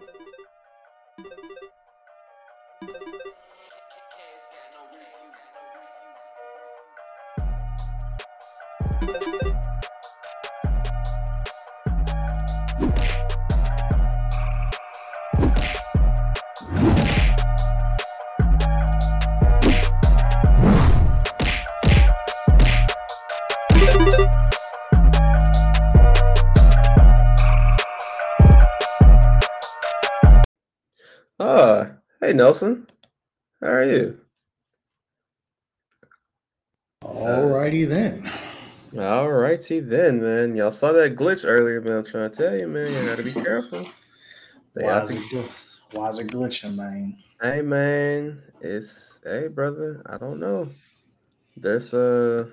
Ah, hey Nelson, how are you? Alrighty then. All righty then, man. Y'all saw that glitch earlier, man. I'm trying to tell you, man. You gotta be careful. They Why is, it, gl- why is it glitching, man? Hey, man. It's hey, brother. I don't know. There's uh,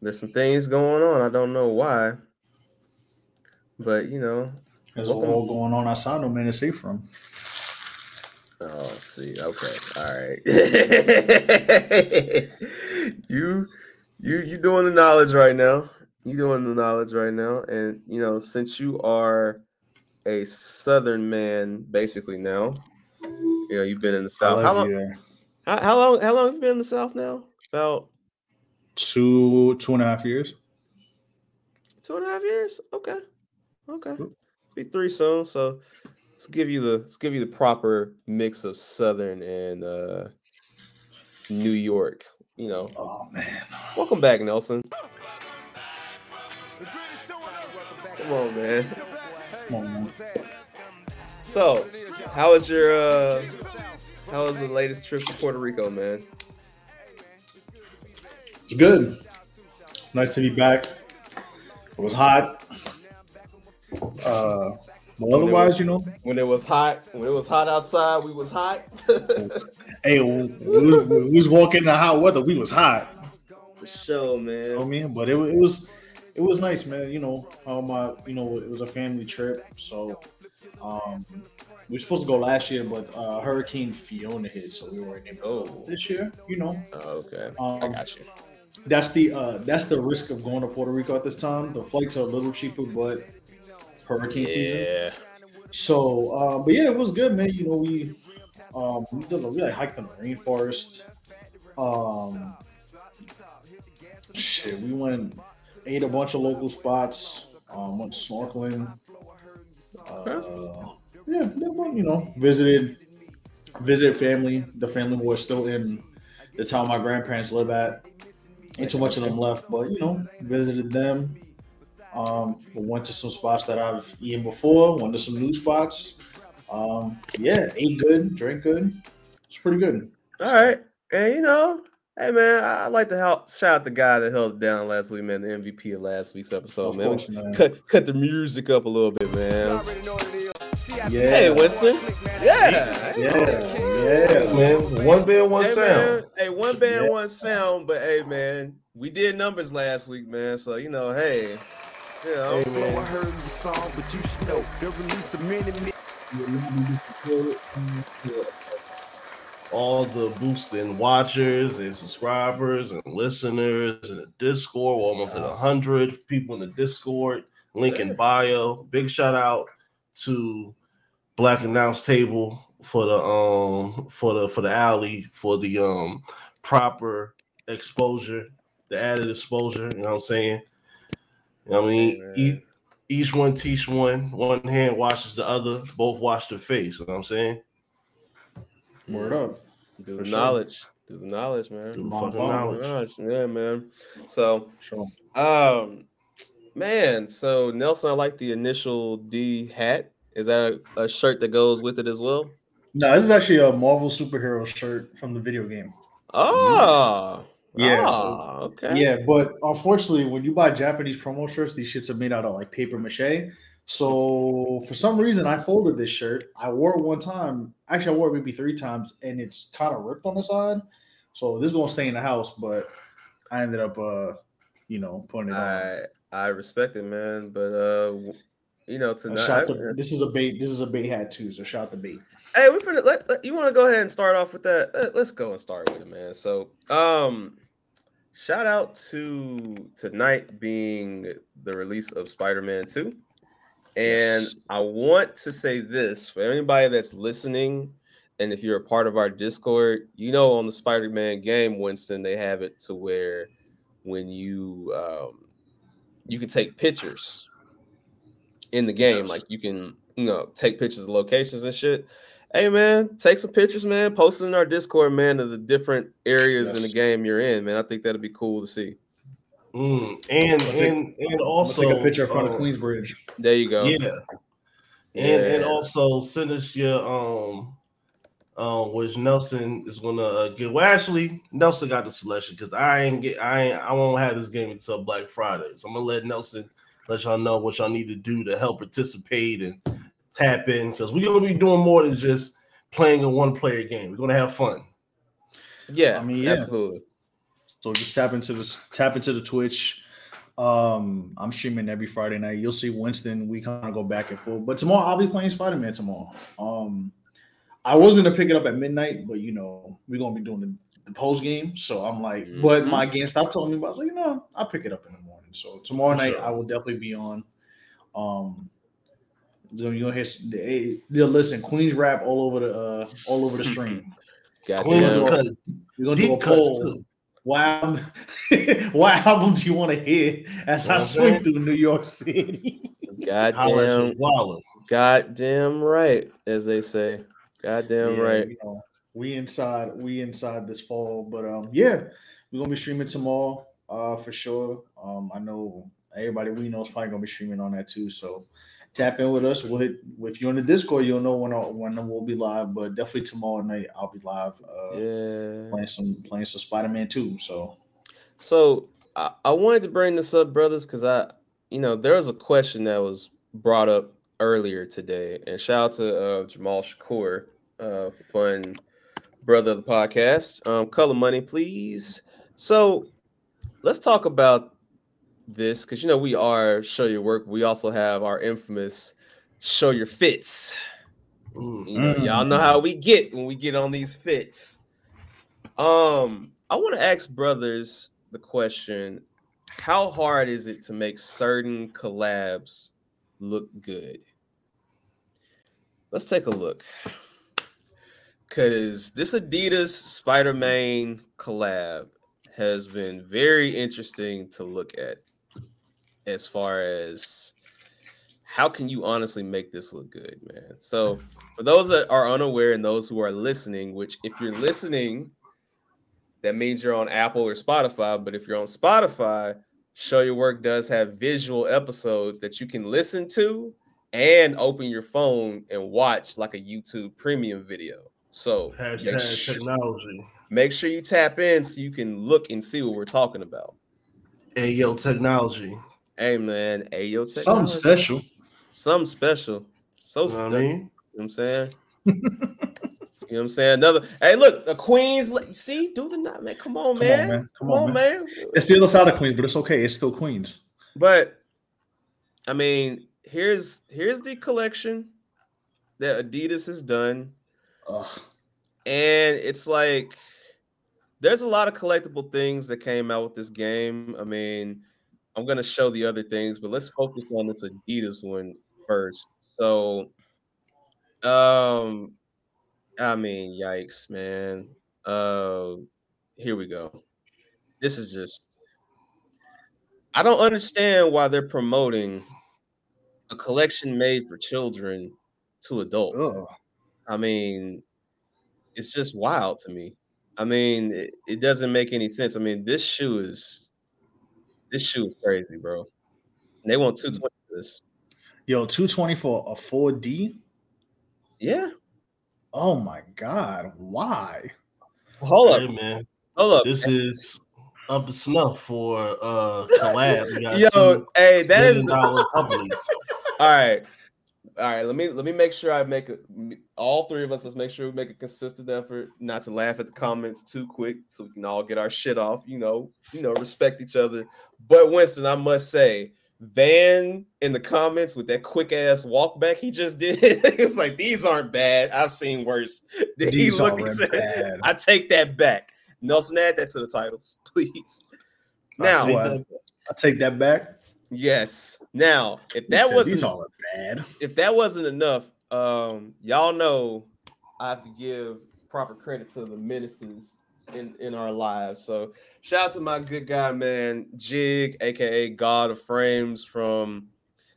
there's some things going on. I don't know why, but you know. There's a war going on outside no man is safe from. Oh, see. Okay. All right. you you you doing the knowledge right now. You doing the knowledge right now. And you know, since you are a southern man basically now, you know, you've been in the south. How long, Yeah. how, how long how long have you been in the south now? About Two two and a half years. two and a half years? Okay. Okay. Be three soon. So let's give you the let's give you the proper mix of southern and uh New York. You know, Oh man. Welcome back, Nelson. Come on, man. Come on, man. So, how was your uh how was the latest trip to Puerto Rico, man? It's good. Nice to be back. It was hot. Uh but otherwise, you know, When it was hot, when it was hot outside, we was hot. hey, we was, we was walking in the hot weather. We was hot. For sure, You know what I man. mean? But it, it was it was nice, man. You know, um, uh, you know, it was a family trip, so um, we were supposed to go last year, but uh, Hurricane Fiona hit, so we weren't able to go Oh. this year. You know, Oh, okay. um, I got you. that's the uh, that's the risk of going to Puerto Rico at this time. The flights are a little cheaper, but hurricane season. Yeah. So, uh, but yeah, it was good, man. You know, we um, we did we like hiked in the rainforest. Um, shit, we went ate a bunch of local spots. Um, went snorkeling. Uh, yeah, yeah, you know, visited visited family. The family was still in the town my grandparents live at. Ain't too much of them left, but you know, visited them. Um, but went to some spots that I've eaten before. Went to some new spots. Um, yeah, ate good, drank good. It's pretty good. All right. And you know, hey man, I- I'd like to help shout out the guy that held it down last week, man, the MVP of last week's episode, of man. course, man. Cut cut the music up a little bit, man. Yeah, Hey, Winston. Yeah. yeah, yeah. man. One band, one Hey, sound. man. Hey, one band, Yeah. one sound. But hey, man, we did numbers last week, man. So you know, hey, you know, Hey, man. I heard the song, but you should know the release of many All the boosting watchers and subscribers and listeners in the Discord. We're almost at hundred people in the Discord. Link in bio. Big shout out to Black Announce Table for the um for the for the alley for the um proper exposure, the added exposure. You know what I'm saying? You know what I mean? Each, each one teach one. One hand washes the other. Both wash their face. You know what I'm saying? Word up. do For the sure. knowledge, do the knowledge, man. Do the fucking bomb. knowledge. Knowledge. Yeah, man. So, Sure. um, man, so Nelson, I like the initial D hat. Is that a, a shirt that goes with it as well? No, this is actually a Marvel superhero shirt from the video game. Oh, Yeah, so- Ah, okay. Yeah, but unfortunately, when you buy Japanese promo shirts, these shits are made out of like paper mache. So for some reason, I folded this shirt. I wore it one time. Actually, I wore it maybe three times, and it's kind of ripped on the side. So this is gonna stay in the house, but I ended up, uh, you know, putting it on. I I respect it, man. But uh, you know, tonight. shot the, this is a bait. This is a bait hat too. So shout the bait. Hey, we finna let, let- you want to go ahead and start off with that? Let, us go and start with it, man. So, um, shout out to tonight being the release of Spider-Man Two. And Yes. I want to say this for anybody that's listening, and if you're a part of our Discord, you know, on the Spider-Man game, Winston, they have it to where when you um, you can take pictures in the game, Yes. like you can you know take pictures of locations and shit. Hey man, take some pictures, man. Post it in our Discord, man, of the different areas in the game you're in, man. I think that'd be cool to see. Mm, and I'll take- and and also take a picture in front um, of Queensbridge. There you go. Yeah. And and also send us your um um which Nelson is gonna uh, get. Well, actually, Nelson got the selection because I ain't get I ain't, I won't have this game until Black Friday. So I'm gonna let Nelson let y'all know what y'all need to do to help participate and tap in because we're gonna be doing more than just playing a one player game. We're gonna have fun. Yeah, I mean, yeah. absolutely. So just tap into this, tap into the Twitch. Um, I'm streaming every Friday night. You'll see Winston. We kind of go back and forth. But tomorrow I'll be playing Spider Man tomorrow. Um, I was gonna pick it up at midnight, but you know we're gonna be doing the, the post game. So I'm like, but my GameStop told me about. I was like, you know, I'll pick it up in the morning. So tomorrow For night sure. I will definitely be on. Um, so you're gonna hear. s- They, they'll listen Queens rap all over the uh, all over the stream. Queen's Goddamn. cut, We're gonna do a deep poll. too. What album, what album do you want to hear as I Well, swing man. through New York City? Holla at Goddamn, your goddamn right, as they say. Goddamn Yeah, right. you know, we inside, we inside this fall, but um, yeah, we're gonna be streaming tomorrow, uh, for sure. Um, I know everybody we know is probably gonna be streaming on that too. So tap in with us. We'll hit, if you're on the Discord, you'll know when I, when we'll be live. But definitely tomorrow night, I'll be live. Uh, Yeah. playing some playing some Spider Man too. So So I, I wanted to bring this up, brothers, because I, you know, there was a question that was brought up earlier today, and shout out to uh, Jamal Shakur, uh, fun brother of the podcast. Um, color money, please. So let's talk about this because you know we are show your work. We also have our infamous show your fits. Mm. You know, y'all know how we get when we get on these fits. Um, I want to ask brothers the question: How hard is it to make certain collabs look good? Let's take a look. Cause this Adidas Spider-Man collab has been very interesting to look at as far as how can you honestly make this look good, man? So for those that are unaware and those who are listening, which if you're listening, that means you're on Apple or Spotify. But if you're on Spotify, Show Your Work does have visual episodes that you can listen to and open your phone and watch like a YouTube premium video. So make, Hashtag technology. make sure you tap in so you can look and see what we're talking about. Hey yo, technology. Hey man, hey yo, something special. something special. So You know what I mean, you know what I'm saying? you know what I'm saying? Another hey, look, the Queens. la- See, do the not man. Come on, Come on, man. man. Come, on, man. It's the other side of Queens, but it's okay. It's still Queens. But I mean, here's here's the collection that Adidas has done, Ugh. and it's like there's a lot of collectible things that came out with this game. I mean, I'm gonna show the other things, but let's focus on this Adidas one first. So, um, I mean, yikes, man. Uh, here we go. This is just. I don't understand why they're promoting a collection made for children to adults. Ugh. I mean, it's just wild to me. I mean, it, it doesn't make any sense. I mean, this shoe is this shoe is crazy, bro. And they want 220 for this. Yo, 220 for a 4D? Yeah. Oh my god. Why? Hold Hey up. man, Hold up. this is up to snuff for uh collab. We got Yo, hey, that is billion the, dollar companies. all right. All right, let me let me make sure I make it. All three of us, let's make sure we make a consistent effort not to laugh at the comments too quick, so we can all get our shit off. You know, you know, respect each other. But Winston, I must say, Van in the comments with that quick ass walk back he just did, it's like these aren't bad. I've seen worse. He These are and said, bad. I take that back. Nelson, add that to the titles, please. Now, uh, that- I take that back. Yes. Now, if that said, wasn't all bad. if that wasn't enough, um, y'all know I have to give proper credit to the menaces in in our lives. So shout out to my good guy, man, Jig, aka God of Frames from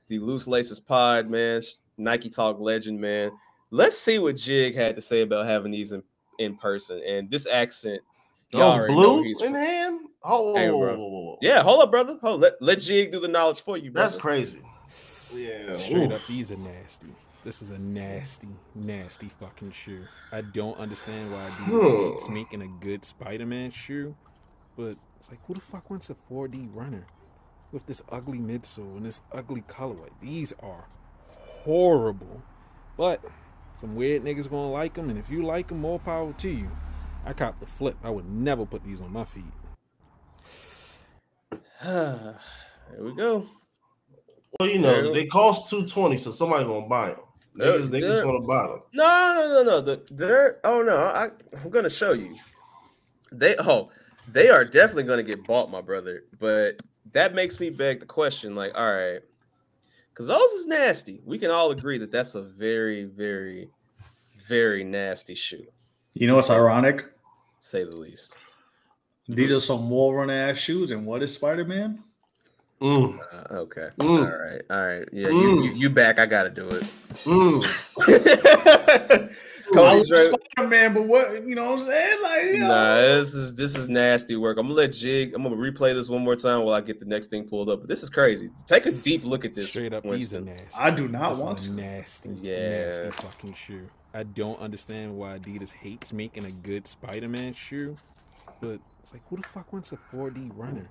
the Loose Laces Pod, man, Nike Talk legend, man. Let's see what Jig had to say about having these in, in person. And this accent, y'all Those blue in from. hand. Oh, Hey, bro. Yeah, hold up, brother. Hold let, let Jig do the knowledge for you, brother. that's crazy. Yeah, Straight oof. up, these are nasty. This is a nasty, nasty fucking shoe. I don't understand why Adidas hates Hmm. making a good Spider-Man shoe, but it's like, who the fuck wants a 4D runner with this ugly midsole and this ugly colorway? These are horrible, but some weird niggas gonna like them, and if you like them, more power to you. I cop the flip. I would never put these on my feet. there we go. Well, you know, they cost two twenty, so somebody's gonna buy them. Yeah, Niggas, niggas gonna buy them. No, no, no, no. The they're oh no, I I'm gonna show you. They oh they are definitely gonna get bought, my brother. But that makes me beg the question, like, all right, because those is nasty. We can all agree that that's a very, very, very nasty shoe, You know what's ironic? say the least. These are some wall run ass shoes, and what is Spider Man? Mm, Uh, okay, Mm. all right, all right. Yeah, you, Mm. you you back. I gotta do it. mm. Cody Dre- Spider Man, but what you know what I'm saying? Like, you know, Nah, this is this is nasty work. I'm gonna let Jig. I'm gonna replay this one more time while I get the next thing pulled up. But this is crazy. Take a deep look at this. Straight up, Winston. these are nasty. I do not This want is to. a nasty, Yeah. nasty fucking shoe. I don't understand why Adidas hates making a good Spider-Man shoe, but it's like, who the fuck wants a 4D runner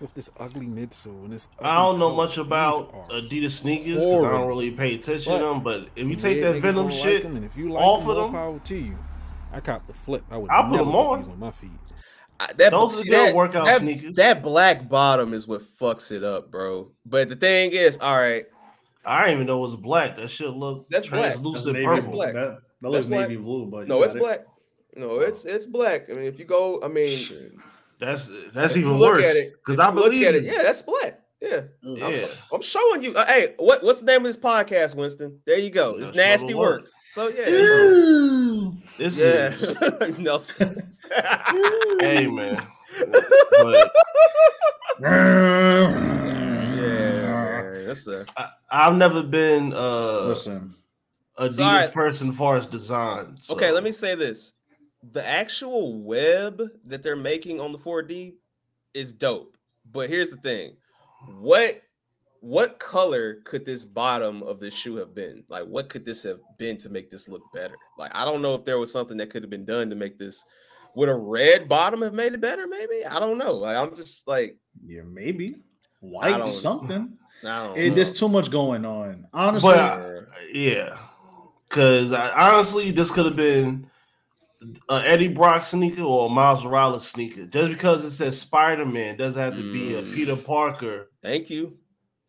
with this ugly midsole and this? I don't know much about Adidas sneakers because I don't really pay attention to them. But if you take that Venom gonna like shit 'em, and if you like off them, of more them, power to you. I cop the flip. I would I'll put them on. these on my feet. I- that, Those are see, good that, workout that, sneakers. That black bottom is what fucks it up, bro. But the thing is, all right, I didn't even know it was black. That shit look That's black. That's translucent navy purple. black. That, that That's looks black. navy blue, but no, it's it. black. No, it's it's black. I mean, if you go, I mean, Shit. That's that's even look worse at it, because I you look believe at it, yeah, that's black. Yeah, yeah. I'm showing you. Uh, hey, what what's the name of this podcast, Winston? There you go. It's That's nasty one. work. So yeah, bro. This yeah. is Nelson. hey man. But Yeah, man. That's a I, I've never been uh Listen, Adidas So, alright. person far as design. so- okay. Let me say this: the actual web that they're making on the 4D is dope. But here's the thing: what what color could this bottom of this shoe have been? Like, what could this have been to make this look better? Like, I don't know if there was something that could have been done to make this. Would a red bottom have made it better? Maybe I don't know. Like, I'm just like, yeah, maybe white don't- something. I don't It, there's too much going on. Honestly, But yeah, because honestly, this could have been an Eddie Brock sneaker or a Miles Morales sneaker. Just because it says Spider Man doesn't have to be a Mm. Peter Parker Thank you.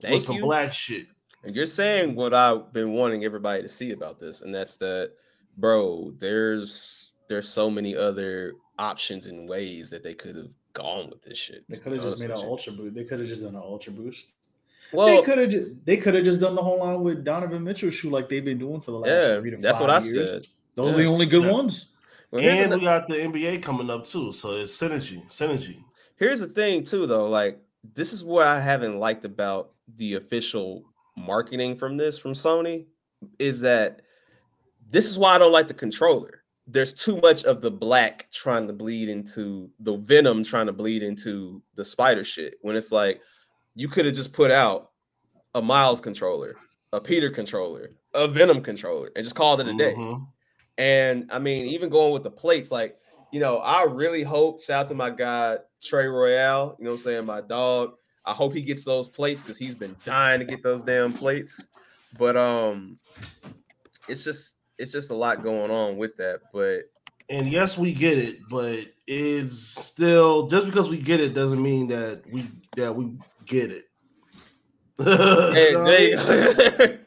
with Thank some you. black shit. And you're saying what I've been wanting everybody to see about this, and that's that, bro. There's there's so many other options and ways that they could have gone with this shit. they could have just made an you. ultra boost. They could have just done an ultra boost. Well, they could have. Just, they could have just done the whole line with Donovan Mitchell shoe like they've been doing for the last yeah, three to that's what I years. said. Those are the only good Yeah. ones. Well, and we got the NBA coming up too, so it's synergy, synergy. here's the thing too, though. Like this is what I haven't liked about the official marketing from this from Sony is that this is why I don't like the controller. There's too much of the black trying to bleed into the venom trying to bleed into the spider shit. When it's like you could have just put out a Miles controller, a Peter controller, a Venom controller, and just called it a day. Mhm. And I mean, even going with the plates, like, you know, I really hope, shout out to my guy, Trey Royale, you know what I'm saying, my dog. I hope he gets those plates because he's been dying to get those damn plates. But um, it's just it's just a lot going on with that. But And yes, we get it, but is still just because we get it doesn't mean that we that we get it. hey, You know I there you go.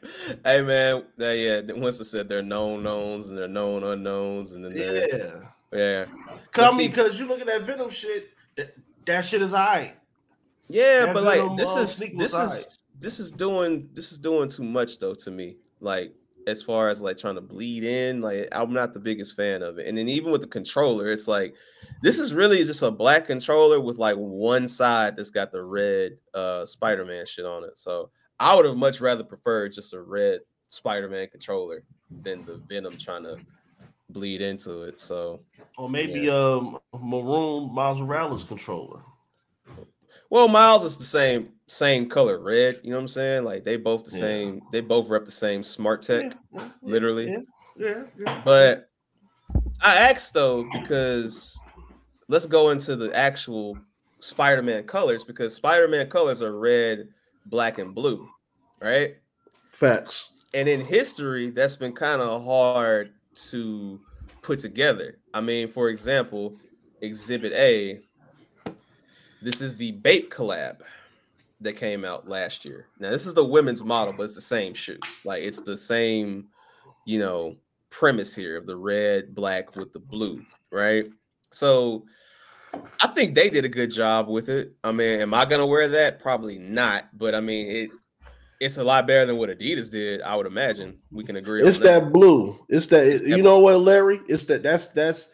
hey man, they, yeah, Winston said they're known knowns and they're known unknowns, and then yeah. yeah. Cause, I mean, because you look at that Venom shit, that, that shit is alright. Yeah, That but like this uh, is this is this is doing this is doing too much though to me. Like as far as like trying to bleed in, like I'm not the biggest fan of it. And then even with the controller, it's like this is really just a black controller with like one side that's got the red uh Spider-Man shit on it. So I would have much rather preferred just a red Spider-Man controller than the Venom trying to bleed into it. So Or maybe um maroon Miles Morales controller. Well, Miles is the same same color, red. You know what I'm saying? Like they both the Yeah. same. They both rep the same smart tech, Yeah, yeah, literally. Yeah, yeah, yeah. But I asked though because let's go into the actual Spider-Man colors because Spider-Man colors are red, black, and blue, right? Facts. And in history, that's been kind of hard to put together. I mean, for example, Exhibit A. This is the Bape collab that came out last year. Now this is the women's model, but it's the same shoe. Like it's the same, you know, premise here of the red, black with the blue, right? So I think they did a good job with it. I mean, am I gonna wear that? Probably not, but I mean it it's a lot better than what Adidas did, I would imagine. We can agree it's that. that. blue. It's that it's you that know blue. what, Larry? It's that that's that's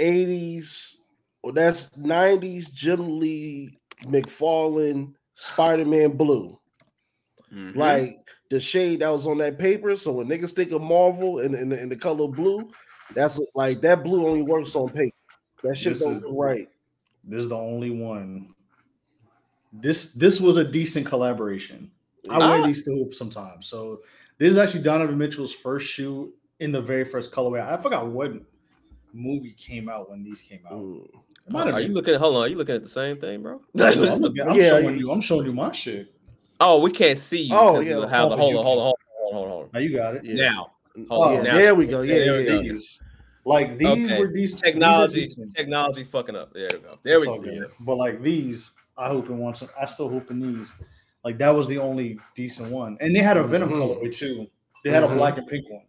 80s well, that's 90s Jim Lee McFarlane Spider-Man Blue. Mm-hmm. Like the shade that was on that paper. So when niggas think of Marvel and, and, and the color blue, that's like that blue only works on paper. That shit this don't is, right. This is the only one. This this was a decent collaboration. I ah. wear these two sometimes. So this is actually Donovan Mitchell's first shoe in the very first colorway. I forgot what movie came out when these came out. Ooh. It might have Are you looking? Hold on, are you looking at the same thing, bro? No, I'm, looking- I'm Yeah, showing you- you. I'm showing you my shit. oh, we can't see you. Oh, yeah, of how the oh, hold on, hold on, hold on, hold on, hold on. Now you got it. Yeah. Now, Oh, hold on. Yeah, now. there we go. Yeah, There yeah, yeah. Like these Okay. were decent. Technology, these are technology, fucking up. There we go. There we go. good. But like these, I hope in one. I still hope in these. Like that was the only decent one, and they had a Venom Mhm. colorway too. They had Mhm. a black and pink one.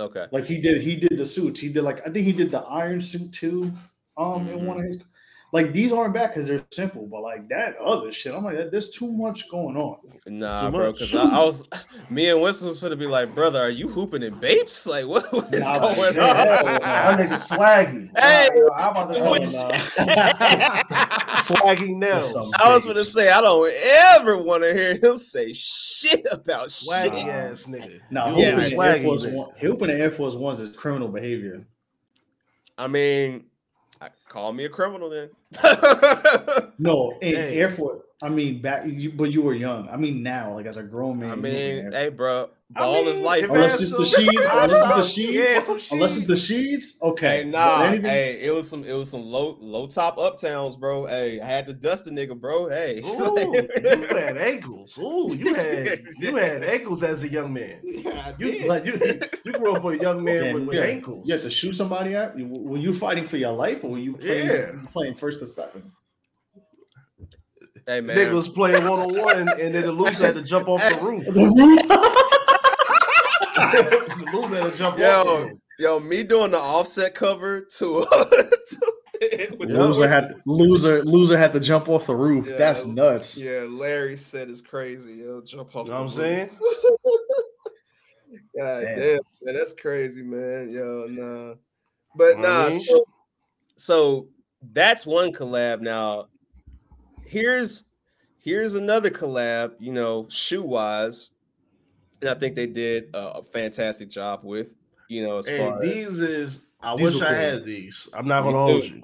Okay. Like he did, he did the suits. He did like I think he did the Iron suit too. Um, in Mhm. one of his. Like these aren't bad because they're simple, but like that other shit, I'm like, there's too much going on. Nah, So bro, because I, I was, me and Winston was gonna be like, brother, are you hooping in Bapes? Like, what, what is Nah, going yeah, hell on? no. That nigga swaggy. Hey, I'm about to I go was- Swaggy now. I was gonna say I don't ever want to hear him say shit about Swaggy shit. ass nigga. No, You Yeah, hooping in swaggy, Air Force. One, hooping in Air Force Ones is criminal behavior. I mean, I, call me a criminal then. No, in Hey. Air Force. I mean, back, you, but you were young. I mean, now, like as a grown man. I you hooping in mean, hey, bro, I ball is life. Unless it's the some- sheets, unless it's the sheets, Yeah, unless it's the sheets. sheets. Okay, Hey, nah, anything- hey, it was some, it was some low, low top uptowns, bro. Hey, I had to dust a nigga, bro. Hey, Ooh, you had ankles. Ooh, you had you had ankles as a young man. Yeah, You like you, you grew up a young man Damn, with, with yeah. ankles. You have to shoot somebody out. Were you fighting for your life, or were you playing, Yeah. playing first or second? Hey, man. Niggas playing one on one, and then the loser had to jump off the roof. The roof. the loser had to jump Yo, off. the roof. Yo, me doing the offset cover to, to loser had loser loser had to jump off the roof. Yeah. That's nuts. yeah, Larry said it's crazy. Yo, jump off. You know the what I'm roof. God Damn. damn. man, that's crazy, man. Yo, nah, but Know what I nah. So, so that's one collab. Now, here's here's another collab. You know, shoe wise, and I think they did a, a fantastic job with. You know, as Hey, far as, these is. I These wish I had these. I'm not gonna hold you.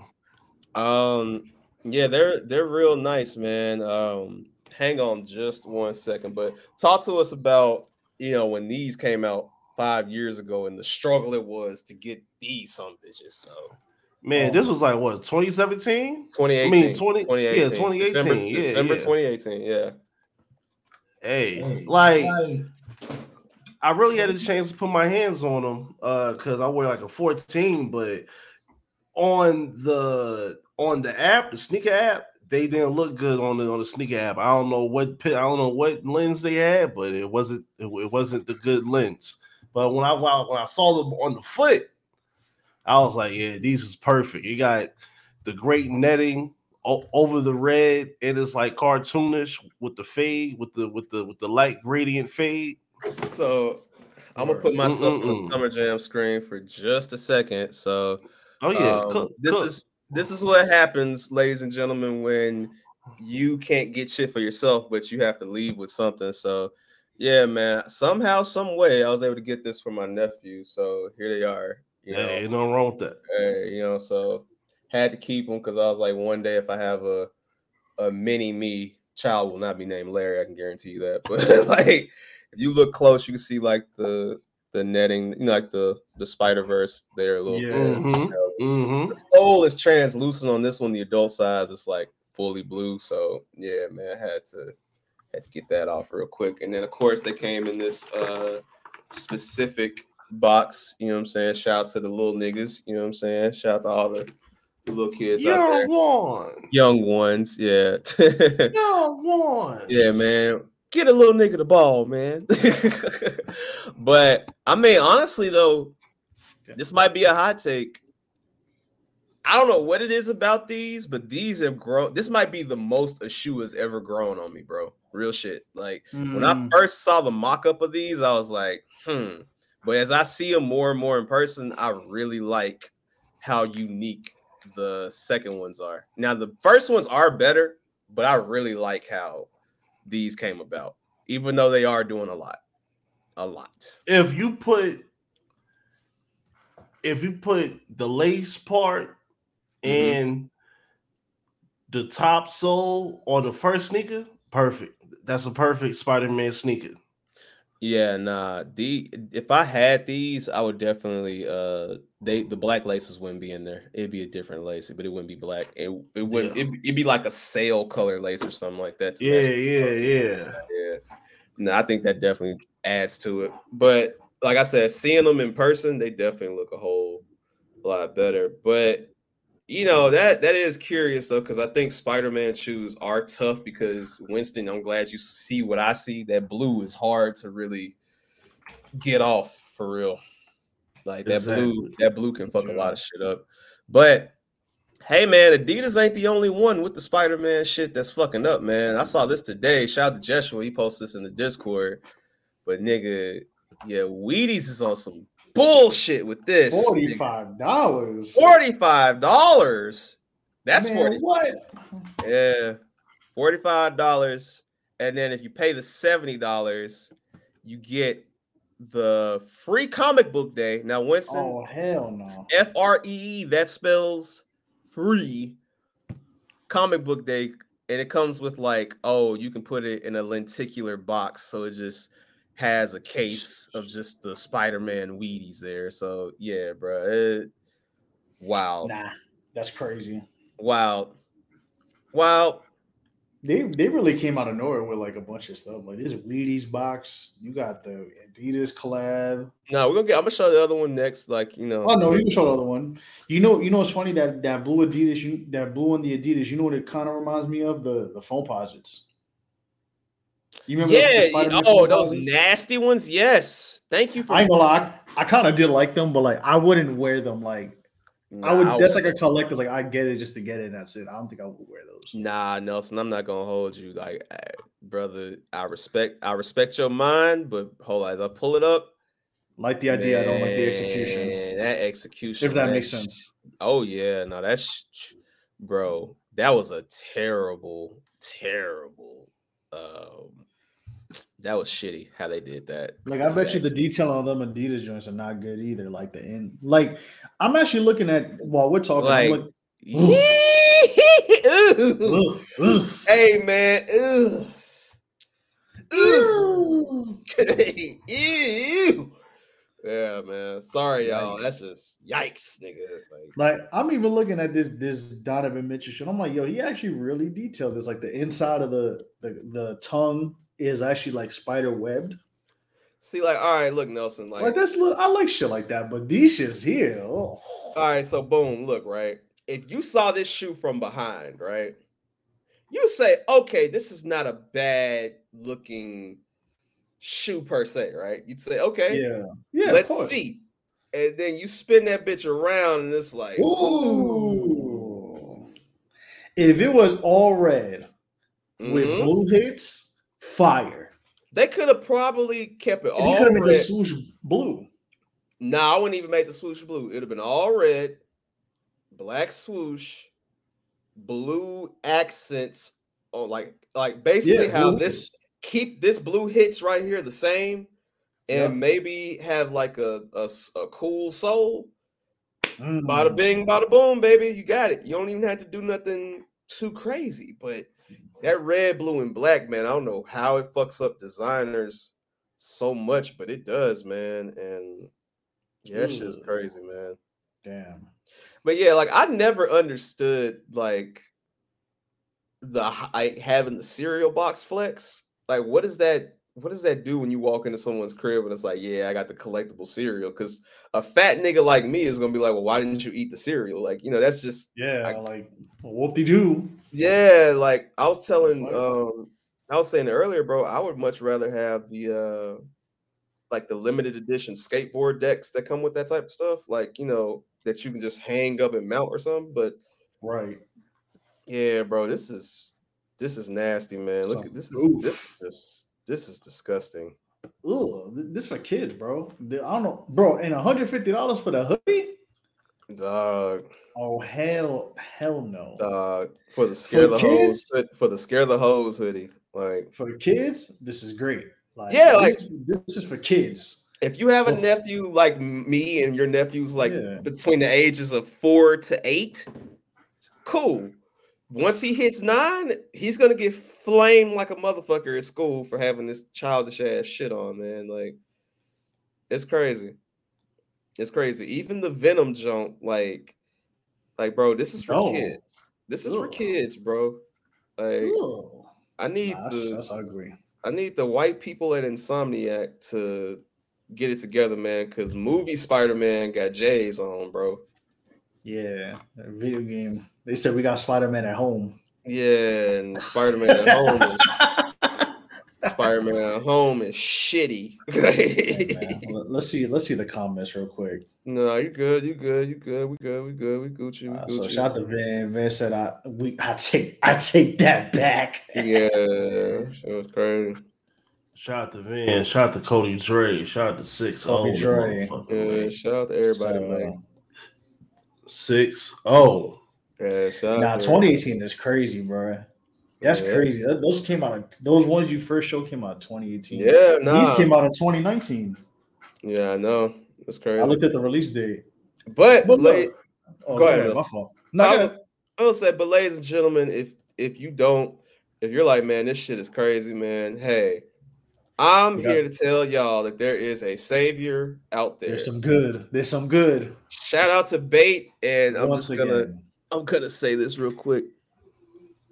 Um, yeah, they're they're real nice, man. Um, hang on just one second, but talk to us about you know when these came out five years ago and the struggle it was to get these some bitches. So Man, Oh. this was like what 2017. 2018, I mean, 20 yeah, 2018, 2018, December, yeah, December yeah. 2018, yeah. Hey, like I really had a chance to put my hands on them uh, because I wear like a 14, but on the on the app, the sneaker app, they didn't look good on the on the sneaker app. I don't know what I don't know what lens they had, but it wasn't it, it wasn't the good lens. But when I when I- when I saw them on the foot, I was like, yeah, these is perfect. You got the great netting o- over the red, and it's like cartoonish with the fade, with the with the with the light gradient fade. So I'm gonna put myself on Mm-mm-mm. the Summer Jam screen for just a second. So Oh yeah, um, cook, this cook. is this is what happens, ladies and gentlemen, when you can't get shit for yourself, but you have to leave with something. So yeah, man. Somehow, some way, I was able to get this for my nephew. So here they are. You yeah, know, ain't nothing wrong with that. Hey, you know, so had to keep them because I was like, one day if I have a a mini me child will not be named Larry, I can guarantee you that. But like, if you look close, you can see like the the netting, you know, like the the Spider Verse there a little Yeah. bit. Mhm, mhm. The soul is translucent on this one. The adult size is like fully blue. So yeah, man, I had to had to get that off real quick. And then of course they came in this uh specific box. You know what I'm saying? Shout out to the little niggas. You know what I'm saying? Shout out to all the, little kids. Young one, Young ones, yeah. young ones. yeah, man. Get a little nigga the ball, man. but I mean, honestly though, this might be a hot take. I don't know what it is about these, but these have grown. This might be the most a shoe has ever grown on me, bro. Real shit. Like when I Mm. first saw the mock-up of these, I was like, hmm. But as I see them more and more in person, I really like how unique the second ones are. Now the first ones are better, but I really like how these came about, even though they are doing a lot. A lot. If you put, if you put the lace part Mhm. and the top sole on the first sneaker, perfect. That's a perfect Spider-Man sneaker. Yeah, nah. The if I had these, I would definitely uh they the black laces wouldn't be in there. It'd be a different lace, but it wouldn't be black. It it wouldn't Yeah. it'd, it'd be like a sail color lace or something like that. Yeah, yeah, yeah. yeah. No, I think that definitely adds to it. But like I said, seeing them in person, they definitely look a whole lot better. But you know that that is curious though, because I think Spider-Man shoes are tough because Winston, I'm glad you see what I see. That blue is hard to really get off for real. Like that blue, that blue can fuck a lot of shit up. But hey man, Adidas ain't the only one with the Spider-Man shit that's fucking up, man. I saw this today. Shout out to Joshua, he posted this in the Discord. But nigga, yeah, Wheaties is on some bullshit with this. Forty-five dollars. Forty-five dollars. That's Man, forty. What? Yeah, forty-five dollars, and then if you pay the seventy dollars, you get the free comic book day. Now, Winston, Oh hell no. F R E E, that spells free comic book day, and it comes with like, oh, you can put it in a lenticular box, so it just has a case of just the Spider-Man Wheaties there. So yeah, bro. It, wow. Nah, that's crazy. Wow. Wow. They they really came out of nowhere with like a bunch of stuff. Like this Wheaties box. You got the Adidas collab. No, we're gonna get I'm gonna show the other one next. Like, you know. Oh no, you can show the other one. You know, you know it's funny that that blue Adidas, you that blue on the Adidas. You know what it kind of reminds me of the the Foamposites. You remember? yeah, oh, those posits? nasty ones. Yes. Thank you for I ain't gonna lie. I kind of did like them, but like I wouldn't wear them. Like I would. Nah, That's like a collector's. Like I get it just to get it. and That's it. I don't think I would wear those. Nah, Nelson, I'm not gonna hold you. Like, eh, brother, I respect I respect your mind, but hold on, as I pull it up. Like the idea. I don't like the execution. Man, That execution. If that man, makes sh- sense. Oh yeah, no, that's bro. That was a terrible, terrible. Um, that was shitty how they did that. Like I bet you the detail on them Adidas joints are not good either. Like the end. Like I'm actually looking at while we're talking. Like- look- Ooh. Ugh. Hey man, Ugh. Ugh. Ew. Yeah, man. Sorry, y'all. Yikes. That's just yikes, nigga. Like, Like I'm even looking at this this Donovan Mitchell shit. I'm like, yo, he actually really detailed this. Like the inside of the the, the tongue is actually like spider webbed. see, like, all right, look, Nelson, like, Like that's li- I like shit like that, but these shits here. Oh. all right, so boom, look, right. If you saw this shoe from behind, right, you say, okay, this is not a bad looking shoe per se, right? You'd say, okay, Yeah, yeah. let's see. And then you spin that bitch around, and it's like, Ooh. If it was all red with Mhm. blue hits, fire. They could have probably kept it And all could have made the swoosh blue. No, I wouldn't even make the swoosh blue. It'd have been all red, black swoosh, blue accents on like like basically Yeah, how this keep this blue hits right here the same, and Yep. maybe have like a a cool soul. Mm. Bada bing, bada boom, baby. You got it. You don't even have to do nothing too crazy. But that red, blue, and black, man, I don't know how it fucks up designers so much, but it does, man. And yeah, that shit's crazy, man. Damn. But yeah, like I never understood like the I having the cereal box flex. Like, what is that what does that do when you walk into someone's crib and it's like, yeah, I got the collectible cereal? Because a fat nigga like me is gonna be like, well, why didn't you eat the cereal? Like, you know, that's just Yeah, I- like whoop de doo. yeah. Like I was telling, um, I was saying earlier, bro. I would much rather have the uh, like the limited edition skateboard decks that come with that type of stuff. Like, you know, that you can just hang up and mount or something. But Right. Yeah, bro, this is this is nasty, man. Look at this is this is just this is disgusting. Ugh, this for kids, bro. I don't know, bro. And one hundred fifty dollars for the hoodie? Dog, Oh hell, hell no. dog for the scare the hose kids? for the scare the hose hoodie. Like For kids, this is great. Like, Yeah, this like- is, this is for kids. if you have a nephew like me and your nephew's like Yeah. between the ages of four to eight, cool. Once he hits nine, he's gonna get flamed like a motherfucker at school for having this childish ass shit on, man. Like, it's crazy. It's crazy. Even the Venom jump, like, like, bro, this is for No. kids. This is for kids, bro. Like, Ugh. I need Nah, the that's ugly. I need the white people at Insomniac to get it together, man. Because movie Spider Man got J's on, bro. Yeah, that video game. They said we got Spider Man at home. Yeah, and Spider Man at home, is, Spider Man at home is shitty. Hey, let- let's see. Let's see the comments real quick. no, you good, you good, you good. We good, we good, we Gucci, we Uh, Gucci. so shout out to Van. Van said, "I we I take I take that back." yeah, shit was crazy. Shout out to Van. Shout out to Cody Dre. Shout out to Six Cody Dre. Yeah, shout out to everybody, So, man. Six oh. O. Yeah, shout Nah, 2018 is crazy, bro. That's Yeah. crazy. That- those came out. Of, those ones you first showed came out 2018. Yeah, nah. These came out in 2019. Yeah, I know. That's crazy. I looked at the release date. but But late, oh, Go ahead, My fault. No, I, was, I will say, but ladies and gentlemen, if if you don't, if you're like, man, this shit is crazy, man. Hey, I'm Yeah. here to tell y'all that there is a savior out there. There's some good. There's some good. Shout out to Bait, and I'm Once just gonna again. I'm gonna say this real quick.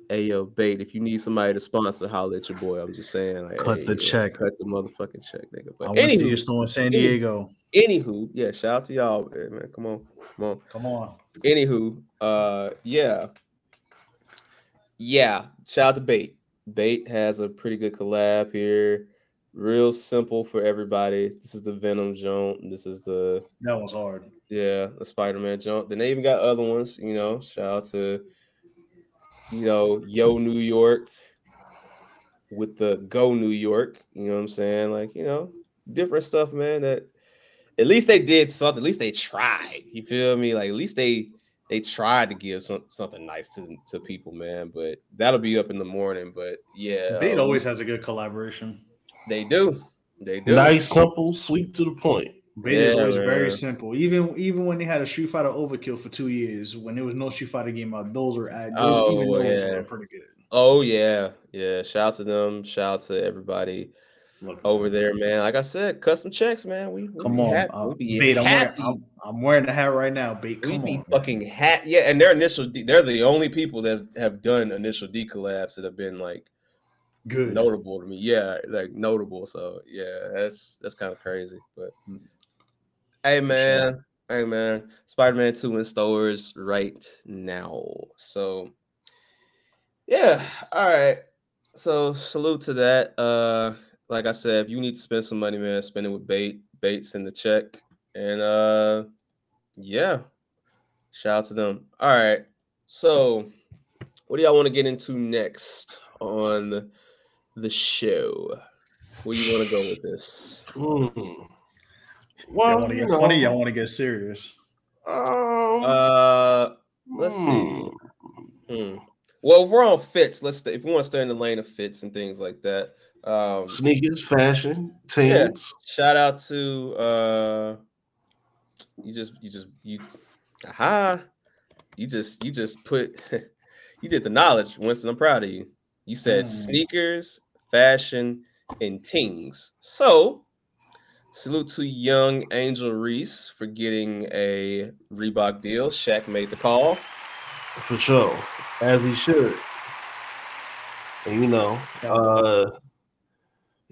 Hey yo, Bait, if you need somebody to sponsor, holler at your boy. I'm just saying, like, Cut hey, the yo, check. cut the motherfucking check, nigga. I But your anywho, store in San Diego. anywho, yeah, shout out to y'all, man. Come on, come on. Come on. anywho, uh, yeah, yeah. Shout out to Bait. Bait has a pretty good collab here. Real simple for everybody. This is the Venom joint. This is the That was hard. yeah the Spider Man joint. Then they even got other ones. You know, shout out to you know Yo New York with the Go New York. You know what I'm saying? Like you know different stuff, man. That at least they did something. At least they tried. You feel me? Like at least they they tried to give some, something nice to to people, man. But that'll be up in the morning. But yeah, Bait um, always has a good collaboration. They do. They do. Nice, simple, sweet to the point. Is Yeah, always man. very simple. Even even when they had a Street Fighter Overkill for two years, when there was no Street Fighter game out, those were those Oh, even those yeah. were pretty good. Oh yeah, yeah. Shout out to them. Shout out to everybody Look, over there, man. Like I said, custom checks, man. We, we Come on, happy. uh, we be Bait. I'm wearing. I'm, I'm wearing the hat right now. Bait. we Come be on. fucking happy. Yeah, and their initial, D, they're the only people that have done initial D collabs that have been like Good. notable to me. Yeah, like notable. So yeah, that's that's kind of crazy. But Mm. hey, man, hey man, Spider Man Two in stores right now. So yeah, all right. So salute to that. Uh, like I said, if you need to spend some money, man, spend it with bait. Baits in the check, and uh, yeah, shout out to them. All right, so What do y'all want to get into next on the show? Where you want to go with this? Mm. Y'all Well, want to you get know, funny? Y'all want to get serious? Um, Uh, let's see. hmm. Well, if we're on fits, let's stay, if we want to stay in the lane of fits and things like that. Um, sneakers, fashion, teens. shout out to uh, you just you just you, aha, you just you just put you did the knowledge, Winston. I'm proud of you. You said Mm. sneakers, fashion, and tings. So. Salute to young Angel Reese for getting a Reebok deal. Shaq made the call. For sure, as he should. And you know, uh,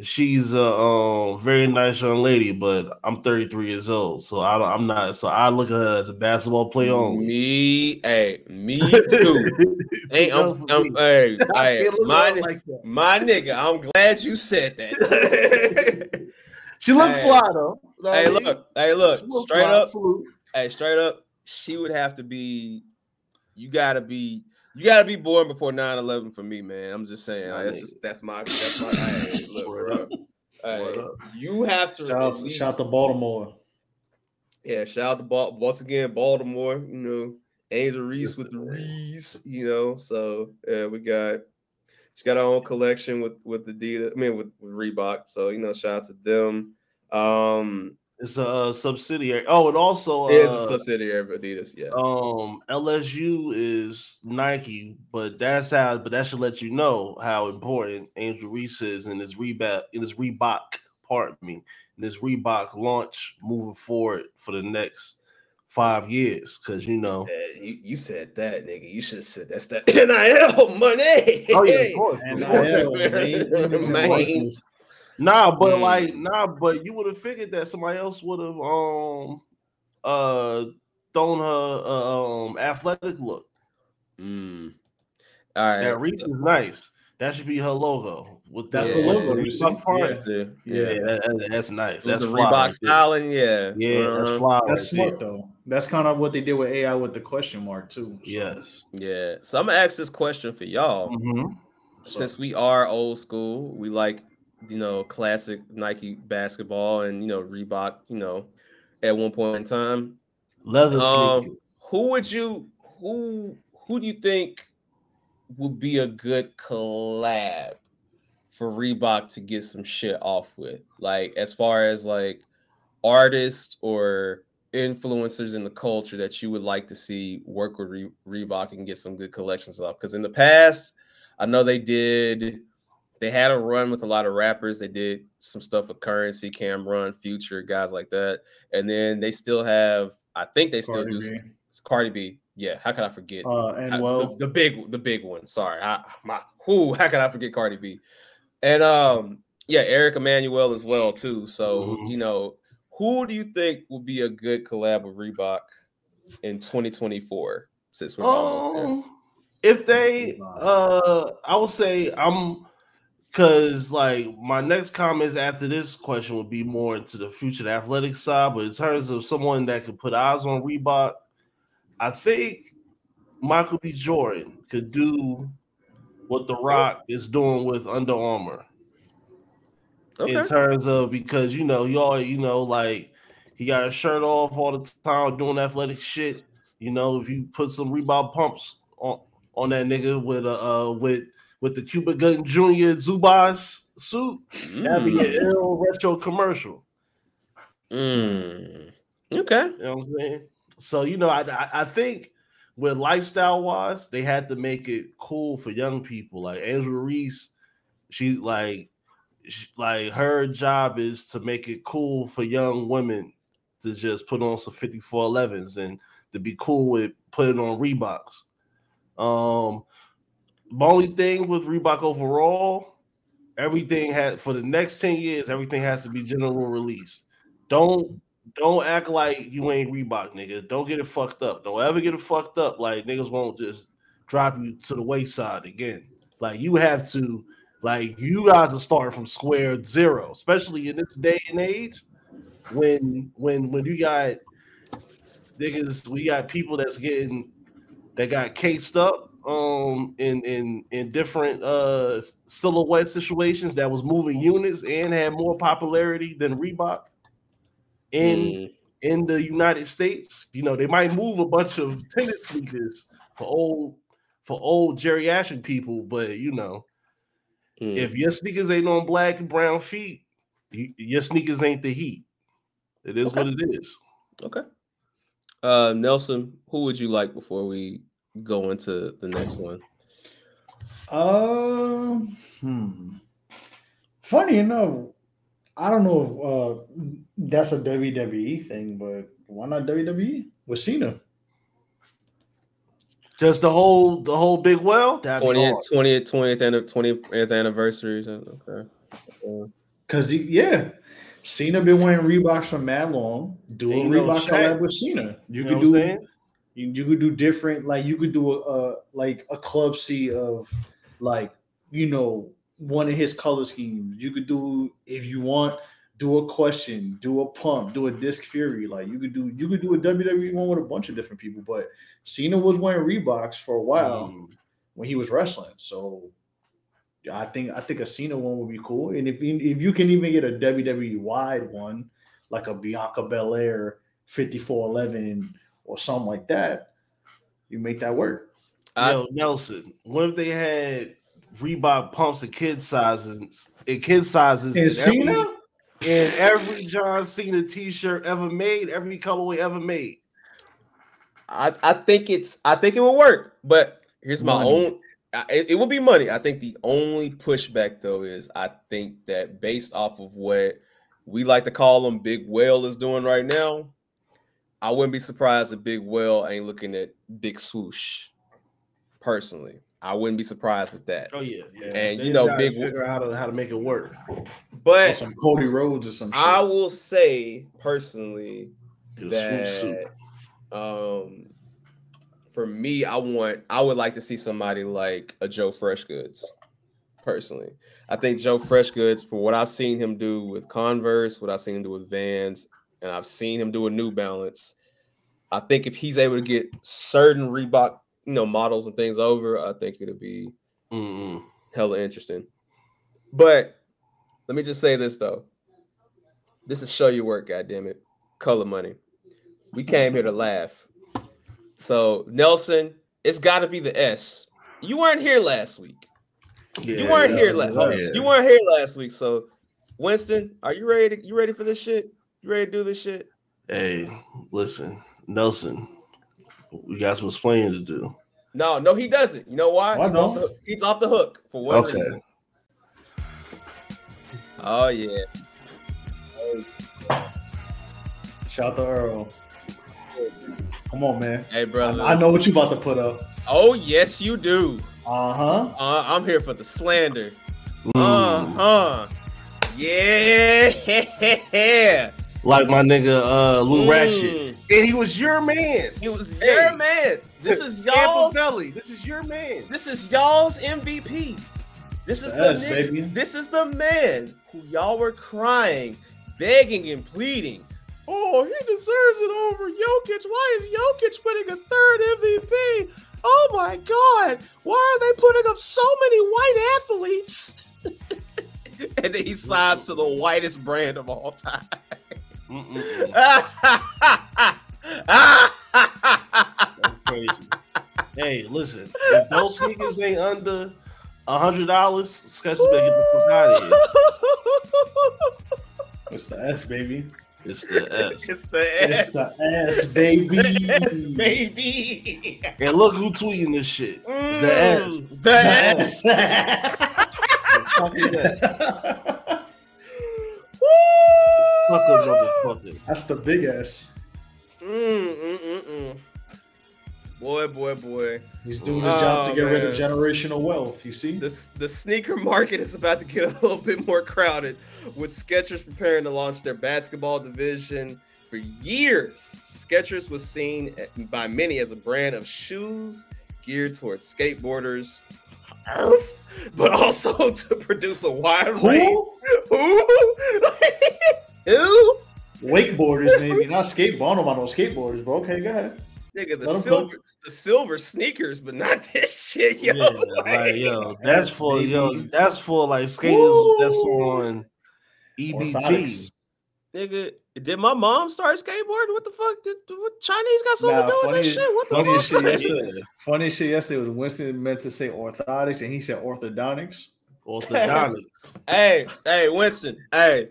she's a um, very nice young lady, but I'm 33 years old, so I, I'm not. So I look at her as a basketball player only. Me, hey, me too. hey, I'm, I'm, me. hey, my, at her ni- like my nigga, I'm glad you said that. She look Hey. fly though. You know hey, I mean? look, hey, look, straight fly, up, salute. hey, straight up, she would have to be, you gotta be, you gotta be born before 9-11 for me, man. I'm just saying, like, that's just that's my that's my hey, look, bro. up. Hey, Word up. you have to Shout out, shout to Baltimore. Yeah, shout out to Bal- once again Baltimore. You know, Angel Reese with the Reese. You know, so yeah, we got she's got her own collection with with Adidas. I mean, with, with Reebok. So you know, shout out to them. Um, It's a uh, subsidiary. Oh, and also it is a uh, subsidiary of Adidas. Yeah, um LSU is Nike, but that's how but that should let you know how important Angel Reese is in his Reebok in his Reebok, pardon me, in his Reebok launch moving forward for the next five years. Cause you you, know said, you, you said that, nigga. You should have said that's that NIL money. Oh yeah, of course. And of course. NIL, man. Man. Nah, but Mm. like, nah, but you would have figured that somebody else would have um uh thrown her uh, um athletic look. Mm. All right. That Reese is nice. That should be her logo. With That's the logo, you Reebok see? part. Yes. Yeah, that- that- that's nice. That's the fly Reebok right there. styling. Yeah. Yeah, that's Uh-huh. fly. That's right smart there. though. That's kind of what they did with AI with the question mark too. So, Yes. Yeah. So I'm gonna ask this question for y'all. Mhm. Since we are old school, we like you know classic Nike basketball and you know Reebok. You know, at one point in time, Leather Um, who would you who who do you think would be a good collab for Reebok to get some shit off with? Like as far as like artists or influencers in the culture that you would like to see work with Re- Reebok and get some good collections off. Because in the past, I know they did. They had a run with a lot of rappers. They did some stuff with Currency, Cameron, Future, guys like that. And then they still have. I think they still Cardi do. B. s- Cardi B. Yeah. How could I forget? Uh, and the- well, the, big, the big one. Sorry, I, my who? How can I forget Cardi B? And um, yeah, Eric Emanuel as well too. So Mhm. you know, who do you think would be a good collab with Reebok in 2024? Since we're almost there. Um, if they, uh, I would say I'm, because like my next comments after this question would be more into the future the athletic side, but in terms of someone that could put eyes on Reebok, I think Michael B. Jordan could do what The Rock is doing with Under Armour Okay. in terms of because you know y'all you know like he got his shirt off all the time doing athletic shit. You know if you put some Reebok pumps on on that nigga with a uh, with with the Cuba Gooding Jr. Zubaz suit, that'd be Mm. an ill retro commercial. Mm. Okay. You know what I'm saying? So you know I I, I think with lifestyle wise they had to make it cool for young people. Like Angela Reese, she like she, like her job is to make it cool for young women to just put on some 5411s and to be cool with putting on Reeboks. Um, the only thing with Reebok overall, everything had for the next 10 years, everything has to be general release. Don't don't act like you ain't Reebok, nigga. Don't get it fucked up. Don't ever get it fucked up. Like niggas won't just drop you to the wayside again. Like you have to, like you guys are starting from square zero, especially in this day and age. When when when you got niggas, we got people that's getting that got cased up um in in in different uh silhouette situations that was moving units and had more popularity than Reebok in Mm, in the United States. You know, they might move a bunch of tennis sneakers for old for old Jerry geriatric people, but you know, mm. if your sneakers ain't on black and brown feet, you, your sneakers ain't the heat. It is what it is. Okay. Uh, Nelson, who would you like before we go into the next one? Uh, hmm. Funny enough, I don't know if uh, that's a WWE thing, but why not WWE with Cena? Just the whole the whole big well. That'd be 20th, hard. 20th, 20th, anni- 20th anniversary. Okay. Cause he, yeah, Cena been wearing Reeboks for mad long. Do a And you know Reebok collab with Cena. You You could know do what I'm saying? You, you could do different like you could do a, a like a club C of like you know one of his color schemes. You could do if you want do a question, do a pump, do a disc fury. Like you could do you could do a WWE one with a bunch of different people. But Cena was wearing Reeboks for a while Mm. when he was wrestling. So I think I think a Cena one would be cool. And if if you can even get a WWE wide one, like a Bianca Belair 5411 or something like that, you make that work. I- Yo, Nelson, what if they had Reebok pumps in kid sizes in kid sizes And in Cena, every, in every John Cena t-shirt ever made, every colorway ever made? I, I think it's I think it will work, but here's my Money. own. It, it will be money. I think the only pushback though is I think that based off of what we like to call them, Big Whale is doing right now. I wouldn't be surprised if Big Well ain't looking at Big Swoosh. Personally, I wouldn't be surprised at that. Oh yeah, yeah. And, They you know, gotta Big- figure out how to how to make it work. or But some Cody Rhodes or some shit. I will say personally Get that um for me i want i would like to see somebody like a Joe Freshgoods personally i think Joe Freshgoods for what i've seen him do with converse what i've seen him do with vans and i've seen him do a new balance i think if he's able to get certain reebok you know models and things over i think it'll be Mm-mm. hella interesting. But let me just say this though. This is show your work, goddamn it. Color money. We came here to laugh. So Nelson, it's got to be the S. You weren't here last week. Yeah, you weren't yeah, here last. Oh, yeah. You weren't here last week. So Winston, are you ready? To, you ready for this shit? You ready to do this shit? Hey, listen, Nelson, we got some explaining to do. No, no, he doesn't. You know why? Why he's, off not? the, he's off the hook for one Okay. reason. Oh yeah. Shout out to Earl. Come on, man. Hey I, brother. I know what you about to put up. Oh yes, you do. Uh huh. Uh, I'm here for the slander. Mm. Uh huh. Yeah. Like my nigga uh Lou Ratchet. Mm. And he was your man. He was Hey. your man. This is y'all's. Belly. This is your man. This is y'all's MVP. This is the Yes, nigga- baby. This is the man who y'all were crying, begging, and pleading. Oh, he deserves it over Jokic. Why is Jokic winning a third MVP? Oh my God! Why are they putting up so many white athletes? and then he signs to the whitest brand of all time. That's crazy. hey, listen, if those sneakers ain't under a hundred dollars, Skechers better get the fuck out of here. It's the S, baby. It's the S. it's the S. It's the S, baby. It's the S, baby. And look who tweeting this shit. Mm, The S. The S. S. The fuck is that? Fuck a motherfucker. That's the big ass. Mm, mm, mm, mm. Boy, boy, boy. He's doing his job Oh, to get rid of generational wealth. You see? The, the sneaker market is about to get a little bit more crowded with Skechers preparing to launch their basketball division. For years, Skechers was seen by many as a brand of shoes geared towards skateboarders, Earth, but also to produce a wide range. Who? Who? Who? Wakeboarders, maybe not skateboard. I don't know about no skateboarders, bro. Okay, go ahead. Nigga, the Let 'em silver, the silver sneakers, but not this shit, yo. Yeah, like, yo, that's Yes, for yo, that's for like skaters that's on EBT. Nigga, did my mom start skateboarding? What the fuck? Did, what Chinese got something Nah, to do with funny- this shit? What the funny fuck? shit yesterday. Funny shit yesterday was Winston meant to say orthotics and he said orthodontics. Orthodontics. hey, hey, Winston. Hey,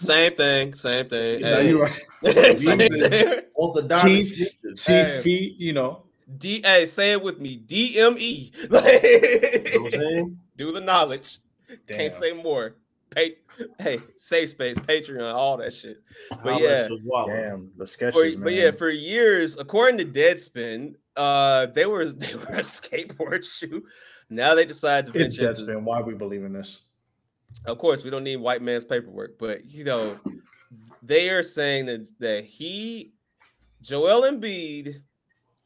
same thing, same thing. Yeah, Hey. you right. same thing. orthodontic. Teeth. Teeth, Hey. feet, you know. D hey, say it with me. DME. You know what I'm Like, saying? do the knowledge. Damn. Can't say more. Pay, hey, safe space, Patreon, all that shit. Holla at yeah. Damn, the For, Skechers, man. but yeah, for years, according to Deadspin, uh, they were they were a skateboard shoe. Now they decide to it's venture into- Deadspin. Why we believe in this? Of course, we don't need white man's paperwork, but you know, they are saying that that he, Joel Embiid,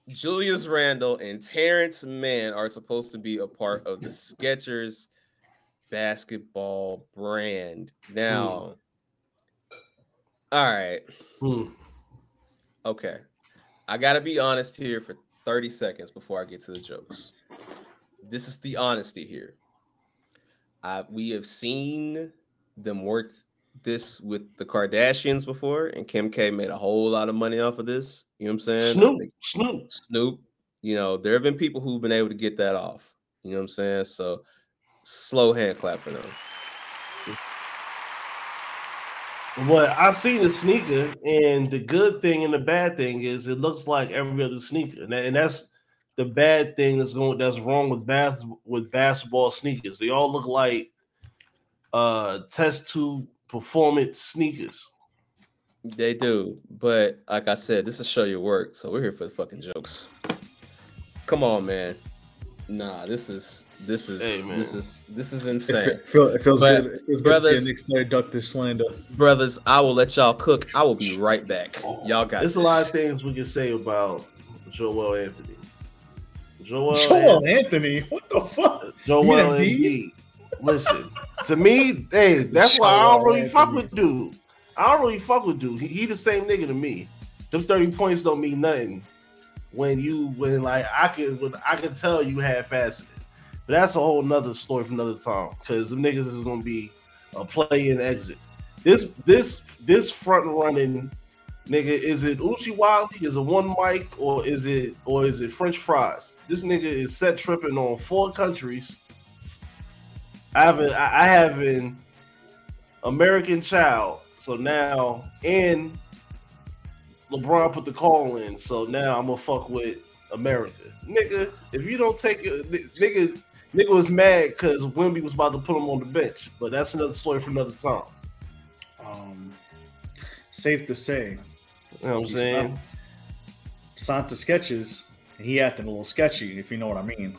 Julius Randle, and Terance Mann are supposed to be a part of the Skechers basketball brand. Now, all right, Hmm. okay, I gotta be honest here for 30 seconds before I get to the jokes. This is the honesty here. I, we have seen them work this with the Kardashians before, and Kim K made a whole lot of money off of this. You know what I'm saying? Snoop, Snoop. Snoop. You know, there have been people who've been able to get that off. You know what I'm saying? So slow hand clap for them. But I've seen the sneaker, and the good thing and the bad thing is it looks like every other sneaker, and, that- and that's the bad thing that's going that's wrong with bath with basketball sneakers. They all look like uh test tube performance sneakers. They do, but like I said, this is show your work, so we're here for the fucking jokes. Come on, man. Nah, this is this is Hey, this is this is insane. fe- feel, it feels But, good. It feels good to see brothers- a Knicks player duck this slander. Brothers, I will let y'all cook. I will be right back. Y'all got There's this. a lot of things we can say about Joel Anthony. Joel, Joel Anthony, what the fuck? Joel You Embiid. Listen, to me, hey, that's why I don't Joel really fuck with dude. I don't really fuck with dude. He, he the same nigga to me. Them 30 points don't mean nothing when you when like I can when I can tell you half assed it. But that's a whole nother story for another time. Cause the niggas is gonna be a play and exit. This this this front running nigga, is it Uchi Wiley? Is it one mic or is it or is it French fries? This nigga is set tripping on four countries. I have a, I have an American child, so now and LeBron put the call in, so now I'm gonna fuck with America, nigga. If you don't take it, nigga, nigga was mad because Wemby was about to put him on the bench, but that's another story for another time. Um, safe to say, You know what I'm saying? Santa sketches. He acting a little sketchy, if you know what I mean.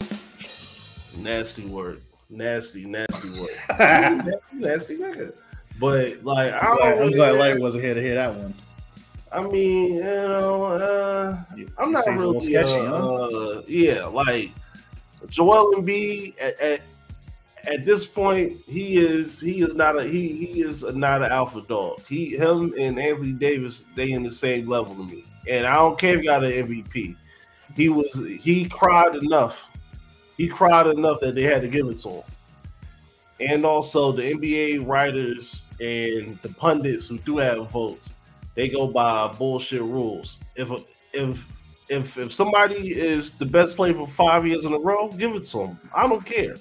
Nasty word, nasty, nasty word, nasty, nasty nigga. But like, I I'm glad, I'm glad Light wasn't here to hear that one. I mean, you know, uh, I'm not say he's a really sketchy, uh, huh? uh, yeah, like Joel Embiid at, at at this point, he is he is not a he he is not an alpha dog. He him and Anthony Davis they in the same level to me, and I don't care if got an MVP. He was he cried enough. He cried enough that they had to give it to him. And also the NBA writers and the pundits who do have votes, they go by bullshit rules. If if if if somebody is the best player for five years in a row, give it to them. I don't care.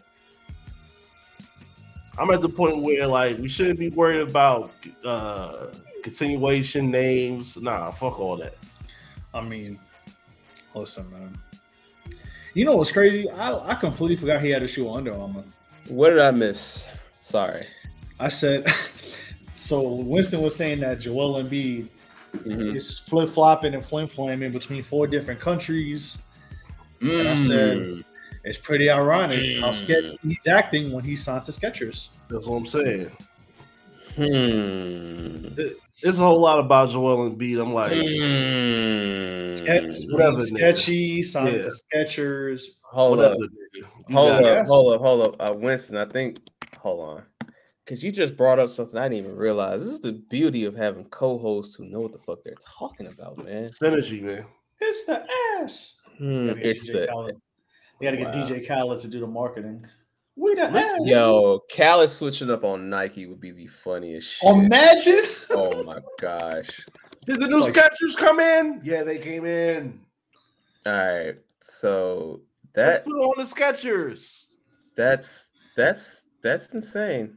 I'm at the point where like we shouldn't be worried about uh continuation names. Nah, fuck all that. I mean, listen, man. You know what's crazy? I, I completely forgot he had a shoe Under Armour. What did I miss? Sorry. I said, so Winston was saying that Joel Embiid Mhm. is flip flopping and flim flamming between four different countries. And I said, Mm. It's pretty ironic how sketchy he's acting when he's signed to Skechers. That's what I'm saying. Hmm. There's a whole lot about Joel Embiid. I'm like, Hmm. Sketch, whatever, sketchy, signed Yeah. to Skechers. Hold whatever. up. Hold up. Yes. Hold up. Hold up. Uh, Winston, I think. Hold on. Because you just brought up something I didn't even realize. This is the beauty of having co-hosts who know what the fuck they're talking about, man. Synergy, man. It's the ass. Hmm, it's DJ the Khaled. They gotta get Wow. DJ Khaled to do the marketing. We the Listen, ass. yo. Khaled switching up on Nike would be the funniest shit. Imagine. oh my gosh. Did the new Like- Skechers come in? Yeah, they came in. All right. So Let's that put on the Skechers. that's that's that's insane.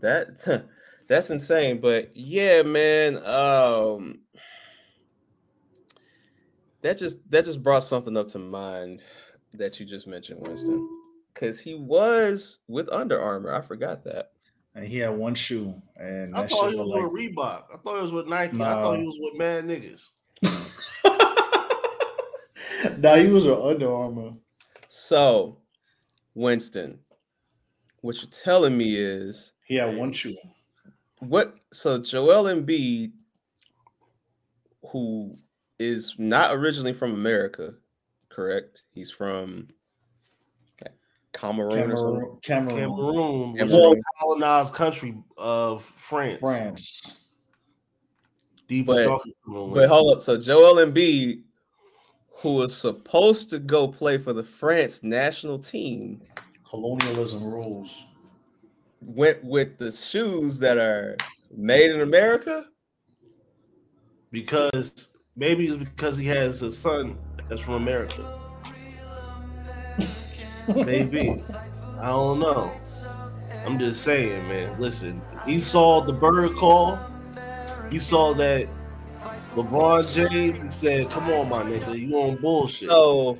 That that's insane. But yeah, man. Um that just that just brought something up to mind that you just mentioned, Winston. Because he was with Under Armour. I forgot that. And he had one shoe, and I that thought shit he was was like. with Reebok. I thought he was with Nike. I thought he was with mad niggas. nah, he was with Under Armour. So, Winston, what you're telling me is He had one shoe. what so Joel Embiid, who is not originally from America, correct? He's from Cameroon, or something. Cameroon, Cameroon, Cameroon, which Cameroon. is a colonized country of France. France. Deep But- dark But hold up, so Joel Embiid, who was supposed to go play for the France national team, Colonialism rules. went with the shoes that are made in America. because maybe it's because he has a son that's from America. maybe. I don't know. I'm just saying, man. Listen, he saw the bird call. He saw that LeBron James. He said, "Come on, my nigga, you on bullshit. So,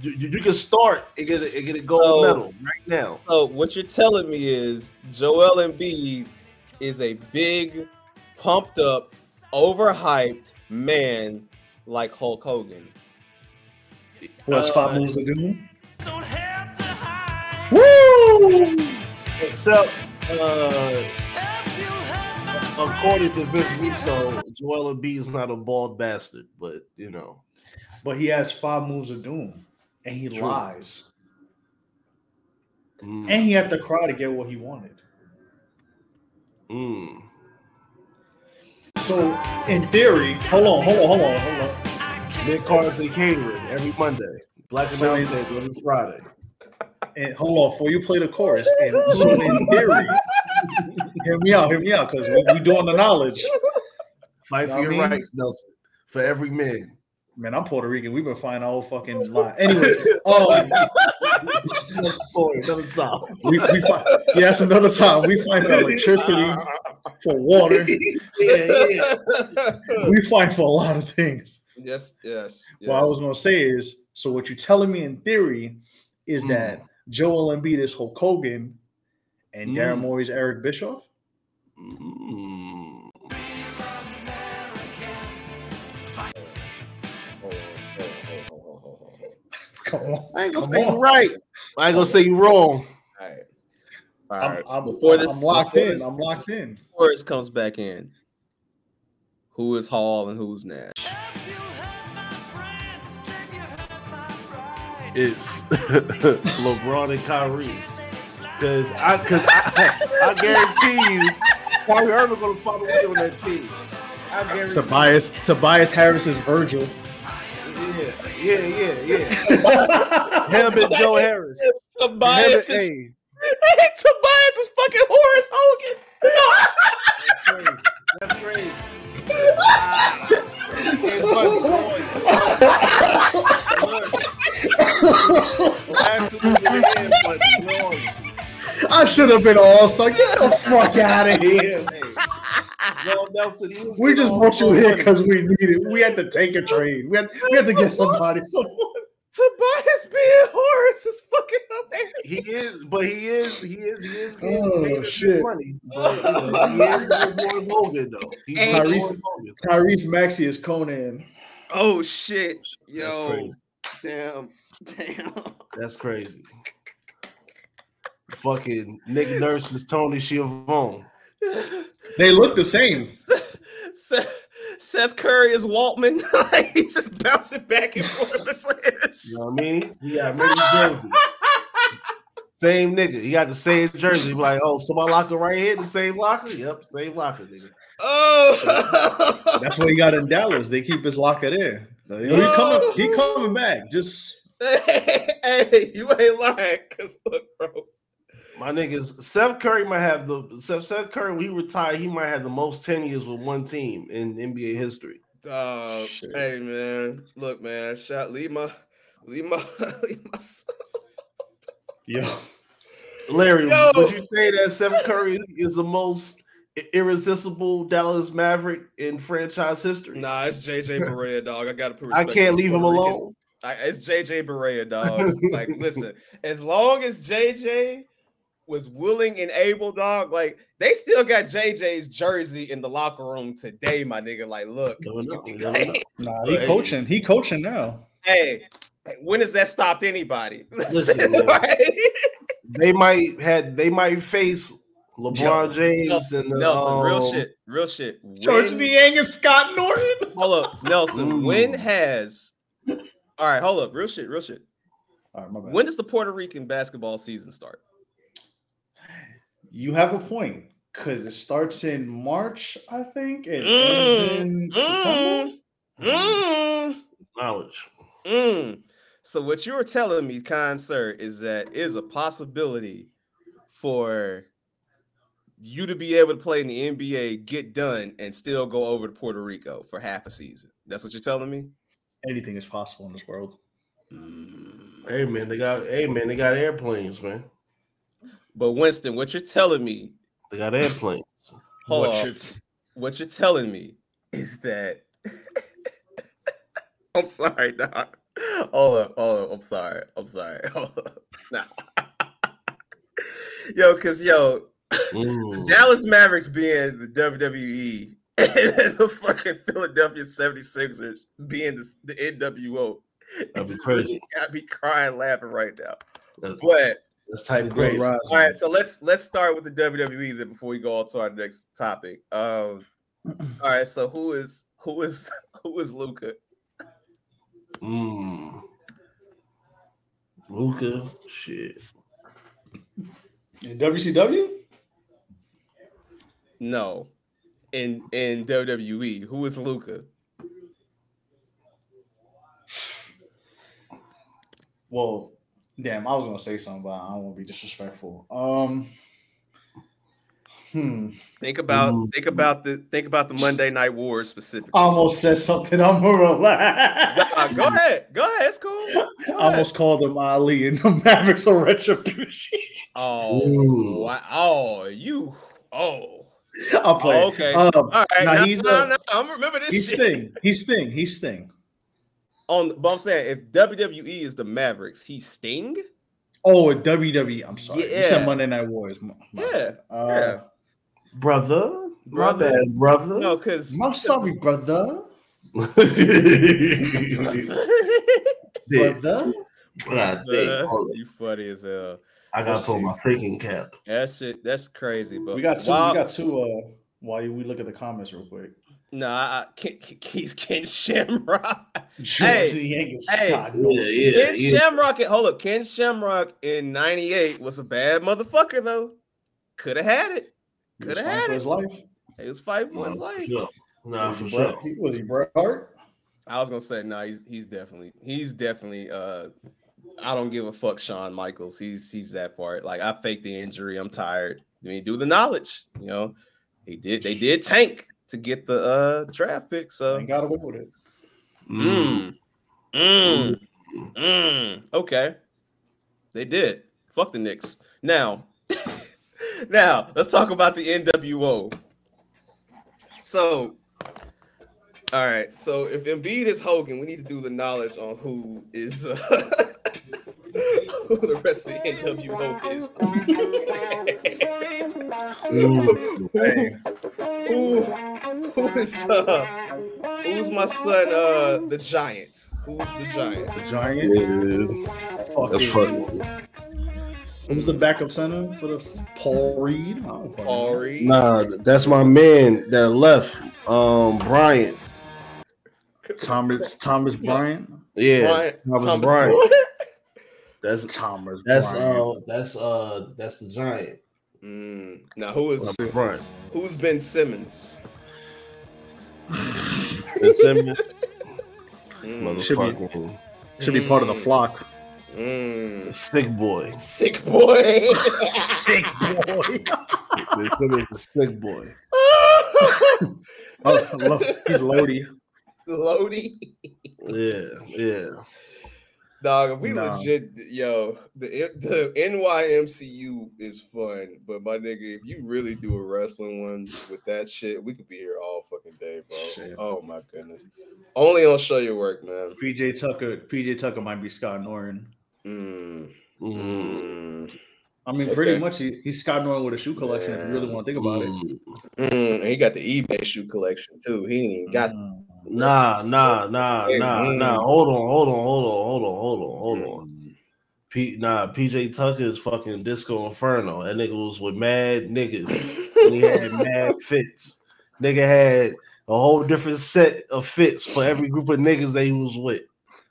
you, you- you can start and get a, and get a gold So- medal right now." so what you're telling me is Joel Embiid is a big, pumped up, overhyped man like Hulk Hogan. Who has Uh, five moves to do? Except, uh, according to Vince Russo, Joel Embiid is not a bald bastard, but you know. But he has five moves of doom, and he True. lies, Mm, and he had to cry to get what he wanted. mm. So, in theory, hold on, hold on, hold on, hold on. Nick Carson catering every Monday. Black Announce he's- every Friday. And hold on, before you play the chorus, and so in theory, hear me out, hear me out, because we, we doing the knowledge. Fight Know for what your I mean? rights, Nelson. For every man. Man, I'm Puerto Rican. We've been our whole fucking lie. Anyway, um, Another story, another time. we, we find, yeah, that's another time. We find electricity for water. Yeah, yeah. We find for a lot of things. yes, yes. What I was gonna say is, so what you're telling me in theory is Mm. that Joel Embiid is Hulk Hogan and Daryl Mm. Morey's Eric Bischoff. Mm. Come on, I ain't gonna Come say on. you right. I ain't gonna say you wrong. All right. All I'm, right. I'm, before this, I'm locked before in. this- I'm locked in. before this comes back in, who is Hall and who's Nash? It's LeBron and Kyrie. Cause I cause I, I guarantee you Kyrie Irving gonna follow me on that team. I guarantee Tobias Tobias Harris is Virgil. Yeah, yeah, yeah, yeah. Him and Joe Harris. Tobias Him is and- Tobias is fucking Horace Hogan. that's crazy. That's crazy. Hey, buddy, boy. Absolutely, yeah, but boy. I should have been all star. Get the fuck out of here. Hey, Nelson, he We just all brought you here because we needed. We had to take a trade. We had, we had to get somebody. someone. Tobias being Horace is fucking hilarious. He is, but he is, he is, he is getting Oh, paid shit. money. But, he is he is Morris Hogan though. He's Tyrese- Hogan. Tyrese Maxey is Konnan. Oh shit. That's Yo. crazy. Damn. Damn. That's crazy. Fucking Nick Nurse is Tony Schiavone. They look the same. Seth, Seth Curry is Waltman. like he's just bouncing back and forth. You know what I mean? He got many jerseys. Same nigga. He got the same jersey. Like, oh, so my locker right here, the same locker? Yep, same locker, nigga. Oh. That's what he got in Dallas. They keep his locker there. Uh, he coming, he coming back. Just hey, you ain't lying. Cause look, bro. My niggas, Seth Curry might have the Seth, Seth Curry. When he retired, he might have the most ten years with one team in NBA history. Uh, Shit. hey man, look, man. Shot, leave my, leave my, leave my. son- yo. Larry, Yo. would you say that Seth Curry is the most irresistible Dallas Maverick in franchise history? Nah, it's JJ Barea, dog. I gotta put. I can't leave him alone. I, it's JJ Barea, dog. like, listen, as long as JJ was willing and able, dog, like they still got JJ's jersey in the locker room today, my nigga. Like, look, Never know, you never. Nah, he coaching. He coaching now. hey, when has that stopped anybody? Listen. Right? They might had they might face LeBron James Nelson, and the, Nelson, real um, shit, real shit. Georges When- Niang and Scott Norton. Hold up, Nelson. Mm. When has? All right, hold up, real shit, real shit. All right, my bad. When does the Puerto Rican basketball season start? You have a point because it starts in March, I think, and Mm, ends in September. Mm, knowledge. mm. So what you were telling me, kind sir, is that is a possibility for you to be able to play in the NBA, get done, and still go over to Puerto Rico for half a season. That's what you're telling me. Anything is possible in this world. Mm. Hey man, they got hey man, they got airplanes, man. But Winston, what you're telling me, They got airplanes. hold What on. you're- what you're telling me is that I'm sorry, Doc. Hold up, hold up. I'm sorry. I'm sorry. Hold up. Nah. yo, cause yo, Mm. Dallas Mavericks being the WWE and the fucking Philadelphia 76ers being the, the NWO. That'd be It's crazy. really got me crying laughing right now. That's, But that's type Go crazy. Rise, all right, so let's let's start with the WWE then before we go on to our next topic. Um, all right, so who is who is who is Luka? Mm. Luka, shit. In WCW? No, in in WWE, who is Luka? Well, damn, I was gonna say something, but I don't want to be disrespectful. Um, hmm, Think about Mm. think about the think about the Monday Night Wars specifically. I almost said something. I'm gonna Nah, relax. go ahead, go ahead, it's cool. Go I ahead. almost called them Ali and the Mavericks are retribution. Oh, Ooh. wow. oh, you, oh, I'll play. Oh, okay. Um, all right. Nah, now, he's, now, uh, now, I'm remember this he's shit. Sting. He's Sting. He's Sting. On, but I'm saying if WWE is the Mavericks, he's Sting. Oh, WWE. I'm sorry. You said Monday Night Wars. My- my Yeah. Uh, yeah. Brother, Brother. my bad, brother. No, because My sorry, brother. Dick. Brother. God dang, hold up. you funny as hell. I gotta Let's pull my freaking cap. That shit, that's crazy. But We got two. while- We got two. Uh, while we look at the comments real quick. Nah, I, Ken, Ken, he's Ken Shamrock. Georges Hey, Niang and hey. Yeah, yeah, Ken yeah. Shamrock, hold up. Ken Shamrock in '98 was a bad motherfucker though. Could have had it. He was Coulda fighting had for it. his life. He was fighting for his life. sure. Nah, for sure. Bret, was he Bret Hart? I was gonna say no. he's he's definitely he's definitely. uh I don't give a fuck, Shawn Michaels. He's he's that part. Like I faked the injury. I'm tired. I mean, do the knowledge. You know, he did. They did tank to get the uh draft pick. So And got away with it. Mm. Mm. Mm. Mm. Okay. They did. Fuck the Knicks. Now, now let's talk about the NWO. So, all right. So if Embiid is Hogan, we need to do the knowledge on who is uh, who the rest of the NWO is. Mm. who, who is uh, who's my son? Uh, the Giant. Who's the Giant? The Giant. Yeah, Fucking, That's funny. Who's the backup center for the Paul Reed? I don't. Paul Reed. Nah, that's my man that left. Um, Bryant. Thomas Thomas Bryant. Yeah, Bryant, Thomas Thomas Bryant. Bryant. That's Thomas that's Bryant. uh that's uh that's the giant. Mm, now who is Thomas Bryant. who's Ben Simmons? Ben Simmons. Mm, Should be- Should be part of the Mm. flock. mm. sick boy. Sick boy. Sick boy. They said it's the sick boy. Oh, lo- he's Lodi. Lodi. Yeah, yeah. Dog, if we Nah. legit, yo, the the NYMCU is fun, but my nigga, if you really do a wrestling one with that shit, we could be here all fucking day, bro. Shit. Oh my goodness. Only on Show Your Work, man. PJ Tucker. PJ Tucker might be Scott Norton. Mm, Mhm. mm, I mean, pretty much he, he's Scott Norton with a shoe collection. If you really want to think about it. Mm. mm. And he got the eBay shoe collection too. He ain't even got. Nah, nah, nah, nah, nah. Hold on, hold on, hold on, hold on, hold on, hold on. Mm. P, nah, PJ Tucker is fucking Disco Inferno. That nigga was with mad niggas. and he had mad fits. Nigga had a whole different set of fits for every group of niggas that he was with.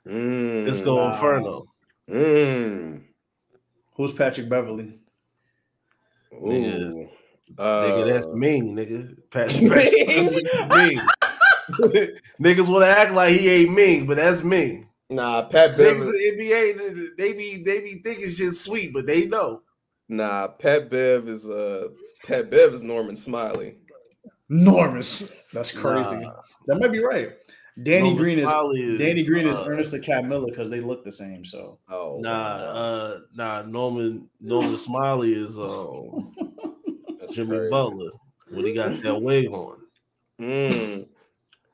Mm, Disco wow. Inferno. mm. Who's Patrick Beverley? Nigga. Ooh. nigga, that's Uh, mean, nigga. Patrick Mean? Beverley is mean. Niggas want to act like he ain't mean, but that's mean. Nah, Pat Niggas Bev. in the NBA, they be they be thinking shit sweet, but they know. Nah, Pat Bev is uh Pat Bev is Norman Smiley. Enormous. That's crazy. Nah. That might be right. Danny Norman Green is is, Danny Green is uh, Ernest the Cat Miller because they look the same. So Oh Nah, uh, nah. Norman Norman Smiley is um That's Jimmy crazy. Butler when he got that wig on. Mm,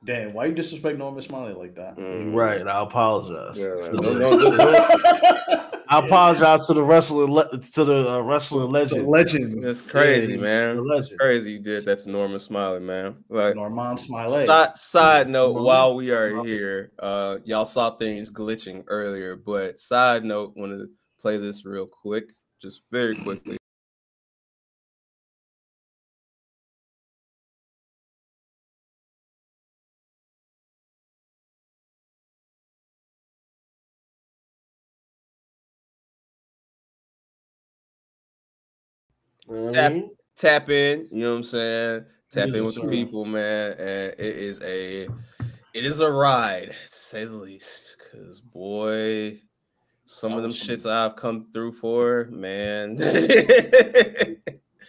damn, why you disrespect Norman Smiley like that? mm. Right, I apologize. Yeah, To man. the- Don't- don't- don't- I apologize to the wrestling le- to the uh, wrestling It's a legend. legend. It's crazy, Yeah, man. the It's legend. crazy you did that to Norman Smiley, man. Like Norman Smiley. side, side note, Norman while we are Smiley. here, uh y'all saw things glitching earlier, but side note, want to play this real quick, just very quickly. You know Tap- tap in, you know what I'm saying? Tap in with the people, man. And it is a it is a ride, to say the least. Cause boy, some of them shits I've come through for, man. Dirt.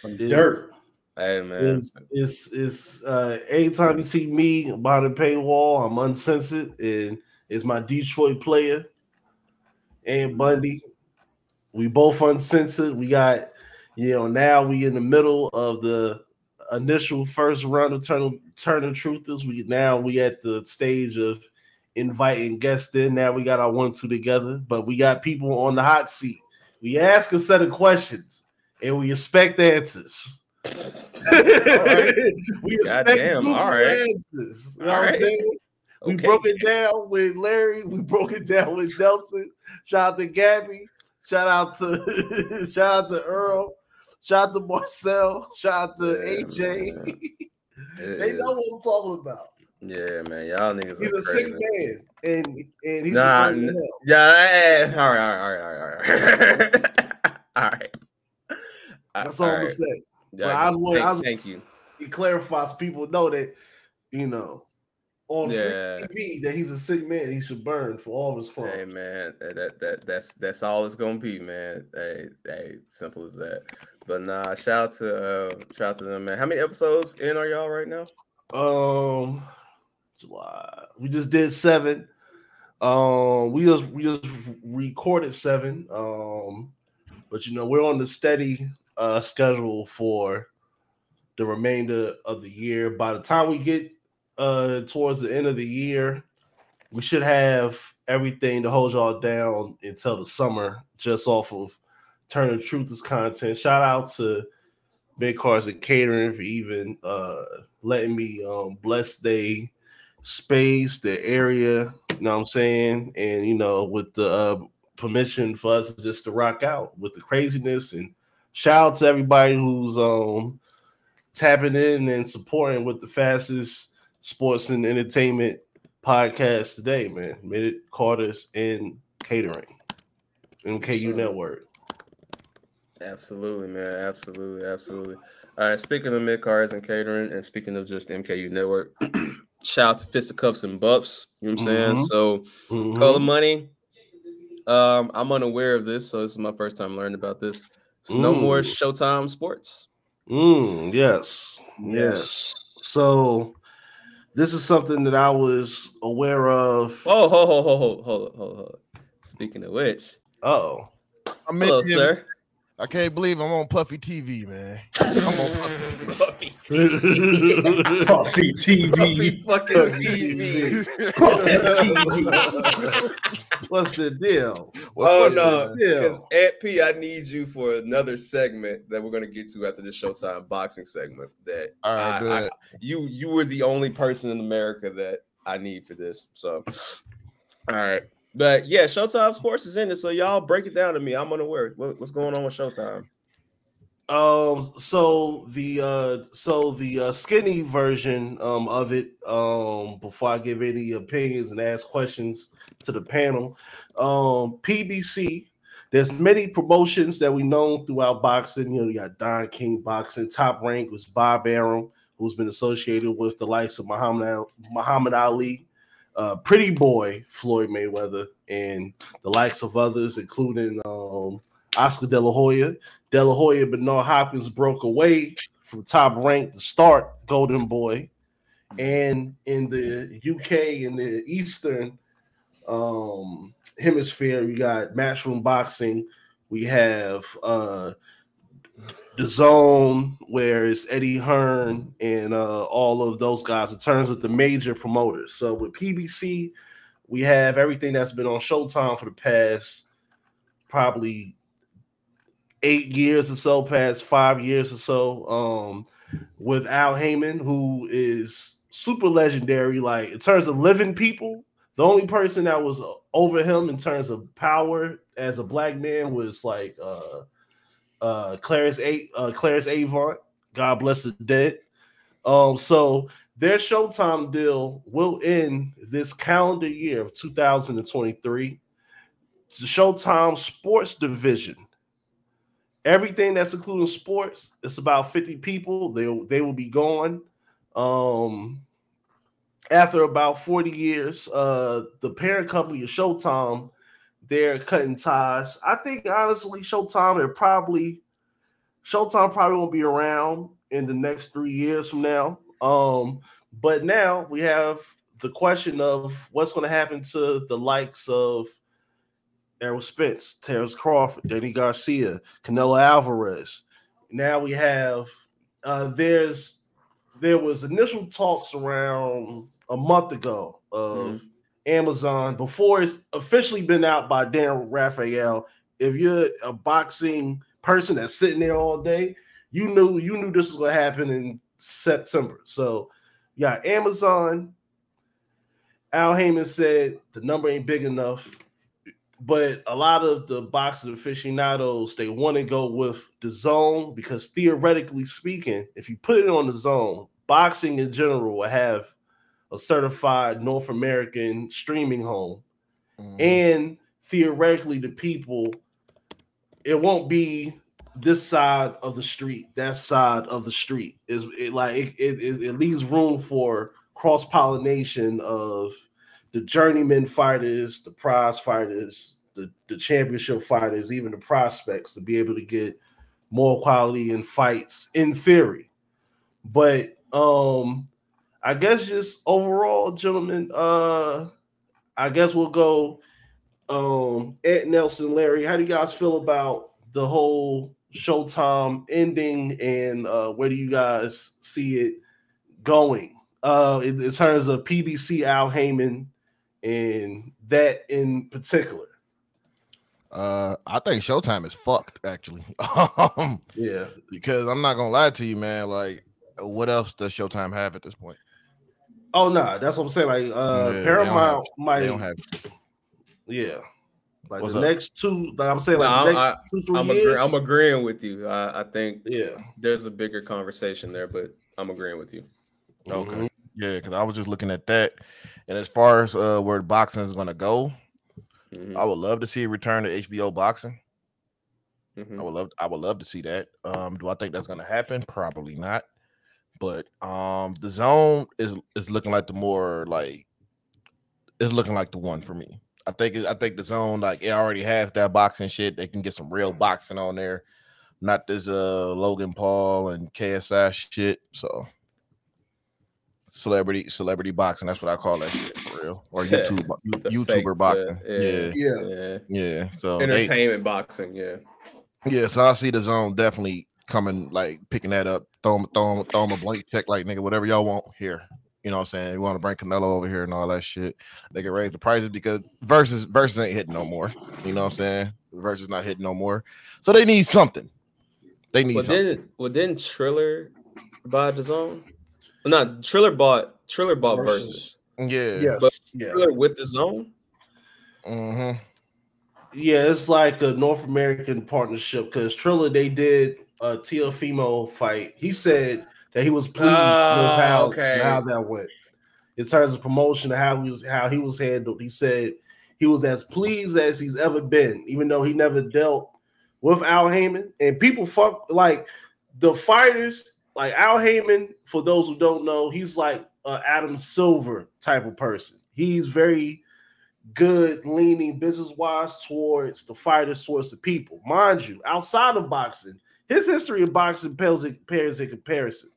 hey Dirt. man. It's, it's, it's uh, anytime you see me behind the paywall, I'm uncensored, and it's my Detroit player and Bundy. We both uncensored. We got, you know, now we in the middle of the initial first round of Turn Turn of Truthers. We now we at the stage of inviting guests in. Now we got our one two together, but we got people on the hot seat. We ask a set of questions and we expect answers. we expect Goddamn, truthful all right. answers. You know All what I'm right. saying? We broke it down with Larry. We broke it down with Nelson. Shout out to Gabby. Shout out to shout out to Earl. Shout out to Marcel. Shout out to Yeah, AJ. They know what I'm talking about. Yeah, man. Y'all niggas He's a sick man, and and he's Nah, n- Yeah, eh, all right, all right, all right, all right. all right. Uh, That's all, I'm right. gonna say. Yeah, But I was thank, I was- thank you. He clarifies people know that you know on Yeah. TV that he's a sick man. He should burn for all of his crimes. Hey man, that, that that that's that's all it's gonna be, man. Hey, hey, simple as that. But nah, shout out to uh shout out to them, man. How many episodes in are y'all right now? Um, July. We just did seven. Um, we just we just recorded seven. Um, but you know we're on the steady uh schedule for the remainder of the year. By the time we get uh towards the end of the year, we should have everything to hold y'all down until the summer, just off of Turn the Truthers content. Shout out to Midcarders and Catering for even uh letting me um bless they space, the area, you know what I'm saying? And you know, with the uh permission for us just to rock out with the craziness and shout out to everybody who's um tapping in and supporting with the fastest sports and entertainment podcast today, man. Midcarders and catering. MKU sir. Network. Absolutely, man. Absolutely, absolutely. All right. Speaking of Midcarders and catering, and speaking of just MKU Network, shout out to fisticuffs and buffs. You know what I'm saying? Mhm. So Mhm. color money. Um, I'm unaware of this, so this is my first time learning about this. So no more Ooh. Showtime Sports. Mm, yes, Yes. yes. So this is something that I was aware of. Oh, hold, hold, hold, hold, hold, hold, hold. Speaking of which, Oh, I mean, hello, sir. I can't believe I'm on Puffy TV, man. I'm on Puffy Puffy, Puffy Puffy TV. fucking TV. Puffy TV. what's the deal? Oh no, the because Ed P, I need you for another segment that we're gonna get to after the Showtime boxing segment. That All right, I- I- you you were the only person in America that I need for this. So, all right, but yeah, Showtime Sports is in it. So y'all break it down to me. I'm unaware. What, what's going on with Showtime? Um, so the uh, so the uh, skinny version um of it. Um, before I give any opinions and ask questions to the panel, um, PBC. There's many promotions that we know throughout boxing. You know, you got Don King Boxing. Top rank was Bob Arum, who's been associated with the likes of Muhammad Muhammad Ali, uh, Pretty Boy Floyd Mayweather, and the likes of others, including um, Oscar De La Hoya. De La Hoya, Bernard Hopkins broke away from top rank to start Golden Boy. And in the UK and the Eastern um, hemisphere, we got Matchroom Boxing. We have uh, DAZN, where it's Eddie Hearn and uh, all of those guys in terms of the major promoters. So with PBC, we have everything that's been on Showtime for the past probably eight years or so, past five years or so, um, with Al Haymon, who is super legendary. Like in terms of living people, the only person that was over him in terms of power as a black man was like uh uh Clarence A uh Clarence Avant. God bless the dead. Um, so their Showtime deal will end this calendar year of 2023. The Showtime Sports Division everything that's including sports it's about 50 people they they will be gone um after about 40 years uh the parent company of showtime they're cutting ties. I think honestly showtime it probably showtime probably won't be around in the next three years from now. Um but now we have the question of what's going to happen to the likes of Errol Spence, Terrence Crawford, Danny Garcia, Canelo Alvarez. Now we have uh there's there was initial talks around a month ago of Amazon before it's officially been out by Dan Rafael. If you're a boxing person that's sitting there all day, you knew you knew this was gonna happen in September. So yeah, Amazon. Al Haymon said the number ain't big enough but a lot of the boxing aficionados they want to go with DAZN because theoretically speaking, if you put it on DAZN, boxing in general will have a certified North American streaming home, Mhm. and theoretically, the people it won't be this side of the street, that side of the street. Is it like it, it, it, it leaves room for cross pollination of the journeyman fighters, the prize fighters, the, the championship fighters, even the prospects to be able to get more quality in fights in theory. But um I guess just overall, gentlemen, uh I guess we'll go um Ed Nelson, Larry. How do you guys feel about the whole Showtime ending and uh where do you guys see it going? Uh in, in terms of PBC Al Haymon and that in particular. Uh, I think Showtime is fucked actually. um, Yeah. because I'm not gonna lie to you, man. Like, what else does Showtime have at this point? Oh no, nah, that's what I'm saying. Like uh Yeah, they Paramount might They don't have. yeah. Like What's the up? next two, like I'm saying, No, like the I'm- next two, three I'm, years. agree- I'm agreeing with you. I, I think yeah. there's a bigger conversation there, but I'm agreeing with you. Okay. Mhm. Yeah, because I was just looking at that, and as far as uh where boxing is gonna go, Mhm, I would love to see a return to HBO boxing. I mhm. would love I would love to see that. Um, do I think that's gonna happen? Probably not. But um, DAZN is is looking like the more like is looking like the one for me. I think it- I think DAZN like it already has that boxing shit. They can get some real boxing on there, not this uh Logan Paul and KSI shit. So celebrity celebrity boxing. That's what I call that shit for real. Or Yeah, YouTube YouTuber fake, boxing. yeah. yeah, Yeah. Yeah. yeah. So they- Entertainment boxing, yeah. yeah, so I see DAZN definitely coming, like picking that up, throw him, throw him, throw him a blank check, like nigga, whatever y'all want here. You know what I'm saying? You want to bring Canelo over here and all that shit. They can raise the prices because Verzuz Verzuz ain't hitting no more. You know what I'm saying? Verzuz not hitting no more. So they need something. They need Well, something. didn't well didn't Triller buy DAZN? Well, not Triller bought Triller bought Verzuz. Verzuz. yeah. Yes. But- Yeah. Triller with DAZN. Mm-hmm. Yeah, it's like a North American partnership because Triller they did a Teofimo fight. He said that he was pleased with Oh, how, okay. how that went in terms of promotion and how he was how he was handled. He said he was as pleased as he's ever been, even though he never dealt with Al Haymon. And people fuck like the fighters, like Al Haymon. For those who don't know, he's like a Adam Silver type of person. He's very good leaning business wise towards the fighters, towards the people. Mind you, outside of boxing, his history of boxing pales in, pales in comparison.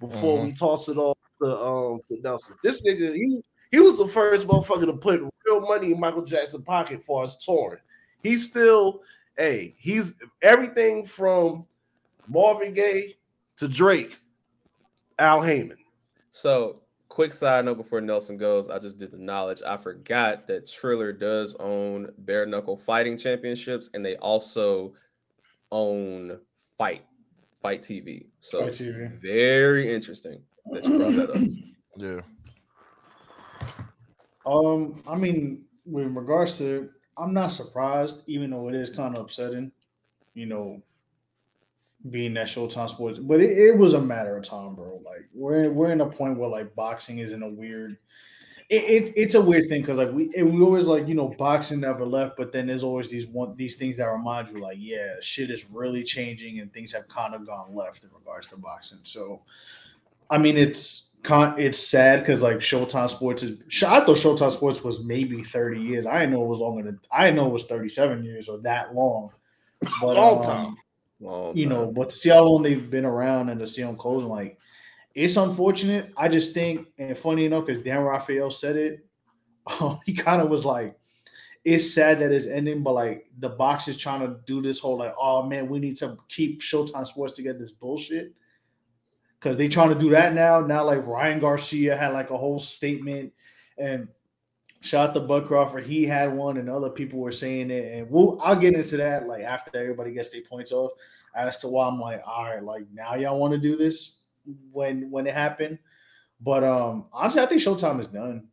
Before we toss it off to um to Nelson, this nigga he he was the first motherfucker to put real money in Michael Jackson's pocket for his touring. He's still, hey, he's everything from Marvin Gaye to Drake, Al Haymon. So, quick side note before Nelson goes, I just did the knowledge. I forgot that Triller does own bare knuckle fighting championships, and they also own Fight FITE TV. So, FITE TV. very interesting that you brought that up. Yeah. Um, I mean, with regards to, I'm not surprised, even though it is kind of upsetting, you know, being that Showtime Sports, but it, it was a matter of time, bro. Like we're we're in a point where like boxing is in a weird. It, it it's a weird thing because like we we always like you know boxing never left, but then there's always these one these things that remind you like yeah shit is really changing and things have kind of gone left in regards to boxing. So, I mean it's con it's sad because like Showtime Sports is. I thought Showtime Sports was maybe thirty years. I didn't know it was longer than. I didn't know it was thirty seven years or that long. But Long um, time. Long you know, but to see how long they've been around and to see them closing, like it's unfortunate. I just think, and funny enough, because Dan Rafael said it, um, he kind of was like, it's sad that it's ending, but like the box is trying to do this whole like, oh man, we need to keep Showtime Sports to get this bullshit. Cause they trying to do that now. Now, like Ryan Garcia had like a whole statement and shout out to Bud Crawford. He had one, and other people were saying it. And we'll I'll get into that like after everybody gets their points off as to why I'm like, all right, like now y'all want to do this when when it happened. But um honestly, I think Showtime is done.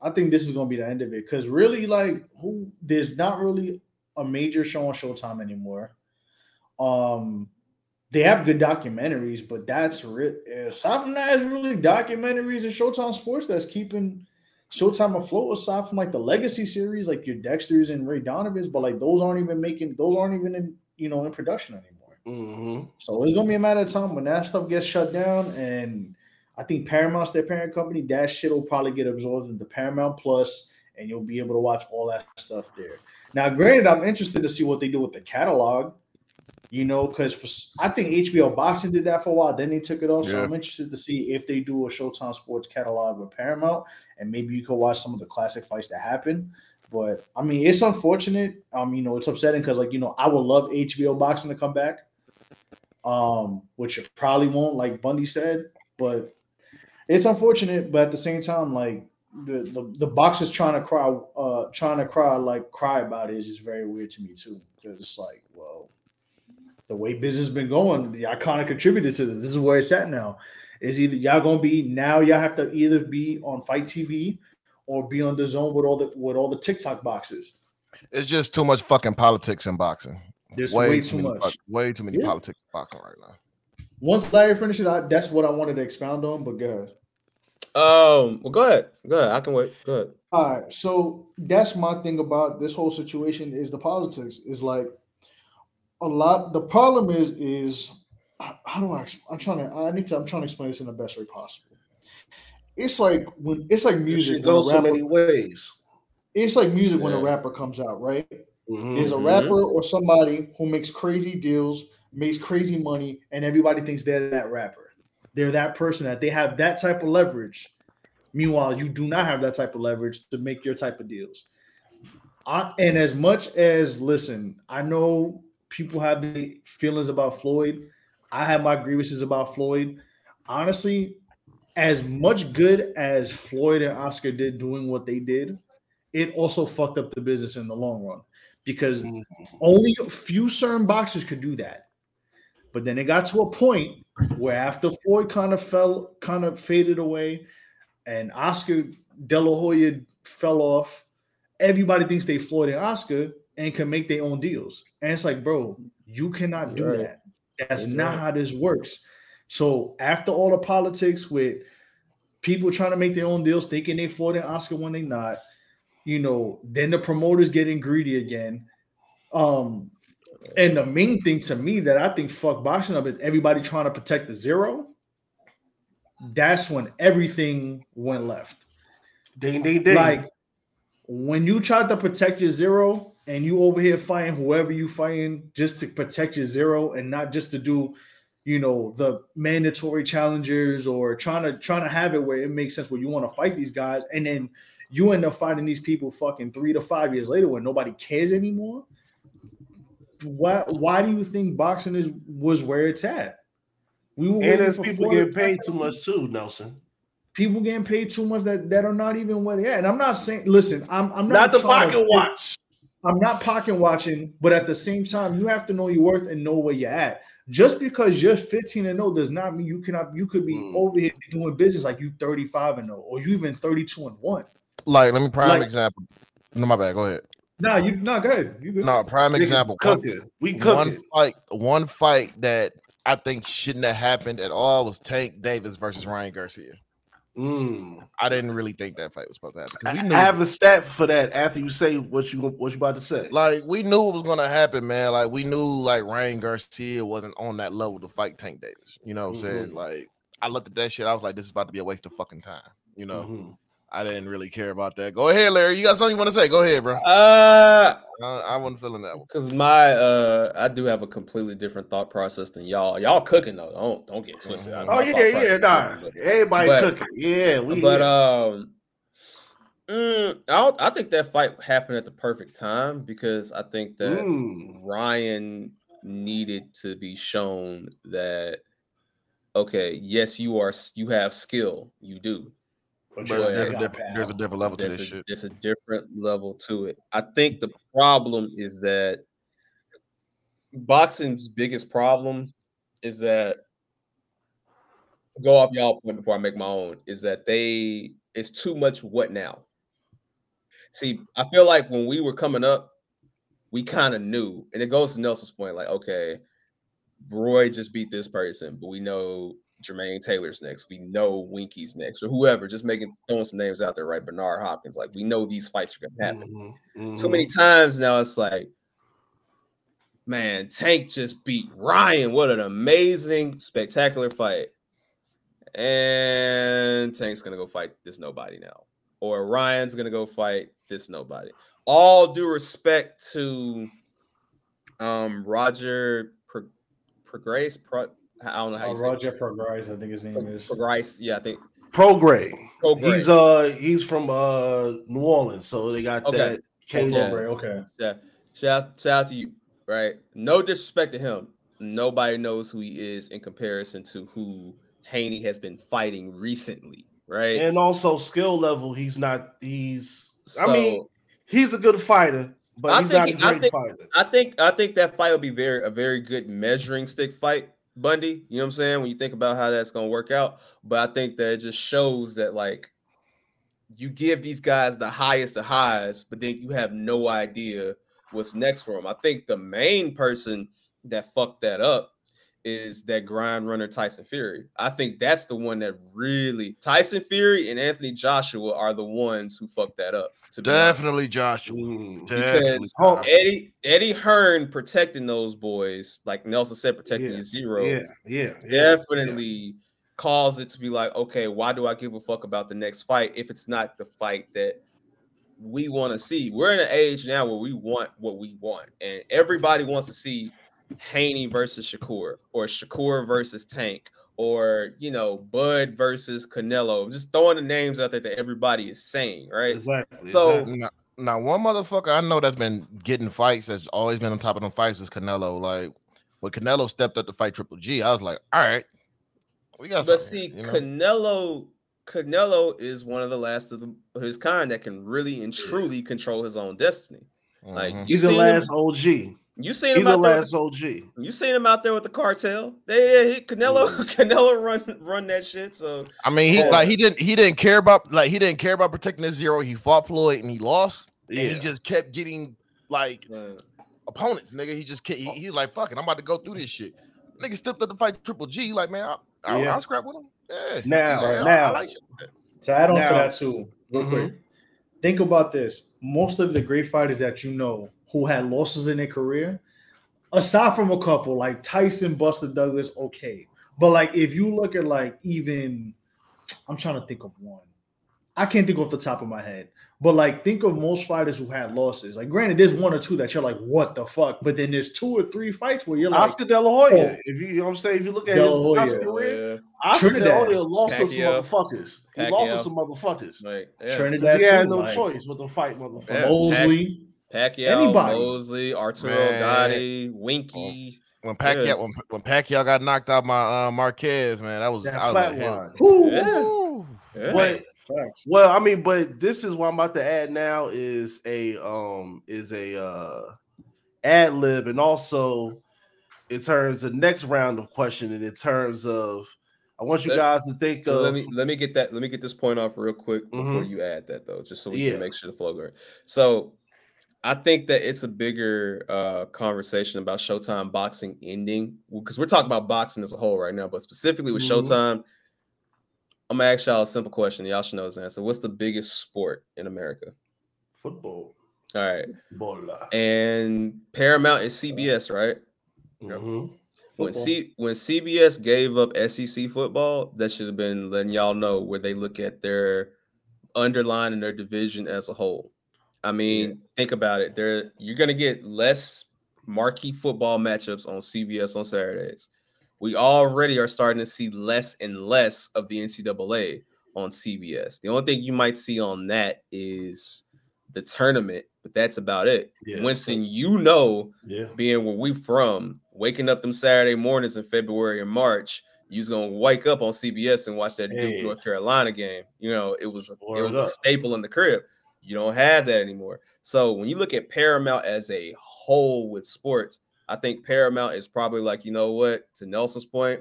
I think this is gonna be the end of it because really, like, who there's not really a major show on Showtime anymore. Um, they have good documentaries, but that's re- aside from that, it's really documentaries and Showtime Sports that's keeping Showtime afloat. Aside from like the Legacy series, like your Dexter's and Ray Donovan's, but like those aren't even making those aren't even in you know in production anymore. Hmm So it's gonna be a matter of time when that stuff gets shut down, and I think Paramount's their parent company. That shit will probably get absorbed into Paramount Plus, and you'll be able to watch all that stuff there. Now, granted, I'm interested to see what they do with the catalog. You know, because I think HBO Boxing did that for a while. Then they took it off. So I'm interested to see if they do a Showtime Sports catalog with Paramount, and maybe you could watch some of the classic fights that happen. But I mean, it's unfortunate. Um, you know, it's upsetting because like you know, I would love HBO Boxing to come back um, which it probably won't, like Bundy said, but it's unfortunate. But at the same time, like the the, the boxers trying to cry, uh, trying to cry like cry about it is just very weird to me too, because it's like, well, the way business has been going, kind of contributed to this. This is where it's at now. Is either y'all gonna be now? Y'all have to either be on FITE TV or be on DAZN with all the with all the TikTok boxes. It's just too much fucking politics in boxing. There's way, too many much. fuck- way too many Yeah. politics in boxing right now. Once Larry finishes, I, that's what I wanted to expound on. But go ahead. Um, well, go ahead. Go ahead. I can wait. Go ahead. All right, so that's my thing about this whole situation is the politics is like a lot. The problem is is how how do I? I'm trying to. I need to. I'm trying to explain this in the best way possible. It's like when it's like music. shit When a goes so many ways. it's like music when a rapper comes out, right? Mhm. There's a Mhm. rapper or somebody who makes crazy deals, makes crazy money, and everybody thinks they're that rapper. They're that person that they have that type of leverage. Meanwhile, you do not have that type of leverage to make your type of deals. I, and as much as listen, I know people have the feelings about Floyd. I have my grievances about Floyd. Honestly, as much good as Floyd and Oscar did doing what they did, it also fucked up the business in the long run because Mhm. only a few certain boxers could do that. But then it got to a point where after Floyd kind of fell, kind of faded away, and Oscar De La Hoya fell off, everybody thinks they Floyd and Oscar and can make their own deals. And it's like, bro, you cannot do right. that. That's not right. how this works. So after all the politics with people trying to make their own deals, thinking they Floyd and Oscar when they not, you know, then the promoters getting greedy again. Um, and the main thing to me that I think fuck boxing up is everybody trying to protect the zero. That's when everything went left. Ding ding ding. Like when you try to protect your zero and you over here fighting whoever you fighting just to protect your zero and not just to do, you know, the mandatory challengers or trying to trying to have it where it makes sense where you want to fight these guys and then you end up finding these people fucking three to five years later when nobody cares anymore. Why why do you think boxing is was where it's at? We were and there's people getting paid too much too, Nelson. people getting paid too much that, that are not even where they at. And I'm not saying, listen, I'm I'm Not not, the pocket watch. I'm not pocket watching, but at the same time, you have to know your worth and know where you're at. Just because you're 15 and 0 does not mean you cannot you could be Mm. over here doing business like you 35 and 0 or you even 32 and 1. Like, let me prime Like- example. No, my bad. Go ahead. Nah, you not good. You good. No, prime Niggas example. One, cooking. We one cooking. fight, one fight that I think shouldn't have happened at all was Tank Davis versus Ryan Garcia. Mm. I didn't really think that fight was supposed to happen I, because I we knew, have a stat for that after you say what you what you about to say. like, we knew it was gonna happen, man. Like, we knew like Ryan Garcia wasn't on that level to fight Tank Davis. You know what I'm saying? Mhm. Like, I looked at that shit. I was like, this is about to be a waste of fucking time. You know, Mhm. I didn't really care about that. Go ahead, Larry. You got something you want to say? Go ahead, bro. Uh, Uh, I wasn't feeling that one. Because my uh, I do have a completely different thought process than y'all. Y'all cooking though. Don't don't get twisted. Mhm. Oh yeah, yeah, nah. is different, Everybody but- cooking. Yeah, we. But, but um, mm, I I think that fight happened at the perfect time because I think that Mm. Ryan needed to be shown that okay, yes, you are you have skill, you do. But But there's, a different, there's a different level to There's this a, shit. there's a different level to it. I think the problem is that boxing's biggest problem is that go off y'all point before I make my own is that they it's too much what now. See, I feel like when we were coming up, we kind of knew, and it goes to Nelson's point, like, okay, Roy just beat this person, but we know Jermaine Taylor's next. We know Winky's next, or whoever. Just making throwing some names out there, right? Bernard Hopkins. Like we know these fights are gonna happen. Mhm, So mhm. many times now, it's like, man, Tank just beat Ryan. What an amazing, spectacular fight. And Tank's gonna go fight this nobody now, or Ryan's gonna go fight this nobody. All due respect to um Roger Pro- Prograis. Pro, I don't know how Uh, you say Roger Progrise, I think his name is. Prograis. Yeah, I think Prograde. Prograis. He's uh he's from uh New Orleans, so they got Okay. that Cajun. Yeah. Prograis, okay. Yeah. Shout, shout out to you, right? No disrespect to him. Nobody knows who he is in comparison to who Haney has been fighting recently, right? And also skill level, he's not. He's. I mean, he's a good fighter, but I he's think not a he- I great think- fighter. I think I think that fight will be very a very good measuring stick fight, Bundy. You know what I'm saying? When you think about how that's gonna work out, but I think that it just shows that like you give these guys the highest of highs, but then you have no idea what's next for them. I think the main person that fucked that up is that grind runner Tyson Fury. I think that's the one that really Tyson Fury and Anthony Joshua are the ones who fucked that up. To be. Definitely Joshua. Mm. Definitely. Because Oh, Eddie Eddie Hearn protecting those boys, like Nelson said, protecting Yeah, zero, Yeah, yeah, yeah. definitely cause it to be like, okay, why do I give a fuck about the next fight if it's not the fight that we want to see? We're in an age now where we want what we want, and everybody wants to see Haney versus Shakur or Shakur versus Tank. Or you know, Bud versus Canelo. I'm just throwing the names out there that everybody is saying, right? Exactly. So- exactly. Now, now, one motherfucker I know that's been getting fights, that's always been on top of them fights, is Canelo. Like when Canelo stepped up to fight Triple G, I was like, all right, we got. But see, here, you know? Canelo, Canelo is one of the last of, the, of his kind that can really and truly control his own destiny. Like Mhm. you he's the seen him, last OG. You seen He's him the out there. last OG. With, you seen him out there with the cartel. They, yeah, he, Canelo, Canelo run run that shit. So I mean, he Yeah. like he didn't he didn't care about like he didn't care about protecting his zero. He fought Floyd and he lost, Yeah. and he just kept getting like uh, opponents, nigga. He just kept, he, he's like, fuck it, I'm about to go through this shit. Nigga stepped up to fight Triple G, like man, I'll, I'll, Yeah. I'll scrap with him. Yeah, Now- yeah, I- I now- like shit like. To add on to that too, real Mhm. quick. Think about this. Most of the great fighters that you know who had losses in their career, aside from a couple like Tyson, Buster Douglas, okay. But like if you look at like even I'm trying to think of one. I can't think off the top of my head. But like think of most fighters who had losses. Like granted, there's one or two that you're like, what the fuck? But then there's two or three fights where you're like, Oscar De La Hoya. Oh. If you, you know what I'm saying, if you look at De his La Hoya. Oscar career, yeah, Oscar De La Trinidad. Hoya lost to some motherfuckers. He lost to some motherfuckers. like yeah. Trinidad He had too, no like, choice but to fight motherfuckers. Yeah. Mosley. Pacquiao, Anybody. Mosley, Arturo Man. Gatti, Winky. When Pacquiao Yeah. when, when Pacquiao got knocked out by uh, Marquez, man, that was That I was flat like, hell. line. Whew. Yeah. Ooh. Yeah. But well, I mean, but this is what I'm about to add now is a um is a uh ad lib and also in terms of next round of questioning in terms of I want you Let- guys to think of let me let me get that let me get this point off real quick before Mhm. you add that though, just so we Yeah. can make sure the flow goes. So I think that it's a bigger uh conversation about Showtime boxing ending because we're talking about boxing as a whole right now, but specifically with Mhm. Showtime, I'm gonna ask y'all a simple question. Y'all should know this answer. What's the biggest sport in America? football. All right, Bola. and Paramount is CBS, right? Mhm. When C when CBS gave up SEC football, that should have been letting y'all know where they look at their underline and their division as a whole. I mean, think about it. There you're gonna get less marquee football matchups on CBS on Saturdays. We already are starting to see less and less of the NCAA on CBS. The only thing you might see on that is the tournament, but that's about it. Yeah. Winston, you know Yeah. being where we from, waking up them Saturday mornings in February and March, you was gonna wake up on CBS and watch that Duke North Carolina game. You know, it was it was a staple in the crib. You don't have that anymore. So when you look at Paramount as a whole with sports, I think Paramount is probably like, you know what, to Nelson's point,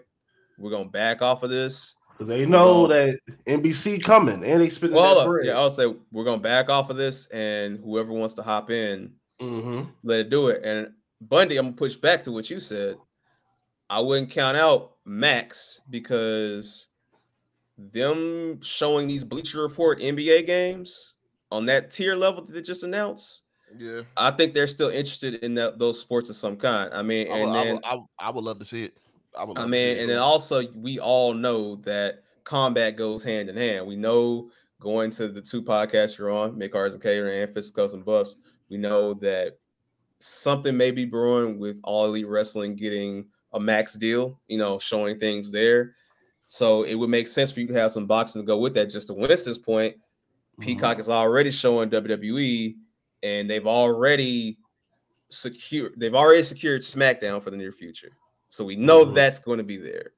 we're gonna back off of this. Because they know that NBC coming and they spending Well, that yeah, I'll say we're gonna back off of this, and whoever wants to hop in, Mhm. let it do it. And Bundy, I'm gonna push back to what you said. I wouldn't count out Max because them showing these Bleacher Report NBA games on that tier level that they just announced. Yeah, I think they're still interested in that, those sports of some kind. I mean, I would, and I, then would, I, would, I would love to see it. I would. Love I to see mean, and then also we all know that combat goes hand in hand. We know going to the two podcasts you're on, Midcarders in Catering and Fisticuffs and Buffs, we know that something may be brewing with All Elite Wrestling getting a max deal, you know, showing things there. So it would make sense for you to have some boxing to go with that. Just to Winston's point, Peacock is already showing WWE, and they've already secured they've already secured SmackDown for the near future. So we know Mhm. that's going to be there.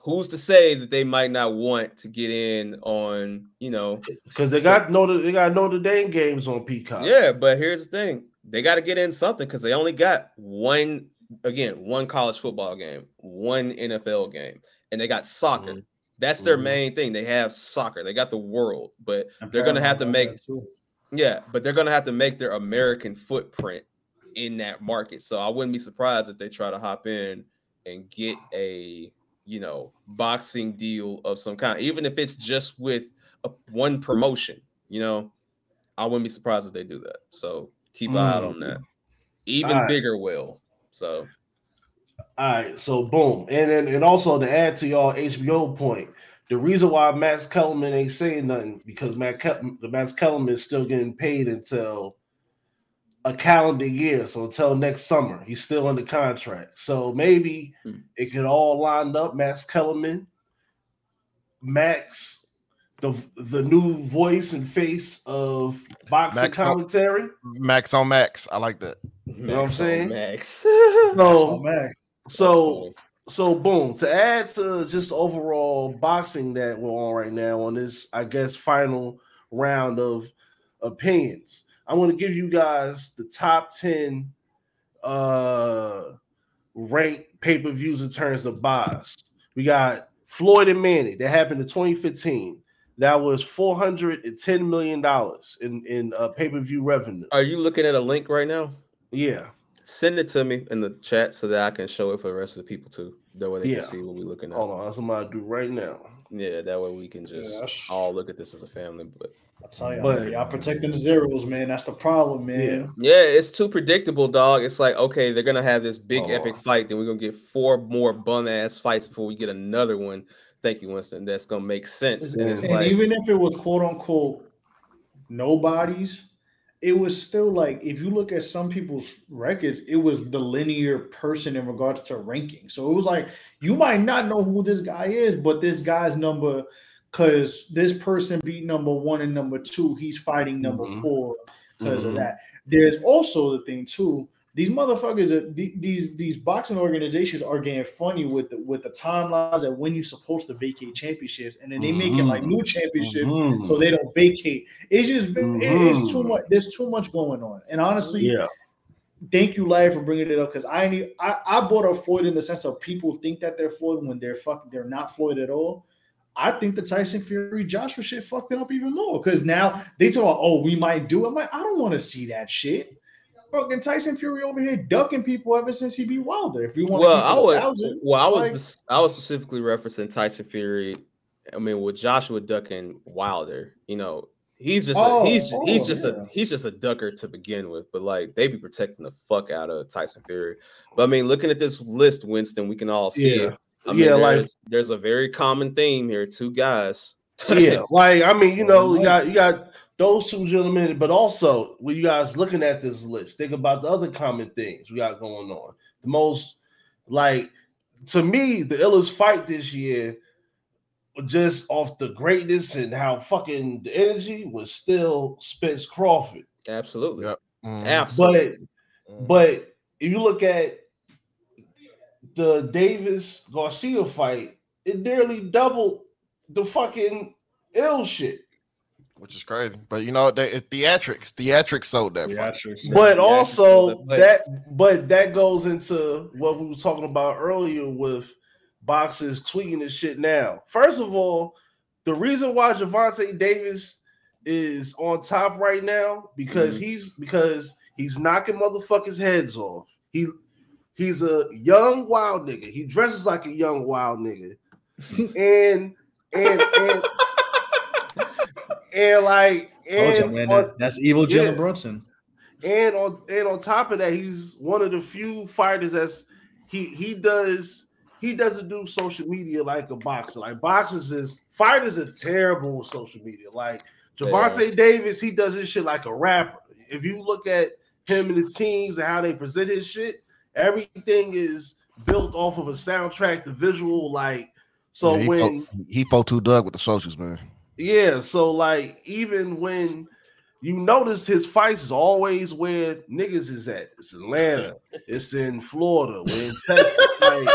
Who's to say that they might not want to get in on, you know, Because they got Notre they got Notre Dame games on Peacock. yeah, but here's the thing. They got to get in something because they only got one again, one college football game, one NFL game, and they got soccer. Mhm. That's their Mhm. main thing. They have soccer. They got the world, but they're gonna have to make. Yeah, but they're gonna have to make their American footprint in that market. So I wouldn't be surprised if they try to hop in and get a you know boxing deal of some kind, even if it's just with a, one promotion. You know, I wouldn't be surprised if they do that. So keep an eye out on that. Even Alright. bigger will. So All right, so boom, and then and also to add to y'all HBO point, the reason why Max Kellerman ain't saying nothing because Matt Ke- the Max Kellerman is still getting paid until a calendar year, so until next summer, he's still under contract. So maybe Hmm. it could all line up. Max Kellerman, Max, the the new voice and face of boxing Max Kel- commentary. Max on Max. I like that. You know what I'm Max on saying? Max. Oh, So Max. So so boom to add to just overall boxing that we're on right now on this i guess final round of opinions i'm going to give you guys the top 10 uh ranked pay-per-views in terms of buys. We got floyd and manny that happened in 2015 that was 410 million dollars in in uh, pay-per-view revenue. Are you looking at a link right now? yeah Send it to me in the chat so that I can show it for the rest of the people too. That way they Yeah. can see what we're looking at. hold on that's what i'm going to do right now Yeah, that way we can just that's- all look at this as a family. But I tell you, But- y'all protecting the zeros, man. That's the problem, man. yeah, it's too predictable, dog. It's like okay, they're gonna have this big Oh. epic fight, then we're gonna get four more bum ass fights before we get another one. Thank you, Winston. That's gonna make sense. And it's And like even if it was quote unquote nobodies, it was still like if you look at some people's records, it was the linear person in regards to ranking. So it was like you might not know who this guy is, but this guy's number because this person beat number one and number two, he's fighting number Mhm. four because Mhm. of that. There's also the thing too. These motherfuckers, these these boxing organizations are getting funny with the with the timelines and when you're supposed to vacate championships, and then they making like new championships Mhm. so they don't vacate. It's just it- it's too Mhm. much. There's too much going on, and honestly, yeah thank you, Larry, for bringing it up because I need I, I bought a Floyd in the sense of people think that they're Floyd when they're fucking they're not Floyd at all. I think the Tyson Fury Joshua shit fucked it up even more because now they talk about oh we might do. it. I'm like I don't want to see that shit. Fucking Tyson Fury over here ducking people ever since he beat Wilder. If you want, well, to I keep it a was thousand, well, I was like- spec- I was specifically referencing Tyson Fury. I mean, with Joshua ducking Wilder, you know, he's just Oh, a, he's oh, he's just yeah. a he's just a ducker to begin with. But like they be protecting the fuck out of Tyson Fury. But I mean, looking at this list, Winston, we can all see Yeah. it. I mean, Yeah, like- there's, there's a very common theme here. Two guys. yeah, like I mean, you know, you got you got those two gentlemen, but also when you guys looking at this list, think about the other common things we got going on. The most like to me, the illest fight this year, just off the greatness and how fucking the energy was still Spence Crawford. Absolutely. Yep. Mhm. Absolutely. But but if you look at the Davis Garcia fight, it nearly doubled the fucking ill shit. Which is crazy. But you know, they it, theatrics, theatrics sold that fight. Theatrics. But Yeah, also that's that but that goes into what we were talking about earlier with boxes tweeting this shit now. First of all, the reason why Gervonta Davis is on top right now because mm-hmm. he's because he's knocking motherfuckers' heads off. He he's a young wild nigga. He dresses like a young wild nigga. and and and, and like Told ya, and man, on- that- that's evil yeah. Jalen Brunson. and on and on top of that, he's one of the few fighters that's he he does he doesn't do social media like a boxer. Like boxers is fighters are terrible with social media. Like Gervonta Davis, he does his shit like a rapper. If you look at him and his teams and how they present his shit, everything is built off of a soundtrack, the visual, like so Yeah, he, when fought, he fought two Doug with the socials, man. Yeah, so like even when you notice his fights is always where niggas is at. It's Atlanta, it's in Florida, we're in Texas. Like,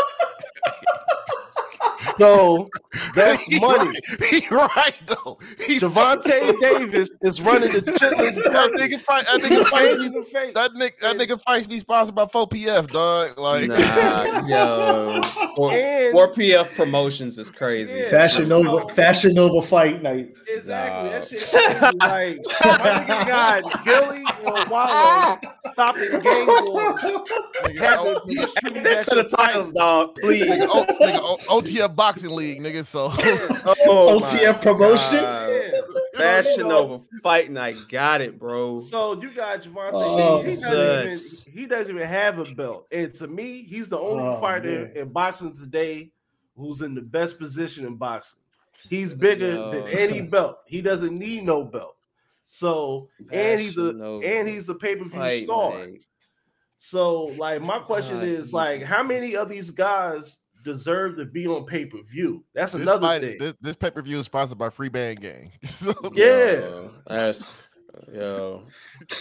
so that's He money. Right, he right though. He Gervonta Davis is running the chitlins. that nigga fight. That nigga fight. He's a fake. That nigga, that nigga fights be sponsored by 4PF, dog. Like, Nah, yo. Four, And- 4PF promotions is crazy. Yeah. Fashion Nova, Fashion Nova fight night. Exactly. Nah. That shit crazy. like my nigga got Gillie or Wallo stopping gang wars. Nigga, Having O- peace nigga, treaties That's at to the titles, dog. Please. nigga, O- nigga, O- OTF Boxing League, nigga. So Oh, OTF my promotions? Yeah. Fashion you know, over fight night. Got it, bro. So you got Gervonta Oh, He doesn't, even, he doesn't even have a belt. And to me, he's the only Oh, fighter man. in boxing today who's in the best position in boxing. He's bigger Yo. than any belt. He doesn't need no belt. So and he's a over and he's a pay per view fight star. night. So like my question God, is like how many of these guys deserve to be on pay per view? That's this, another fight- thing. this, this pay per view is sponsored by Free Band Gang. So, Yeah. Yo, that's yo.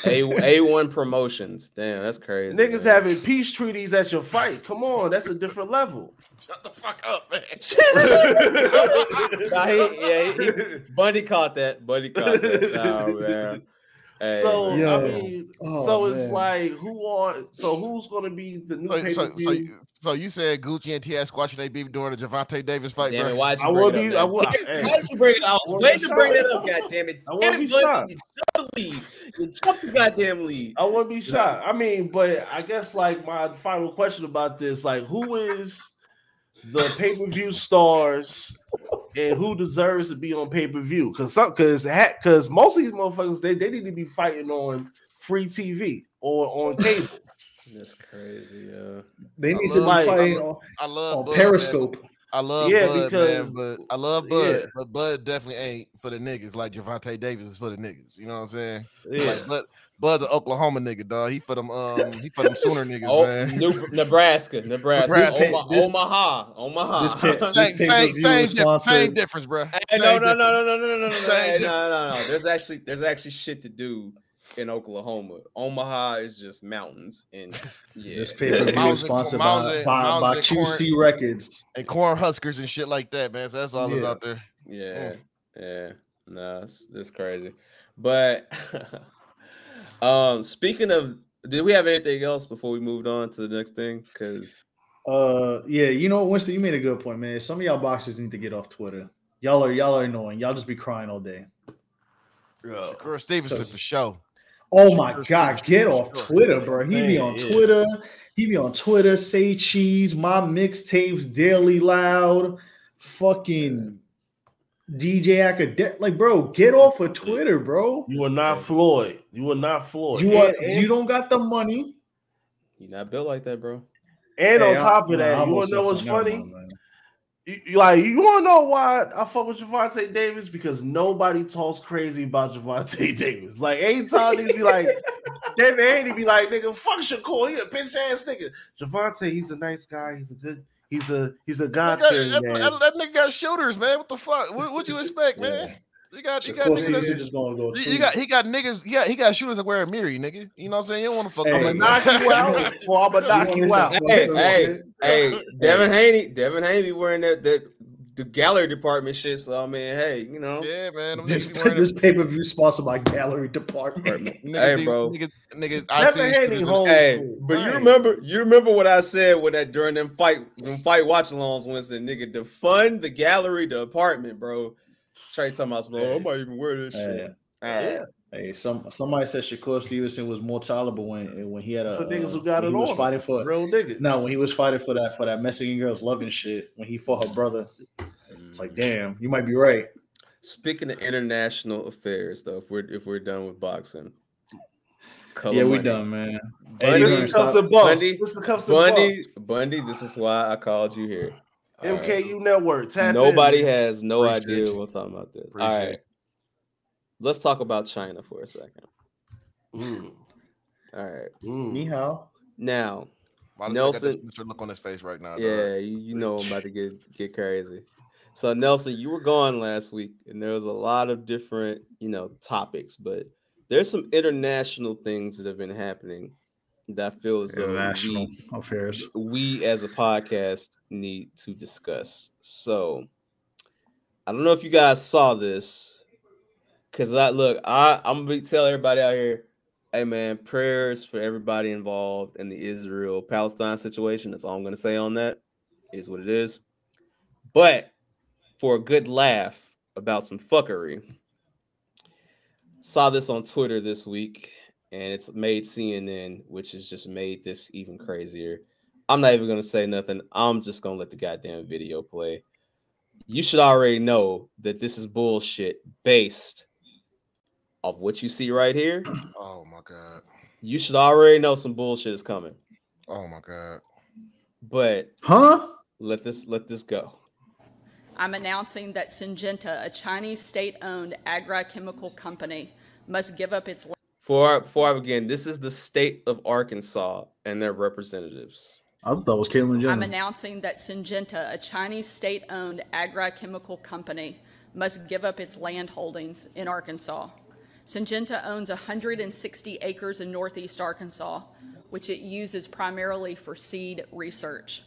A A one promotions. Damn, that's crazy. Niggas man. having peace treaties at your fight. Come on, that's a different level. shut the fuck up, man. Nah, he- yeah, he- he- Bundy caught that. Bundy caught that. Oh man. Hey, so man. Yo. I mean, Oh, so it's man. like who are so who's gonna be the new So, so, so, you- so you said Gucci and T.S. squashing they beef during the Gervonta Davis fight, Damn it, why'd you I bring will it be- up, I man? will- Damn, hey. Why'd you bring it up? I I was won't waiting be to bring it up, goddammit. I won't Damn be it, Bundy, shocked. You jumped the lead. You jumped the goddamn lead. I wouldn't be shocked. I mean, but I guess like my final question about this, like who is the pay per view stars and who deserves to be on pay per view? Because some because because most of these motherfuckers they, they need to be fighting on free TV or on cable. That's crazy, yeah. They need I to love- be I fighting love- on, I love on Bud, Periscope. Man. I love Yeah, Bud, because- man, but I love Bud, Yeah. but Bud definitely ain't for the niggas like Gervonta Davis is for the niggas. You know what I'm saying? Yeah. Like, Bud, Bud's an Oklahoma nigga, dog. He for them, um, he for them Sooner niggas, Oh, man. New, Nebraska, Nebraska, Nebraska. Oma- This- Omaha, Omaha. this pit- Same, this same, pay-per-view same, is di- sponsored- same difference, bro. Hey, no, no, no, no, no, no, no, no, no, Same hey, no, no, no. There's actually there's actually shit to do in Oklahoma. Omaha is just mountains, and yeah, This pay per view is sponsored Mounds by, and- by, by and QC Records. And corn huskers and shit like that, man. So that's all that's out there. yeah, yeah. No, it's, it's crazy. But um, speaking of, did we have anything else before we moved on to the next thing? Because Uh, yeah, you know, Winston, you made a good point, man. Some of y'all boxers need to get off Twitter. Y'all are y'all are annoying. Y'all just be crying all day. Shakur Stevenson for show. Oh my god, get off. Twitter, bro. He be on. Twitter. He be on Twitter. Say cheese. My mixtapes daily loud. Fucking DJ Akademiks. Like, bro, get off of Twitter, bro. You are not Floyd. You are not Floyd. You are and, and, you don't got the money. you're not built like that, bro. and Hey, on top of nah, I that, you wanna know said what's something. Never funny? mind, man. You, you- like you want to know why I fuck with Gervonta Davis because nobody talks crazy about Gervonta Davis. Like anytime they be like, David Haney be like, nigga, fuck Shakur, he a bitch ass nigga. Gervonta, he's a nice guy. He's a good. He's a he's a God That, that, that- nigga got shooters, man. What the fuck? What what you expect, man? You got you got niggas. Stevenson that's- just gonna go. You, you tweet. got he got niggas. Yeah, he got shooters that wear a mirror, nigga. You know what I'm saying? You don't want to fuck. Hey, with I'ma knock you out, or I'ma knock wanna you out. Hey, hey, hey, Devin Haney, Devin Haney wearing that that the gallery department shit. So I mean, hey, you know, Yeah, man. Them This, niggas this pay per view sponsored by Gallery Department. niggas, Hey, bro. Niggas, niggas, I see Devin Haney home hey, school. but you remember, you remember what I said when that during them fight, them fight watch alongs, Winston, nigga, defund the gallery department, bro. Trey talking about, oh, I might even wear this shit. All right. Yeah. Hey, some somebody said Shakur Stevenson was more tolerable when when he had a For niggas uh, who got when it he was fighting for real niggas. no when he was fighting for that for that Mexican girls loving shit when he fought her brother. It's like damn, you might be right. Speaking of international affairs, though, if we're if we're done with boxing, Color yeah, we Money. done, man. Bundy- Hey, This is cuffs stop- and bumps. Bundy- This is cuffs and bumps. Bundy, Bundy, this is why I called you here. All right. MKU Network. Tap Nobody in. has no Appreciate idea you. we're talking about this. All Appreciate right. it. Let's talk about China for a second. Mm, All right. mm. Ni hao. Now, Why does he got this Nelson- Mr. look on his face right now. dog? yeah, you, you know I'm about to get get crazy. So Nelson, you were gone last week, and there was a lot of different, you know, topics, but there's some international things that have been happening that I feel as though International we, affairs. we as a podcast need to discuss. So I don't know if you guys saw this because I look, I I'm gonna be tell everybody out here, hey man, prayers for everybody involved in the Israel Palestine situation. That's all I'm gonna say on that. Is what it is. But for a good laugh about some fuckery, saw this on Twitter this week, and it's made CNN, which has just made this even crazier. I'm not even gonna say nothing. I'm just gonna let the goddamn video play. You should already know that this is bullshit based off what you see right here. Oh my god. You should already know some bullshit is coming. Oh my god. But Huh? let this let this go. I'm announcing that Syngenta, a Chinese state-owned agrochemical company, must give up its Before I, before I begin, this is the state of Arkansas and their representatives. I thought it was Caitlyn Jenner. I'm announcing that Syngenta, a Chinese state-owned agrochemical company, must give up its land holdings in Arkansas. Syngenta owns 160 acres in northeast Arkansas, which it uses primarily for seed research.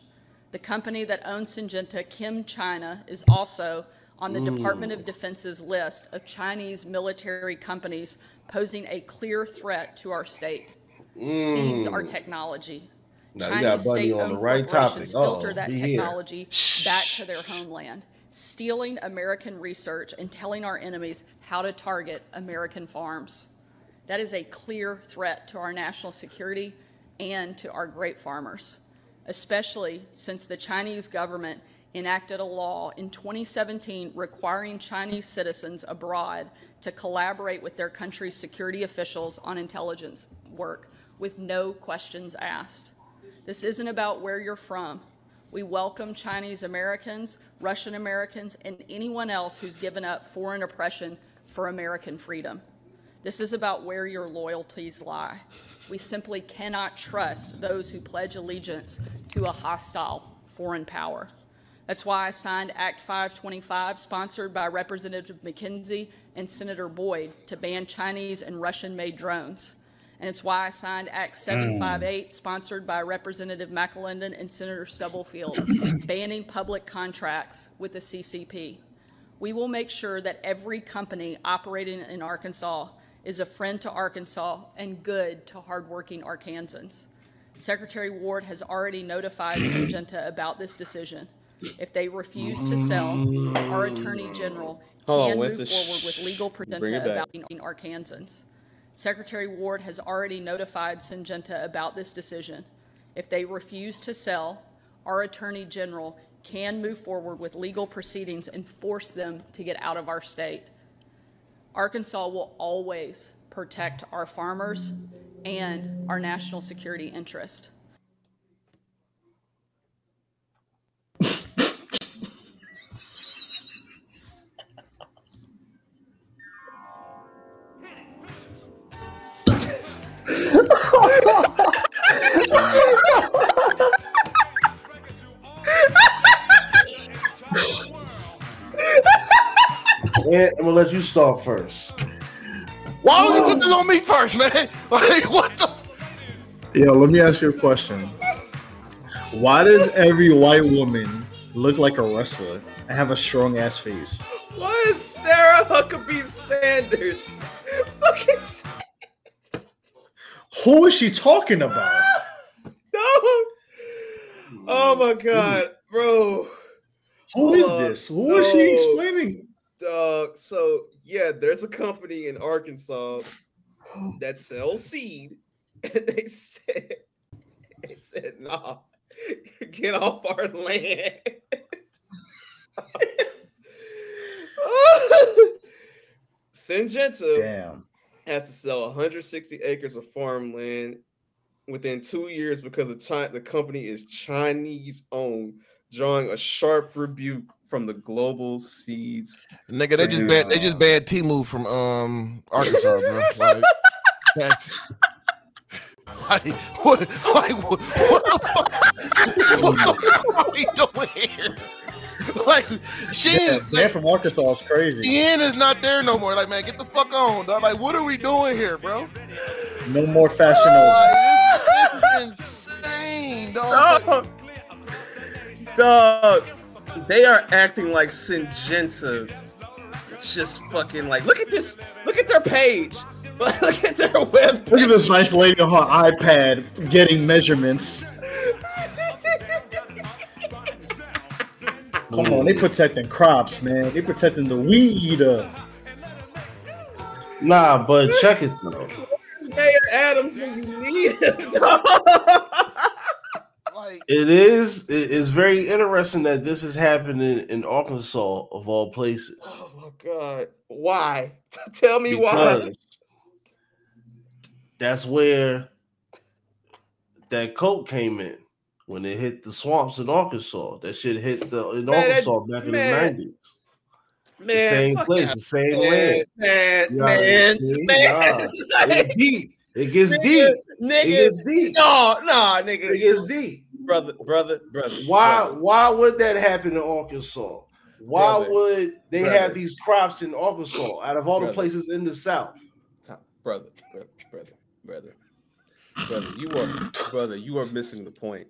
The company that owns Syngenta, ChemChina, is also on the Department of mm. Defense's list of Chinese military companies posing a clear threat to our state. Seeds our mm. technology. Now you got Buddy on the right corporations topic. filter that be here. technology back to their homeland, stealing American research and telling our enemies how to target American farms. That is a clear threat to our national security and to our great farmers, especially since the Chinese government enacted a law in 2017 requiring Chinese citizens abroad to collaborate with their country's security officials on intelligence work with no questions asked. This isn't about where you're from. We welcome Chinese Americans, Russian Americans, and anyone else who's given up foreign oppression for American freedom. This is about where your loyalties lie. We simply cannot trust those who pledge allegiance to a hostile foreign power. That's why I signed Act 525, sponsored by Representative McKenzie and Senator Boyd, to ban Chinese and Russian made drones. And it's why I signed Act hmm. 758, sponsored by Representative McElendon and Senator Stubblefield, banning public contracts with the CCP. We will make sure that every company operating in Arkansas is a friend to Arkansas and good to hardworking Arkansans. Secretary Ward has already notified Syngenta about this decision. If they refuse to sell, our Attorney General Hold on, can move forward with legal Syngenta about Arkansans. Secretary Ward has already notified Syngenta about this decision. If they refuse to sell, our Attorney General can move forward with legal proceedings and force them to get out of our state. Arkansas will always protect our farmers and our national security interest. And I'm gonna let you start first. Why would you put this on me first, man? Like what the f- Yo, let me ask you a question. Why does every white woman look like a wrestler and have a strong ass face? Why is Sarah Huckabee Sanders? Look at Who is she talking about? no. Oh my god, bro. Who is this? Who is she explaining? Dog. So yeah, there's a company in Arkansas that sells seed, and they said they said, nah, get off our land. Syngenta Damn. has to sell 160 acres of farmland within two years because the China, the company is Chinese owned, drawing a sharp rebuke from the global seeds. Nigga, they just banned they just banned Temu from um Arkansas, bro. Like that's like what like what, what the fuck what the fuck are we doing here? Like she Man, man like, from Arkansas is crazy. Ian is not there no more. Like, man, get the fuck on, dog. Like, what are we doing here, bro? No more fashion over. Like, this, this is insane, dog. Dog, dog, they are acting like Syngenta. It's just fucking like, look at this, look at their page, look at their web. Look at this nice lady on her iPad getting measurements. Come on, they protecting crops, man. They protecting the weed. Uh, Nah, but check it though. Mayor Adams when you need him. Like, It is. It is very interesting that this is happening in Arkansas of all places. oh my god. Why? Tell me why. That's where that coke came in when it hit the swamps in Arkansas. That shit hit the in Man, that- Arkansas back in man, the nineties. The Man, same place, the same man, land. man, Yeah, man, see? man. It's deep. It gets Nigga, deep. It gets deep. no, no, It gets deep. Brother, brother, brother. Why? brother. Why would that happen in Arkansas? Why Brother. would they Brother. have these crops in Arkansas out of all the places in the South? Brother, brother, brother, brother, brother, you are, brother, you are missing the point,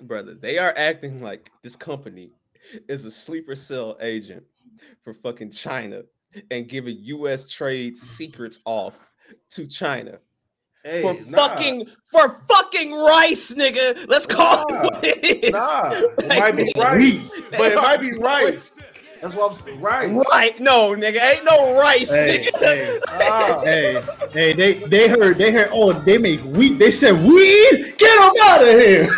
brother. They are acting like this company is a sleeper cell agent for fucking China and giving U.S. trade secrets off to China Hey, for nah, fucking for fucking rice, nigga. Let's call Nah, it what it is. Nah, it Like, might be nigga, rice, they but it might be rice. That's what I'm saying. Rice. Right? No, nigga, ain't no rice, Hey, nigga. hey, Ah, hey, hey, they they heard they heard oh they make weed. They said weed. Get them out of here.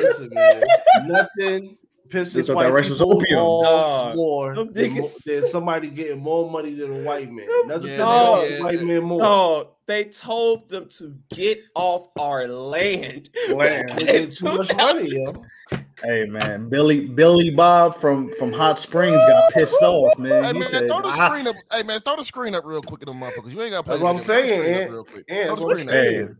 listen, man. Nothing They pisses thought white that rice was people opium. off more them than, than somebody getting more money than a white man. Nothing Yeah, pisses yeah, white yeah. man more. No, they told them to get off our land. Land. Get too much money, yo. Hey man, Billy Billy Bob from from Hot Springs got pissed off, man. hey He man, said, throw the "I- screen up. Hey man, throw the screen up real quick in the motherfuckers. You ain't got to play. That's what I'm the video. Throw the saying, screen up real quick. Ant, Throw the screen up.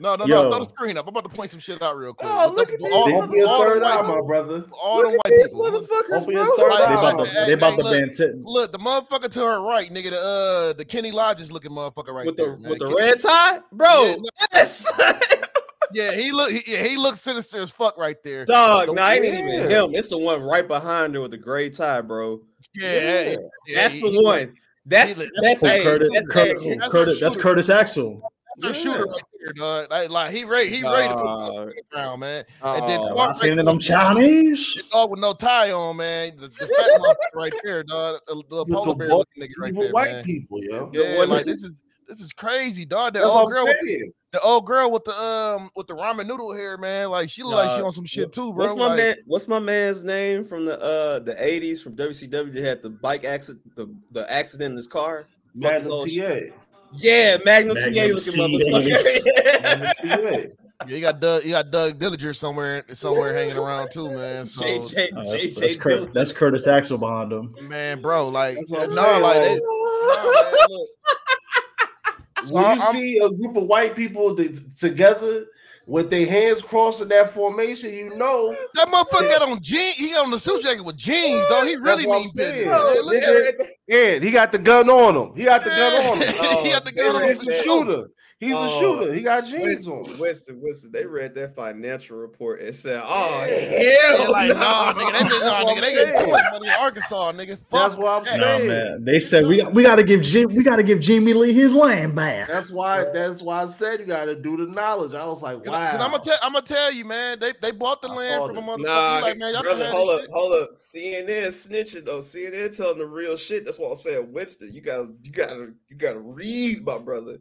Saying. No, no, Yo. no. Throw the screen up. I'm about to point some shit out real quick. Oh, With look the- at these all, Don't be a all the white eye, my brother. all the white these people. motherfuckers, Open bro. third they eye. about to, Hey, they about hey, to look. ban t- Look, the motherfucker to her right, nigga, the uh the Kenny Lodges looking motherfucker right with there. the man. with the Kenny- red tie, bro. Yeah, look- yes, Yeah, he look he, yeah, he looks sinister as fuck right there. dog. The- No, it ain't even him. It's the one right behind her with the gray tie, bro. Yeah, yeah, yeah, That's the one. That's he- that's Curtis, that's, Curtis, that's Curtis, that's. Curtis Axel. That's a shooter right there, dog. Like, like he ready, he ready to put Dog. the ground, man. And then oh, Mark I right seen there, them Chinese. the dog with no tie on, man. The, the fat motherfucker right there, dog. The, the With polar bear looking nigga right there, white man. people, yo. Yeah, one- like this is this is crazy, dog. That That's old girl with the, the old girl with the um with the ramen noodle hair, man. Like she look like she on some shit too, bro. What's my like, man? What's my man's name from the uh the eighties from WCW that had the bike accident, the the accident in his car? Fuck his Magnum. TA. Yeah, Magnum, Magnum TA looking motherfucker. Yeah, you got Doug, you got Doug Dillinger somewhere somewhere hanging around too, man. So JJ, Oh, that's, JJ that's, Cur- that's Curtis Axel behind him. man, bro, like That's what I'm no, saying, like like- they, nah, man, look. So When you I'm- see a group of white people t- together with their hands crossed in that formation, you know that motherfucker got on jeans. He got on the suit jacket with jeans, though. He really means business. Bro, man. Look at nigga. Yeah, he got the gun on him. He got the gun on him. he got the gun on him. He's sure. shooter. He's the Oh, uh, shooter. He got jeans Winston, on. Winston, Winston, they read that financial report and said, "Oh Yeah, hell like, no, nah, nigga, they, just, nah, That's what nigga, they get too much money in Arkansas, nigga. Fuck That's what I'm that. saying. No man, they said we we got to give Jim, we got to give Jimmy Lee his land back. That's why. That's why I said you got to do the knowledge. I was like, Cause, wow. I'm gonna tell, I'm gonna tell you, man. They they bought the I land saw from a motherfucker. Nah, like, man, y'all brother, can hold up, shit. hold up. CNN snitching though. CNN telling the real shit. That's what I'm saying. Winston, you gotta, you gotta, you gotta read, my brother.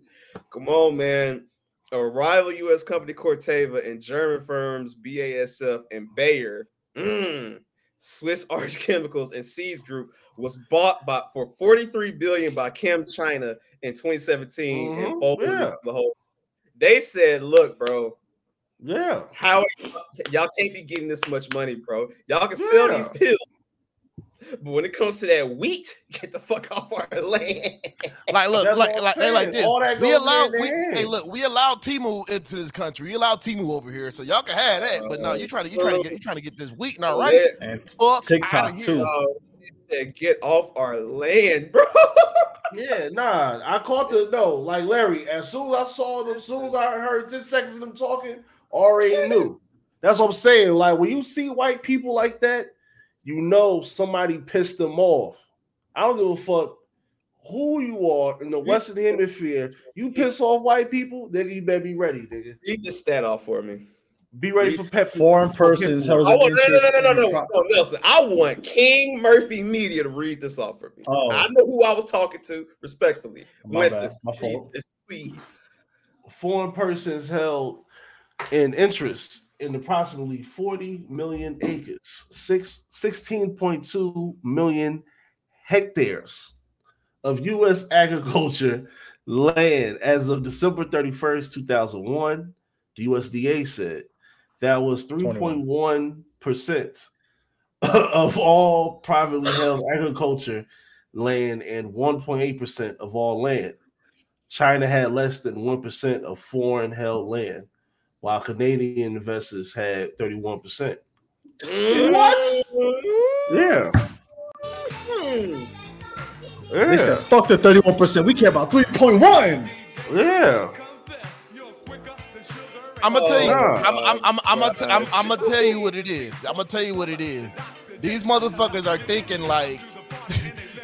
Come on, man. A rival U.S. company Corteva and German firms BASF and Bayer, mm, Swiss agrochemicals and Seeds Group was bought by for 43 billion by ChemChina in 2017 Mhm, and folded yeah. the whole. They said, "Look, bro, yeah. how y'all can't be getting this much money, bro? Y'all can sell these pills, but when it comes to that wheat, get the fuck off our land." Like, look, That's like, what I'm like, they like this. All that We goes allow, we, hand. hey, look, we allow Temu into this country. We allow Temu over here, so y'all can have that. But no, you trying to, you trying to get, you trying to get this wheat and our rice. And Fuck TikTok outta here, too. uh, said, get off our land, bro. Yeah, nah. I caught the no, like Larry. As soon as I saw them, as soon as I heard 10 seconds of them talking, already knew. That's what I'm saying. Like when you see white people like that, you know somebody pissed them off. I don't give a fuck who you are in the Western Hemisphere. You piss off white people, nigga, you better be ready, nigga. Read this stat off for me. Be ready for pep. Foreign persons held I want no, no, no, no, no, no, pro- no, Nelson. I want King Murphy Media to read this off for me. Oh. I know who I was talking to, respectfully. My Winston, bad. My fault. Please. foreign persons held an interest in approximately 40 million acres, six, 16.2 million hectares of U.S. agriculture land as of December 31st, 2001. The USDA said that was 3.1% of all privately held agriculture land and 1.8% of all land. China had less than 1% of foreign held land, while Canadian investors had 31%. What? Yeah. Hmm. They said, fuck the 31%. We care about 3.1. Yeah. I'm gonna tell you. Oh, I'm, I'm, I'm, I'm, gonna t- I'm. I'm gonna tell you what it is. I'm gonna tell you what it is. These motherfuckers are thinking like.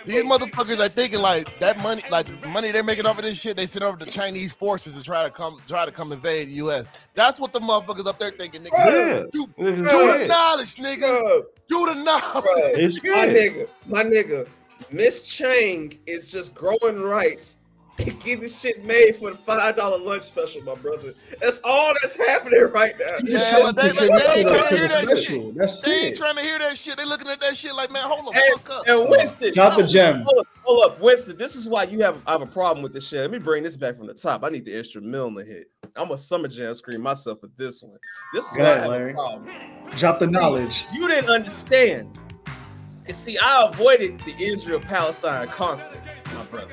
These motherfuckers are thinking like that money, like the money they're making off of this shit. They send over to Chinese forces to try to come, try to come invade the U.S. That's what the motherfuckers up there thinking. Nigga. Yeah. Do, Niggas do do the it. knowledge, nigga. Bro, Do the knowledge. my nigga, my nigga, Miss Chang is just growing rice and getting shit made for the five dollar lunch special, my brother. That's all that's happening right now. You just Yeah, trying but to they- contribute they to trying to to hear that special. That's They ain't trying to hear that shit. They looking at that shit like, man, hold the And, fuck up. and Winston, Drop the gem. Hold up, hold up, Winston. This is why you have I have a problem with this shit. Let me bring this back from the top. I need the extra Milner hit. I'm a summer jam scream myself with this one. This is Go why I have Larry. a problem. Drop the knowledge. You didn't understand. And see, I avoided the Israel-Palestine conflict, my brother.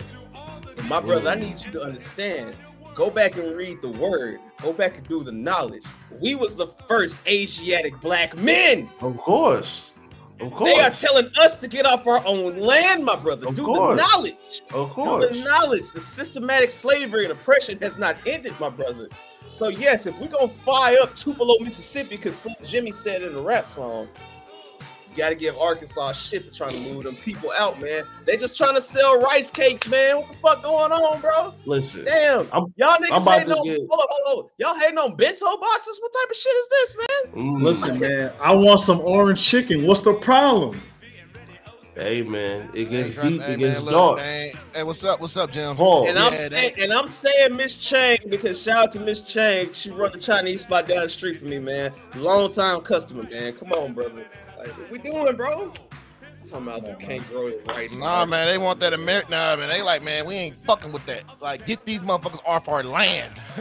My brother, I need you to understand. Go back and read the word. Go back and do the knowledge. We was the first Asiatic black men. Of course. Of course. They are telling us to get off our own land, my brother. Of do course. the knowledge. of Do course. the knowledge. The systematic slavery and oppression has not ended, my brother. So yes, if we're gonna fire up Tupelo, Mississippi, because Jimmy said in a rap song, you gotta give Arkansas shit for trying to move them people out, man. They just trying to sell rice cakes, man. What the fuck going on, bro? Listen. Damn. I'm- Y'all I'm niggas about hating to on get- hold up, hold up. Y'all hating on bento boxes? What type of shit is this, man? Mm. Listen, man, I want some orange chicken. What's the problem? Hey man, it gets trying- deep, hey, it gets look, dark. Hey, hey, what's up? What's up, Jim? Pause. And I'm Yeah, saying, and I'm saying Miss Chang because shout out to Miss Chang. She run the Chinese spot down the street for me, man. Long time customer, man. Come on, brother. Like, what we doing, bro? Talking about some can't grow your rice. Nah, man, they want that American. Nah, man, they like, man, we ain't fucking with that. Like, get these motherfuckers off our land.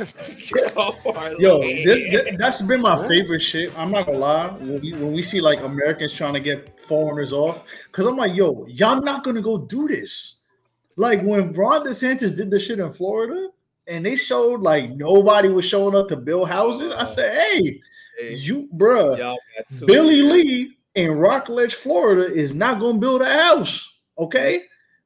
Yo, this, this, that's been my favorite shit. I'm not gonna lie. When we, when we see like Americans trying to get foreigners off, because I'm like, yo, y'all not gonna go do this. Like when Ron DeSantis did the shit in Florida, and they showed like nobody was showing up to build houses. I said, hey, Hey, you, bruh, y'all got two. Billy Lee in Rockledge, Florida, is not gonna build a house. Okay,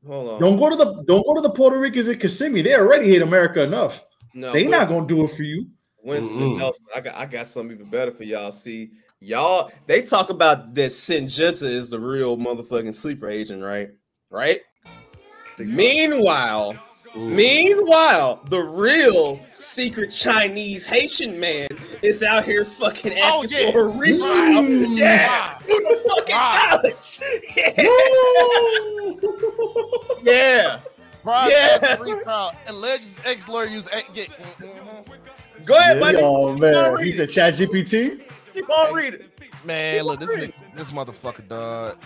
Hold on. don't go to the don't go to the Puerto Ricans in Kissimmee. They already hate America enough. no, They not gonna do it for you. Winston Mm-mm. Nelson. I got I got something even better for y'all. See, y'all they talk about that Syngenta is the real motherfucking sleeper agent, right? Right? Meanwhile, Meanwhile, the real secret Chinese Haitian man is out here fucking Oh, asking yeah. for a retrial. Mm. Yeah, do the fucking Wow. knowledge. Yeah, yeah. Pras Yeah. yeah. retrial. Alleged ex-lawyer used a- get. mhm. Go ahead, Yeah. buddy. Oh man, he said Chat GPT. Keep on reading. Man, look, this nigga- this motherfucker, dog.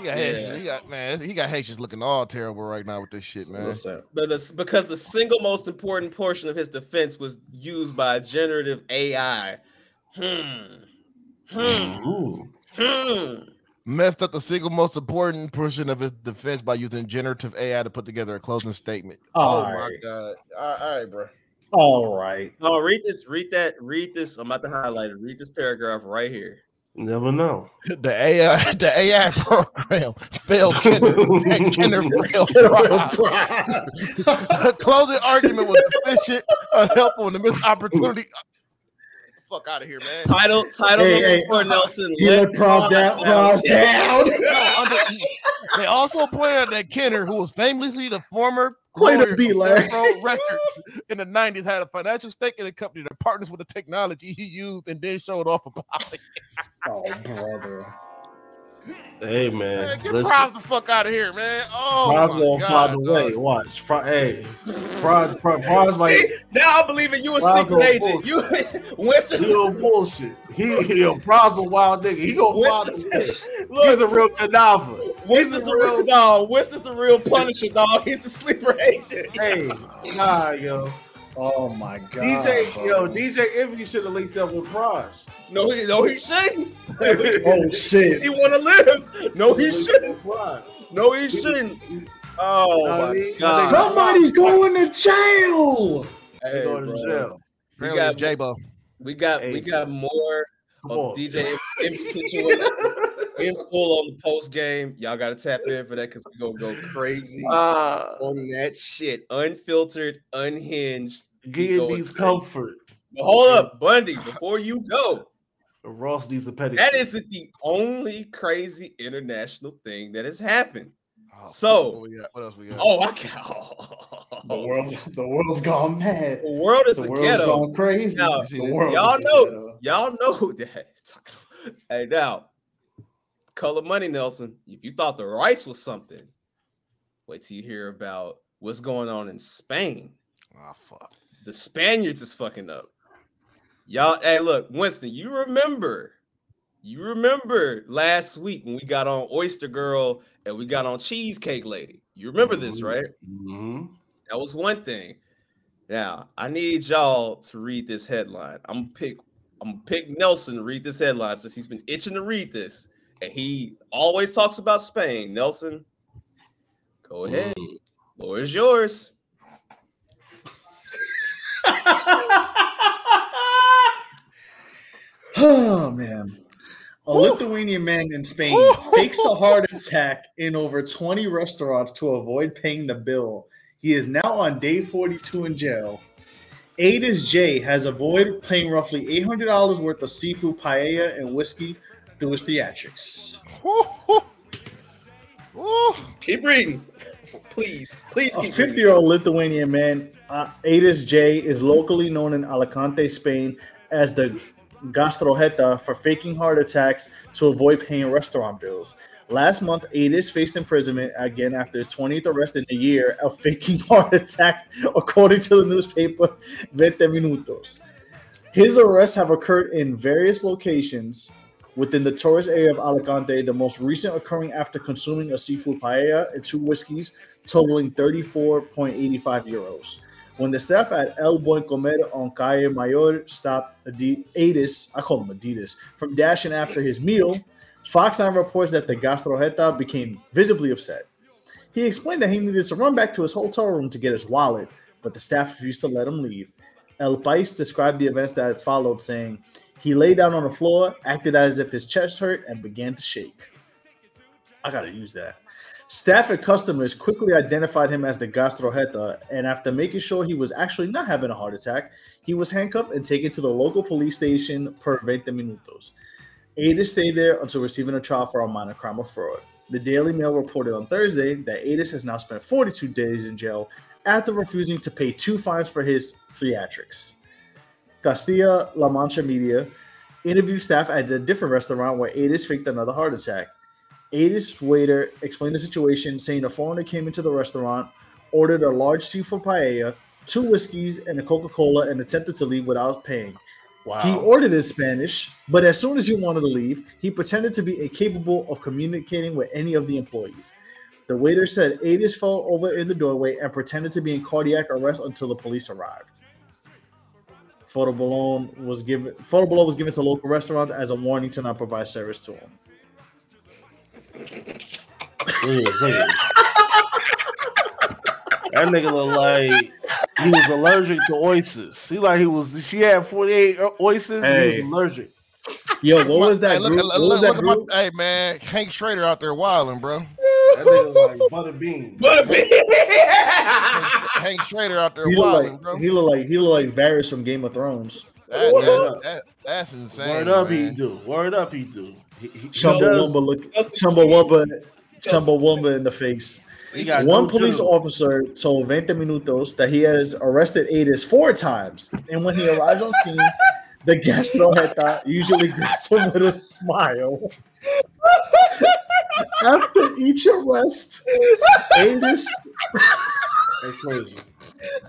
He got Yeah. He got man. He got Haitians looking all terrible right now with this shit, man. Listen, But the, because the single most important portion of his defense was used by generative AI. Hmm. Hmm. Ooh. Hmm. Messed up the single most important portion of his defense by using generative AI to put together a closing statement. All oh my right. god! All right, all right, bro. all right. Oh, read this. Read that. Read this. I'm about to highlight it. Read this paragraph right here. Never know. The AI, the AI program failed. Kenner, Kenner failed. A closing argument was efficient, unhelpful, and the missed opportunity. Fuck out of here, man. Title. Title Hey, number hey, four. Uh, Nelson. He let let props oh, down, Props props down. They also pointed out that Kenner, who was famously the former Play the lawyer beat, of Larry. Records in the 90s, had a financial stake in the company that partners with the technology he used and then showed off about it. Oh brother. Hey man, Man, get listen, Pras the fuck out of here, man. Oh, Pras my gonna God, find a way. Watch, Pri- hey, Pras, Pras, Pras like See, now I believe in you a secret so agent. You Winston he on bullshit. He, he a Pras a wild nigga. He gonna find a way. Winston, He's a real cadaver. Winston's the real dog. Winston's the real Punisher dog. He's the sleeper agent. Hey, nah, yo, Oh my god. DJ, bro. yo, DJ Envy should have linked up with Pras. No, he no he shouldn't. Oh shit. He want to live. No, he shouldn't. No, he shouldn't. Oh Know my mean? god. Somebody's going to jail. Hey, going to jail. We got J-Bo. we got Hey. we got more Come on on. DJ in situation in full on the post game. Y'all got to tap in for that because we're gonna go crazy Uh, on that shit. Unfiltered, unhinged. getting going these crazy. comfort. But hold up, Bundy. Before you go, Ross needs a pedicure. that isn't the only crazy international thing that has happened. Oh, So- what, what else we got? Oh, I got The world, the world's gone mad. The world is The a world's ghetto. gone crazy. Now, the world y'all know, ghetto. y'all know that. Hey, now, color money, Nelson. If you thought the rice was something, wait till you hear about what's going on in Spain. Ah, fuck. The Spaniards is fucking up. Y'all, hey, look, Winston, you remember, you remember last week when we got on Oyster Girl and we got on Cheesecake Lady. You remember this, Mhm. right? Mhm. That was one thing. Now I need y'all to read this headline. I'm gonna pick. I'm gonna pick Nelson to read this headline since he's been itching to read this, and he always talks about Spain. Nelson, go ahead. Mm. Floor is yours. Oh man. A Lithuanian man in Spain fakes a heart attack in over 20 restaurants to avoid paying the bill. He is now on day 42 in jail. Adis J has avoided paying roughly $800 worth of seafood paella and whiskey through his theatrics. Keep reading, please. Please A keep 50 reading. year old Lithuanian man, uh, Adis J, is locally known in Alicante, Spain, as the gastrojeta for faking heart attacks to avoid paying restaurant bills. Last month, Adis faced imprisonment again after his 20th arrest in a year of faking heart attacks, according to the newspaper 20 Minutos. His arrests have occurred in various locations within the tourist area of Alicante, the most recent occurring after consuming a seafood paella and two whiskeys totaling 34.85 euros. When the staff at El Buen Comer on Calle Mayor stopped Adi- Adis, I call him Adidas, from dashing after his meal, Fox 9 reports that the gastrojeta became visibly upset. He explained that he needed to run back to his hotel room to get his wallet, but the staff refused to let him leave. El Pais described the events that followed, saying, He lay down on the floor, acted as if his chest hurt, and began to shake. I gotta use that. Staff and customers quickly identified him as the gastrojeta, and after making sure he was actually not having a heart attack, he was handcuffed and taken to the local police station per 20 minutos. Ada stayed there until receiving a trial for a minor crime of fraud. The Daily Mail reported on Thursday that Adis has now spent 42 days in jail after refusing to pay two fines for his theatrics. Castilla La Mancha Media interviewed staff at a different restaurant where Adis faked another heart attack. Adis waiter explained the situation, saying a foreigner came into the restaurant, ordered a large seafood paella, two whiskeys, and a Coca Cola, and attempted to leave without paying. Wow. He ordered in Spanish, but as soon as he wanted to leave, he pretended to be incapable of communicating with any of the employees. The waiter said Adis fell over in the doorway and pretended to be in cardiac arrest until the police arrived. Photo below was given. Photo below was given to local restaurants as a warning to not provide service to him. Yeah, nigga. that nigga look like he was allergic to oysters. He like he was. She had forty eight oysters. and Hey. he was allergic. Yo, what was Hey, that look, group? look, What was look, that look at my- hey man, Hank Schrader out there wilding, bro. That nigga like butter bean. But Hank Schrader out there He look wilding, like bro. he look like he look like Varys from Game of Thrones. That- that- that- that's insane. Word up, he do. Word up, he do. Chumbawamba look Chumbawamba Chumbawamba in the face. One police genitals. officer told 20 Minutos that he has arrested Adis four times, and when he arrives on scene, the gastrojeta usually greets him with a smile. after each arrest, Adis That's crazy.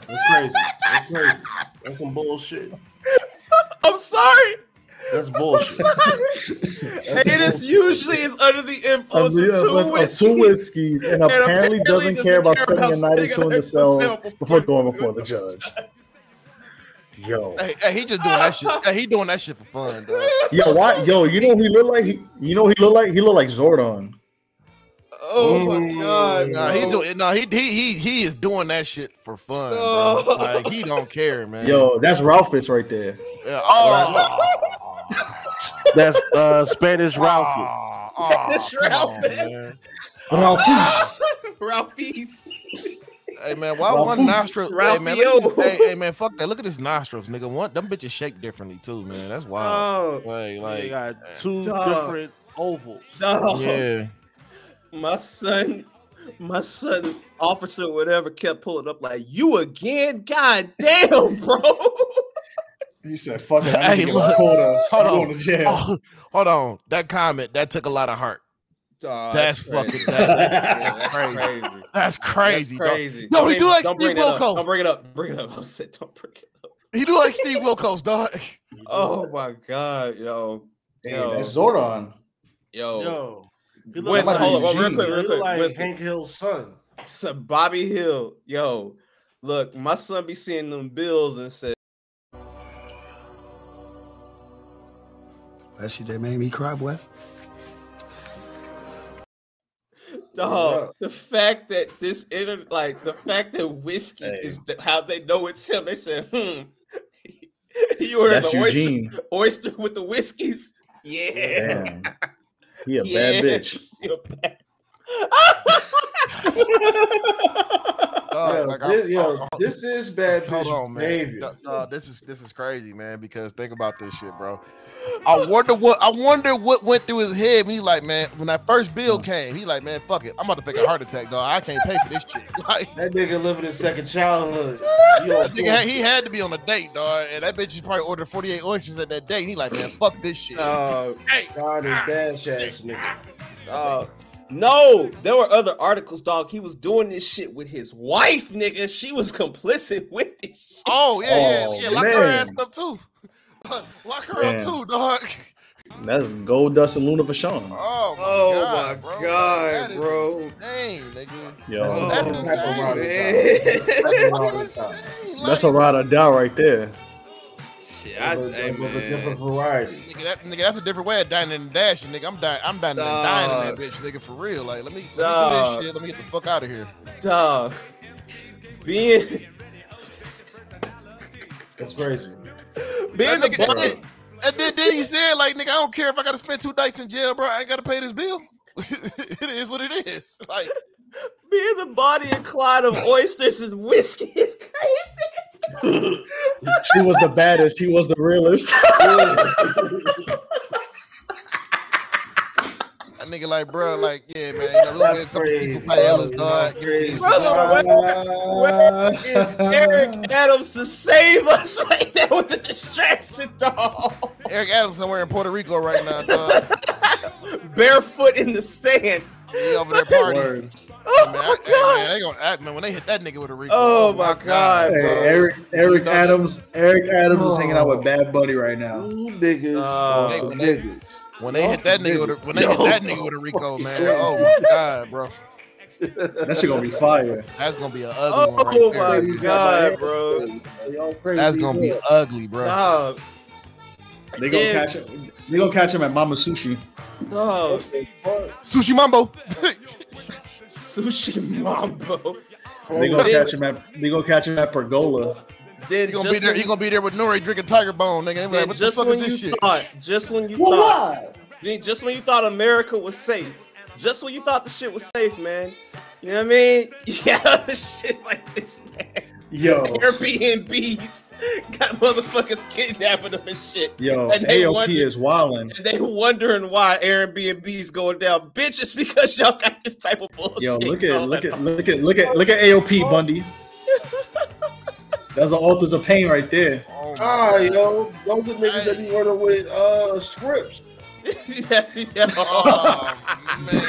That's crazy. That's crazy. That's some bullshit. I'm sorry. That's bullshit. Haters usually is under the influence of, of two of whiskeys. two whiskeys and, apparently, doesn't care about spending a night or two in the cell before before going before the judge. Yo, Hey, hey, he just doing that shit. Hey, he doing that shit for fun, dog. yo, why? Yo, you know who he look like? He, you know who he look like? He look like Zordon. Oh my god. Nah, he doing. No, he he he he is doing that shit for fun, bro. Oh. Like he don't care, man. Yo, that's Ralphus right there. Yeah, oh, That's uh, Spanish Ralphie. oh, Spanish come on, Ralphus. man. Ralphus. Ralphie's. Hey man, why Ralphus. one nostril? Hey man, look at Ralphio. this- hey, hey man, fuck that. Look at his nostrils, nigga. One them bitches shake differently too, man. That's wild. Oh, Like, They like, got two Dog. different ovals. no. yeah. My son, my son, officer, whatever, kept pulling up like, "You again? God damn, bro!" He said, "Fuck it, I need Hey, to look. my. Hold on. to jail." Oh, hold on. That comment that took a lot of heart. Dog, That's crazy. fucking- that- that's That's crazy. crazy. That's crazy. That's crazy. Yo, he do like don't Steve bring. Wilkos. Don't bring it up. Bring it up. I said, don't bring it up. He do like Steve Wilkos, dog. Oh my god, yo, Hey, yo, that's Zordon. yo. Yo. He look Winston, like hold on, real quick, real quick. like Winston. Hank Hill's son. So Bobby Hill, yo, look, my son be seeing them bills and said, That shit that made me cry, boy. dog, the fact that this inter, like the fact that whiskey Hey. is th- how they know it's him. They said, hmm, you ordered That's the oyster, oyster with the whiskeys. Yeah, Damn. He a Yeah. bad bitch. You're bad. Dog, Yo, like, this, I'm- yo, hold- this is bad Hold on, man. behavior. Dog, dog, this is this is crazy, man. Because think about this shit, bro. I wonder what I wonder what went through his head when he like, man, when that first bill came, he like, man, fuck it, I'm about to fake a heart attack, dog. I can't pay for this shit. Like, That nigga living his second childhood. Nigga had- he had to be on a date, dog, and that bitch just probably ordered 48 oysters at that date. And he like, man, fuck this shit. Uh, hey, God Ah, is shit. ass nigga. uh, no, there were other articles, dog. He was doing this shit with his wife, nigga. She was complicit with this shit. oh yeah, Oh, yeah, yeah, lock her ass up too. lock her Damn. up too, dog. That's Goldust and Luna Vachon. Oh my Oh god, my bro. God, That is bro. insane, nigga. Yo, That's That's insane. a ride or man. That's a Fucking ride or insane. die. that's a ride or die right there. Shit, I, Of a- hey, of a different variety. Nigga, that, nigga, that's a different way of dining and dashing, nigga. I'm dying, I'm dining and dying in Dog. that bitch, nigga, for real. Like, let me, let me do this shit. Let me get the fuck out of here. Dog. Being That's crazy. being That the nigga- body, and, and then, then he said, like, nigga, I don't care if I gotta spend two nights in jail, bro. I ain't gotta pay this bill. it is what it is. Like, being the body and Clyde of oysters and whiskey is crazy. She was the baddest. He was the realest. that nigga, like, bro, like, yeah, man, you know, we'll get a couple crazy. people paellas, dog. that's Give me crazy. some- Brother, where, where is Eric Adams to save us right there with the distraction, dog? Eric Adams somewhere in Puerto Rico right now, dog. Barefoot in the sand. He over there partying. Word. Oh Man, my I, god. man, they gonna act, man, when they hit that nigga with a Rico. Oh, my God, Hey. Eric Eric Adams. Eric Adams is hanging out with Bad Bunny right now. You niggas Uh, are Hey, some when they- niggas. When they hit that nigga with a, when they hit that nigga with a Rico, man. Oh my god, bro. That shit gonna be fire. That's gonna be an ugly one right Oh there. my god, bro. That's gonna be ugly, bro. Dog. They gonna Yeah. catch him. They gonna catch him at Mama Sushi. Dog. Sushi Mambo. Sushi Mambo. They gonna Then- catch him at. They gonna catch him at Pergola. Then He gonna be there. when- He gonna be there with Nori drinking Tiger Bone, nigga. They be then Like, what the just fuck when is you this shit? thought, just when you Well, thought, why? then just when you thought America was safe, just when you thought the shit was safe, man. You know what I mean? Yeah, got shit like this, man. Yo, Airbnbs got motherfuckers kidnapping them and shit. yo, And they AOP wonder- is wilding. And they wondering why Airbnb's going down. Bitch, it's because y'all got this type of bullshit. Yo, look at going look at look at look at look at AOP Bundy. That's the authors of pain right there. Oh Ah, God. yo, those are niggas that be running with uh scripts. Yeah, yeah. Oh man.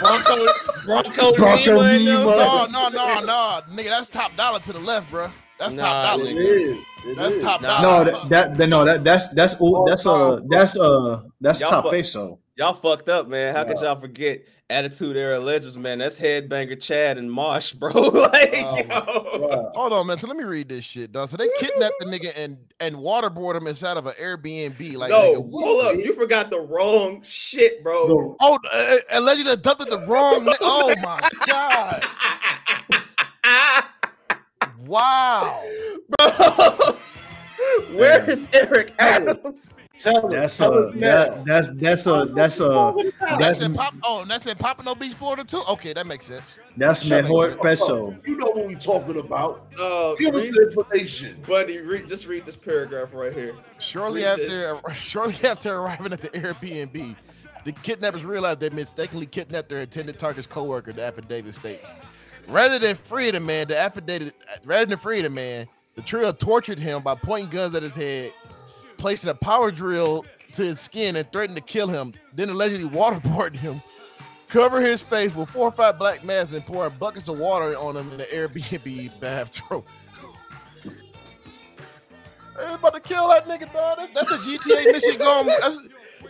Bronco, Bronco, Bronco Nima. Nima. No, no, no, no, nigga. That's top dollar to the left, bro. That's Nah, top dollar. It nigga. is. It That's is. top Nah. dollar. No, that, that, that no, that that's that's ooh, that's uh that's uh that's Y'all top fuck- peso. Y'all fucked up, man. How could y'all forget Attitude Era Legends, man? That's Headbanger Chad and Marsh, bro. like, Oh, yo. Hold on, man. So let me read this shit, dog. So they kidnapped the nigga and and waterboard him inside of an Airbnb. Like, no, nigga, hold up. You forgot the wrong shit, bro. No, Oh, uh, allegedly adopted the wrong. Ni- oh my god! Wow. bro. Where is Eric Adams? Tell that's Tell uh him now. that, that's that's a that's a That's that's in Pop. Oh, and that's in Pompano Beach, Florida too. Okay, that makes sense. that's Shut mejor peso. You know what we're talking about. Uh, Give us the information. buddy, read, just read this paragraph right here. Shortly Read after, shortly after arriving at the Airbnb, the kidnappers realized they mistakenly kidnapped their intended target's coworker. The affidavit states, rather than free the man, the affidavit, rather than free the man, the trio tortured him by pointing guns at his head, placing a power drill to his skin, and threatened to kill him. Then allegedly waterboarded him. Cover his face with four or five black masks and pouring buckets of water on him in the Airbnb bathroom. They about to kill that nigga, dog. That- That's a GTA mission going. That's,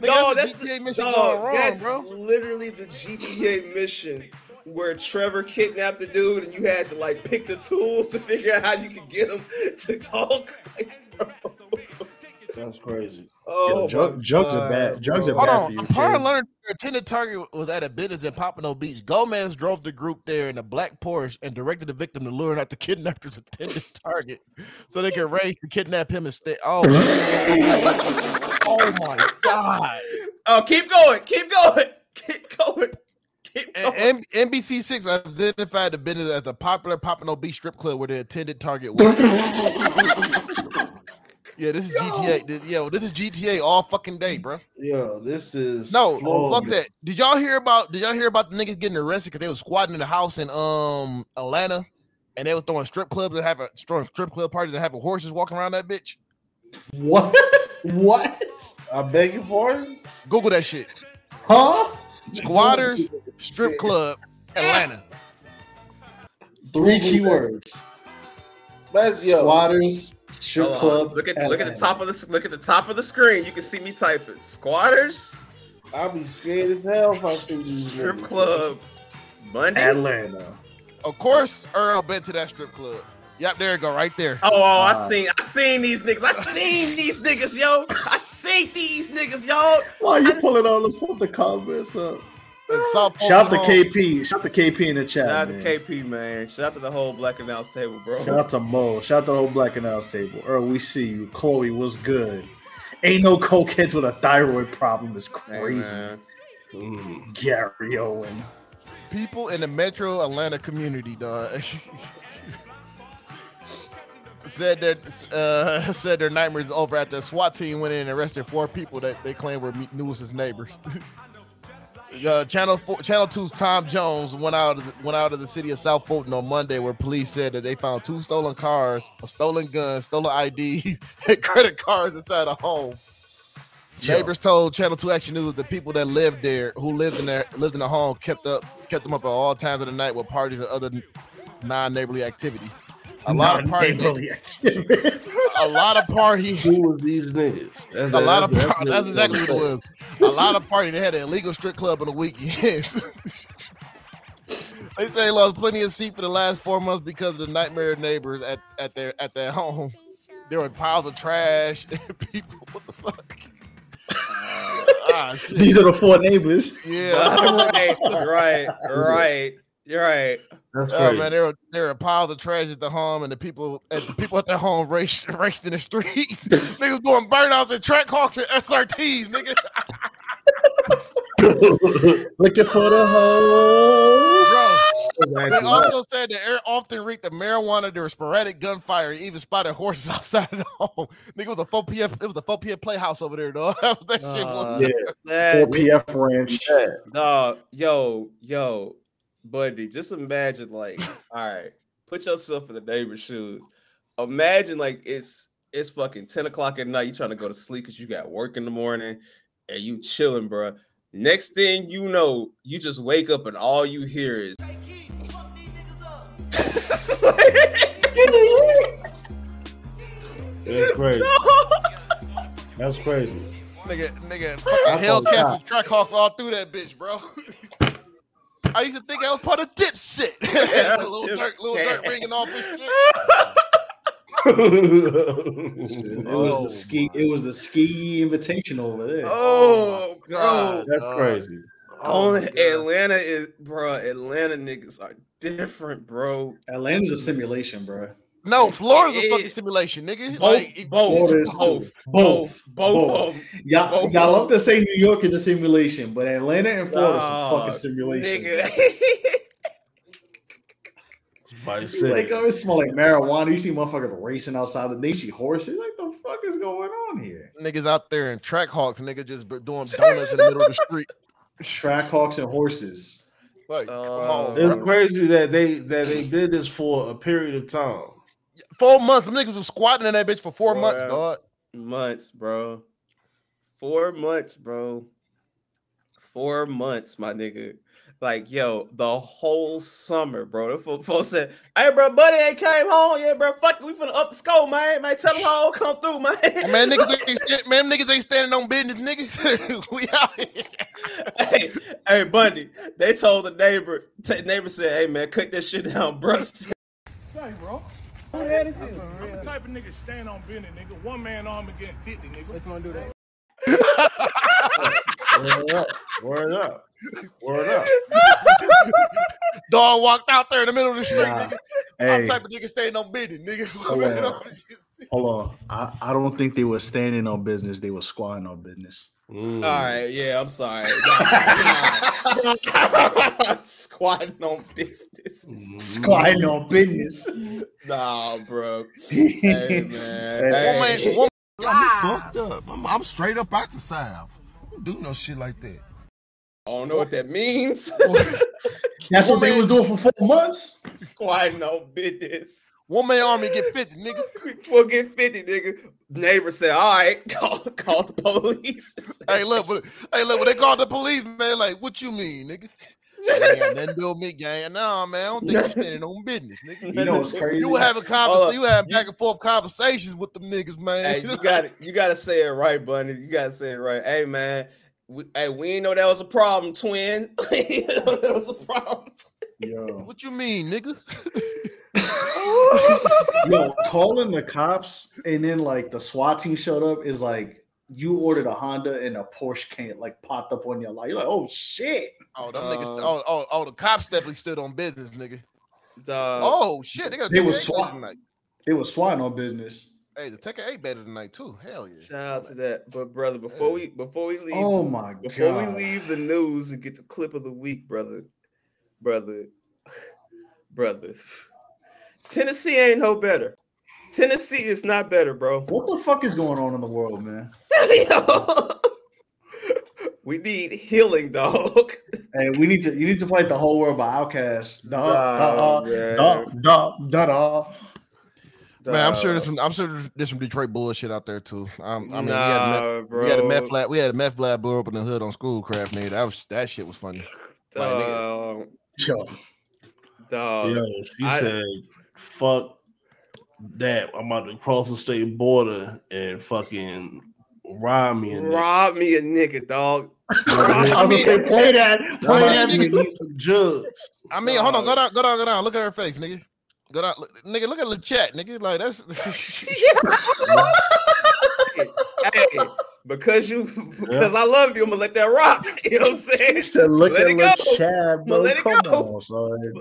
No, that's, that's GTA the, mission going wrong, that's bro. literally the GTA mission where Trevor kidnapped the dude and you had to like pick the tools to figure out how you could get him to talk. Like, bro. That's crazy. Oh, Yo, drug- my drugs are bad. Drugs bro. are Hold bad on. for you, Upon kids. learning their intended target was at a business in Pompano Beach, Gomez drove the group there in a black Porsche and directed the victim to lure out the kidnapper's intended target so they could raise to kidnap him instead. Oh, oh my god. Oh, keep going, keep going, keep going, keep going. And M- NBC Six identified the business as a popular Pompano Beach strip club where the intended target was. yeah, this is GTA. Th- Yo, this is GTA all fucking day, bro. Yo, this is No, Florida. fuck that. Did y'all hear about? Did y'all hear about the niggas getting arrested because they was squatting in the house in um Atlanta, and they was throwing strip clubs and having throwing strip club parties and having horses walking around that bitch? What? what? I beg your pardon. Google that shit. Huh? Squatters strip club Atlanta. Three Google keywords. That's yo. Squatters, strip Hold on. club. Look at look at the top of the look at the top of the screen. You can see me typing. Squatters, I'll be scared as hell if I see these strip niggas. club, Monday. Atlanta. Of course, Earl been to that strip club. Yep, there you go, right there. Oh, oh, I seen, I seen these niggas. I seen these niggas, yo. I seen these niggas, yo. Why are you pulling all this from the comments up? In South Shout to Oklahoma. KP. Shout to KP in the chat. Shout out to. KP, man. Shout out to the whole Black Announce table, bro. Shout out to Mo. Shout out to the whole Black and House table. Earl, we see you. Chloe was good. Ain't no cokeheads with a thyroid problem is crazy. man. Mm. Gary Owen. people in the metro Atlanta community, dog. said that uh, said their nightmares over after a SWAT team went in and arrested four people that they claimed were me- neighbors. uh, Channel four, Channel 2's Tom Jones went out of the, went out of the city of South Fulton on Monday, where police said that they found two stolen cars, a stolen gun, stolen IDs, and credit cards inside a home. Yo. Neighbors told Channel 2 Action News the people that lived there, who lived in there, lived in the home, kept up, kept them up at all times of the night with parties and other non-neighborly activities. A lot of party Non-neighborly a lot of parties, Who was these niggas? That's, a lot of that's- par- that's exactly what it was. A lot of party. They had an illegal strip club on the weekends. they say they lost plenty of seat for the last four months because of the nightmare neighbors at, at their at their home. There were piles of trash and people. What the fuck? ah. These are the four neighbors. yeah. right, right. You're right. That's Oh crazy. man, there were there were piles of trash at the home, and the people at the people at their home raced raced in the streets. Niggas doing burnouts and track hawks and SRTs, nigga. Looking for the hoes. They also said the air often reeked of marijuana. There was sporadic gunfire. Even spotted horses outside of the home. Nigga it was a 4 PF. It was a 4 PF playhouse over there, though. that shit was. Uh, Yeah. Four PF Ranch. Yeah. Dog, yo, yo, buddy, just imagine like, all right, put yourself in the neighbor's shoes. Imagine like it's it's fucking 10 o'clock at night. You trying to go to sleep because you got work in the morning and you chilling, bro. Next thing you know, you just wake up and all you hear is. That's crazy. That's crazy. Nigga, nigga, I fucking call Hellcats and Trackhawks all through that bitch, bro. I used to think I was part of Dipset. Lil Durk, Lil Durk ringing off his shit. It was Oh, the ski. my. It was the ski invitation over there. Oh, oh bro. God. That's dog. crazy. Oh, oh Only God. Atlanta is, bro. Atlanta niggas are different, bro. Atlanta's a simulation, bro. No, Florida's a It- fucking simulation, nigga. Both, Like, it- both, both, both, both, Both. of them. Y'all, Both y'all love to say New York is a simulation, but Atlanta and Florida's a Dog, fucking simulation. nigga. Vice You City. Like, oh, it smell like marijuana. You see motherfuckers racing outside the. They see horses. Like, the fuck is going on here? niggas out there in track hawks, nigga, just doing donuts in the middle of the street. Track hawks and horses. Like, come Uh, on, It's bro. crazy that they that they did this for a period of time. Four months, them niggas was squatting in that bitch for four months, Wow. dog. months, bro. Four months, bro. Four months, my nigga. Like, yo, the whole summer, bro. The fo- folks said, hey, bro, buddy ain't came home. Yeah, bro, fuck it, we finna up the score, man. Man, tell them how come through, man. Hey, man, niggas ain't stand, man, niggas ain't standing on business, nigga. we out here. hey, hey, Bundy, they told the neighbor, t- neighbor said, hey, man, cut that shit down, bro. Say, bro. I'm the type of nigga stand on business, nigga. One man arm against 50, nigga. Let's gonna do that. Word up. Word up. Word up. Dog walked out there in the middle of the street, Nah. nigga. I'm Hey, type of nigga staying on business, nigga. Hold on. hold on. I, I don't think they were standing on business. They were squatting on business. Mm. All right, yeah, I'm sorry. Nah, nah. Squatting on business. Squatting on business. Nah, bro. Hey, man. Hey. Hey. Woman, woman, I'm fucked up. I'm, I'm straight up out the South. Don't do no shit like that. I don't know what that means. That's what they was doing for four months. Squatting on business. One man army get 50, nigga. We'll get 50, nigga. Neighbor said, all right, call, call the police. Hey, look, but, hey, look, when they called the police, man, like, what you mean, nigga? Like, ain't got nothing to do with me, gang. Nah, man, I don't think you're standing on business, nigga. You know what's crazy? You were having conversations, up. you were having back and forth conversations with them niggas, man. Hey, you got to You got to say it right, Bunny. You got to say it right. Hey, man. We, hey, we ain't know that was a problem, twin. We ain't know that was a problem. Yo. what you mean, nigga? Yo, calling the cops and then like the SWAT team showed up is like you ordered a Honda and a Porsche can't like popped up on your light. You're like, oh shit. Oh, them niggas. Uh, Oh, oh, oh, the cops definitely stood on business, nigga. Dog. Oh shit, they got They a was Tekken 8 swat- tonight. They was swatting on business. Hey, the Tekken 8 better tonight too. Hell yeah. Shout out to that. But brother, before we before we leave, Oh my god, before god. we leave the news and get the clip of the week, brother, brother, brother. Tennessee ain't no better. Tennessee is not better, bro. What the fuck is going on in the world, man? we need healing, dog. Hey, we need to you need to fight the whole world by OutKast. Da da Nah, da man. da da da da. Man, I'm sure there's some. I'm sure there's, there's some Detroit bullshit out there too. Um, I mean, nah, we, had a meth, we had a meth lab. We had a meth lab blow up in the hood on Schoolcraft, nigga. That was that shit was funny. Like, nigga. Dog, Yo, dog. Yo, she I- said, "Fuck that! I'm about to cross the state border and fucking rob me." And Rob me a nigga, dog. I was gonna say play that. Play that. nigga. nigga. need some drugs. I mean, hold on, go down, go down, go down. Look at her face, nigga. Go down, look, nigga. Look at the chat, nigga. Like that's. hey, because you because I love you, I'm gonna let that rock. You know what I'm saying? He said, "Look Let at it little go. Chad, bro. Let it Come go. on, son.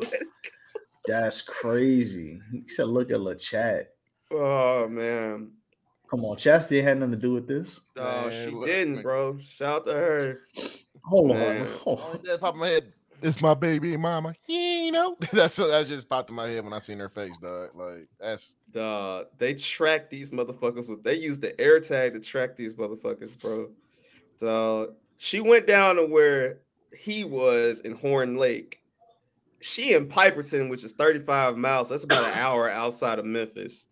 That's crazy." He said, "Look at little Chad." Oh man. Come on, Chastity had nothing to do with this. Oh, Man, she look, didn't, man. bro. Shout out to her. Hold Man. on. Hold Only on. thing that popped my head. It's my baby mama. You know, that's that just popped in my head when I seen her face, dog. Like that's Dog, they track these motherfuckers with they use the air tag to track these motherfuckers, bro. Dog. She went down to where he was in Horn Lake. She in Piperton, which is 35 miles. That's about an hour outside of Memphis.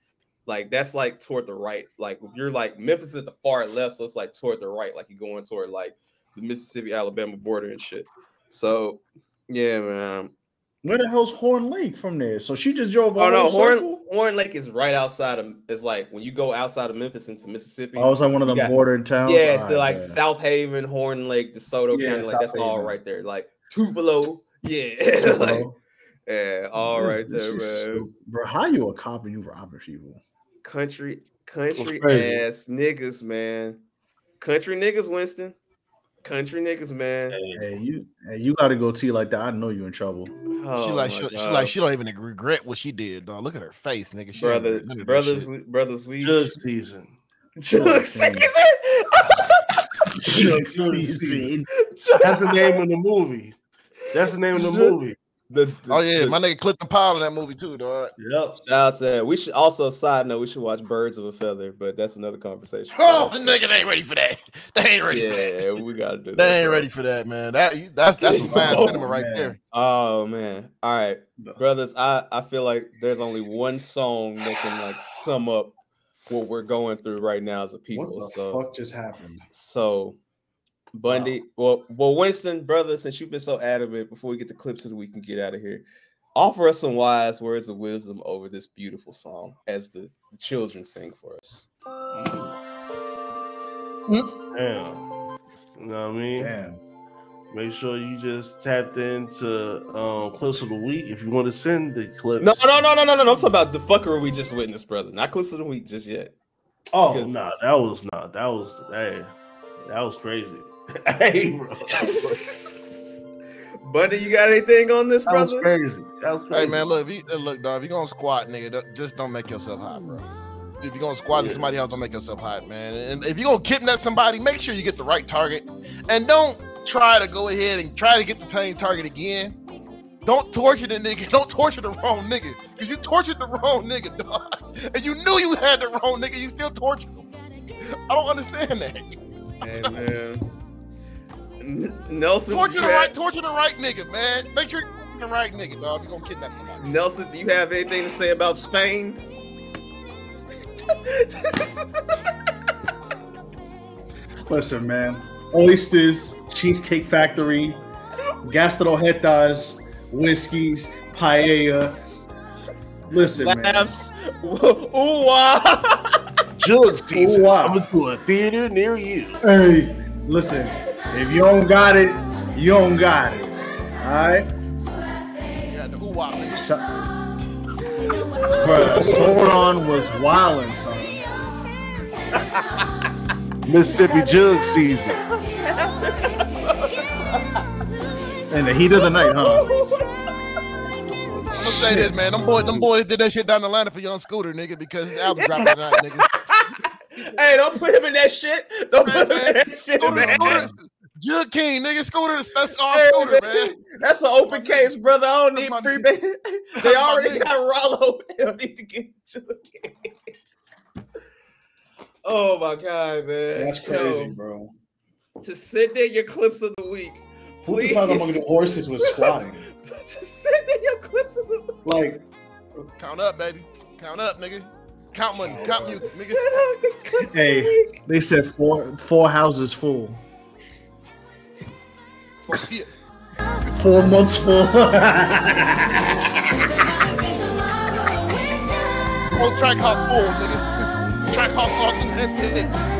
Like that's like toward the right. Like if you're like Memphis at the far left, so it's like toward the right, like you're going toward like the Mississippi Alabama border and shit. So yeah, man. Where the hell's Horn Lake from there? So she just drove. Oh no, Horn circle? Horn Lake is right outside of. It's like when you go outside of Memphis into Mississippi. Oh, it's like one of the got- bordering towns. Yeah, All so right, like yeah. South Haven, Horn Lake, DeSoto Yeah, County, like South that's all Haven. right there. Like Tupelo, yeah, like, yeah, all This- right this there, is man. stupid. Bro, how you a cop and you robbing people? Country, country ass niggas, man. Country niggas, Winston. Country niggas, man. Hey, you, hey, you got to go to like that. I know you in trouble. Oh, she like she, she like she don't even regret what she did, dog. Look at her face, nigga. She ain't brother, regret none of that brothers, shit. we- brothers, we Judge season. Jug season. Judge season. That's the name of the movie. That's the name of the movie. The, the- Oh yeah, the- my nigga Clifton Powell in that movie too, dog. Yep. Shout out to that. We should also side note. We should watch Birds of a Feather, but that's another conversation. Oh, the nigga they ain't ready for that. They ain't ready for that. yeah, we gotta do that. They ain't bro. ready for that, man. That that's that's some fine Oh, cinema right man. there. Oh man. All right, brothers. I I feel like there's only one song that can like sum up what we're going through right now as a people. What the so fuck just happened? so Bundy. Well, well, Winston, brother, since you've been so adamant, before we get the clips so that we can get out of here, offer us some wise words of wisdom over this beautiful song as the children sing for us. Damn. You know what I mean? Damn. Make sure you just tapped into um, clips of the week. If you want to send the clips. No, no, no, no, no, no, no. I'm talking about the fuckery we just witnessed, brother. Not clips of the week just yet. Oh, Because- no, that was not. That was hey, that was crazy. Hey, bro, Bundy, you got anything on this, brother? that was crazy. That was crazy. Hey man, look, if you, look, dog, if you gonna squat, nigga, just don't make yourself hot, bro. If you're gonna squat Yeah. at somebody else, don't make yourself hot, man. And if you're gonna kidnap somebody, make sure you get the right target, and don't try to go ahead and try to get the same target again. Don't torture the nigga. Don't torture the wrong nigga, cause you tortured the wrong nigga, dog. And you knew you had the wrong nigga. You still tortured him. I don't understand that. Hey, man. N- Nelson, Torture the have- right, torture the right nigga, man. Make sure you're the right nigga, dog. If you're gonna kidnap somebody. Nelson, do you have anything to say about Spain? Listen, man. Oysters, Cheesecake Factory, Gastrojetas, whiskeys, paella. Listen, man. Laughs. Ooh, wah. Judge season. Ooh, wow. I'm to a theater near you. Hey, listen. If you don't got it, you don't got it. All right. Yeah, the ooh wah, nigga. So, Bruh, Sauron was wildin', son. Mississippi jug season. In the heat of the night, huh? I'm gonna say this, man. Them boys, them boys did that shit down the line for Young Scooter, nigga, because his album dropped tonight, nigga. hey, don't put him in that shit. Don't Hey, put him in that shit, Scooter, man. Scooter, Jug King, nigga. Scooter, that's all Hey, Scooter, man. man. That's an open case, brother. I don't need my free nigga. band. They That's already nigga. got Rollo. They don't need to get to it. Oh my god, man. That's crazy, Yo, bro. to send in your clips of the week. Who Please. decided among the horses was squatting? to send in your clips of the week. Like, Count up, baby. Count up, nigga. Count money. Count music, nigga. out your clips of the hey, they said four four houses full, Fuck yeah. four months full. Whole track house full, nigga. Track house all in that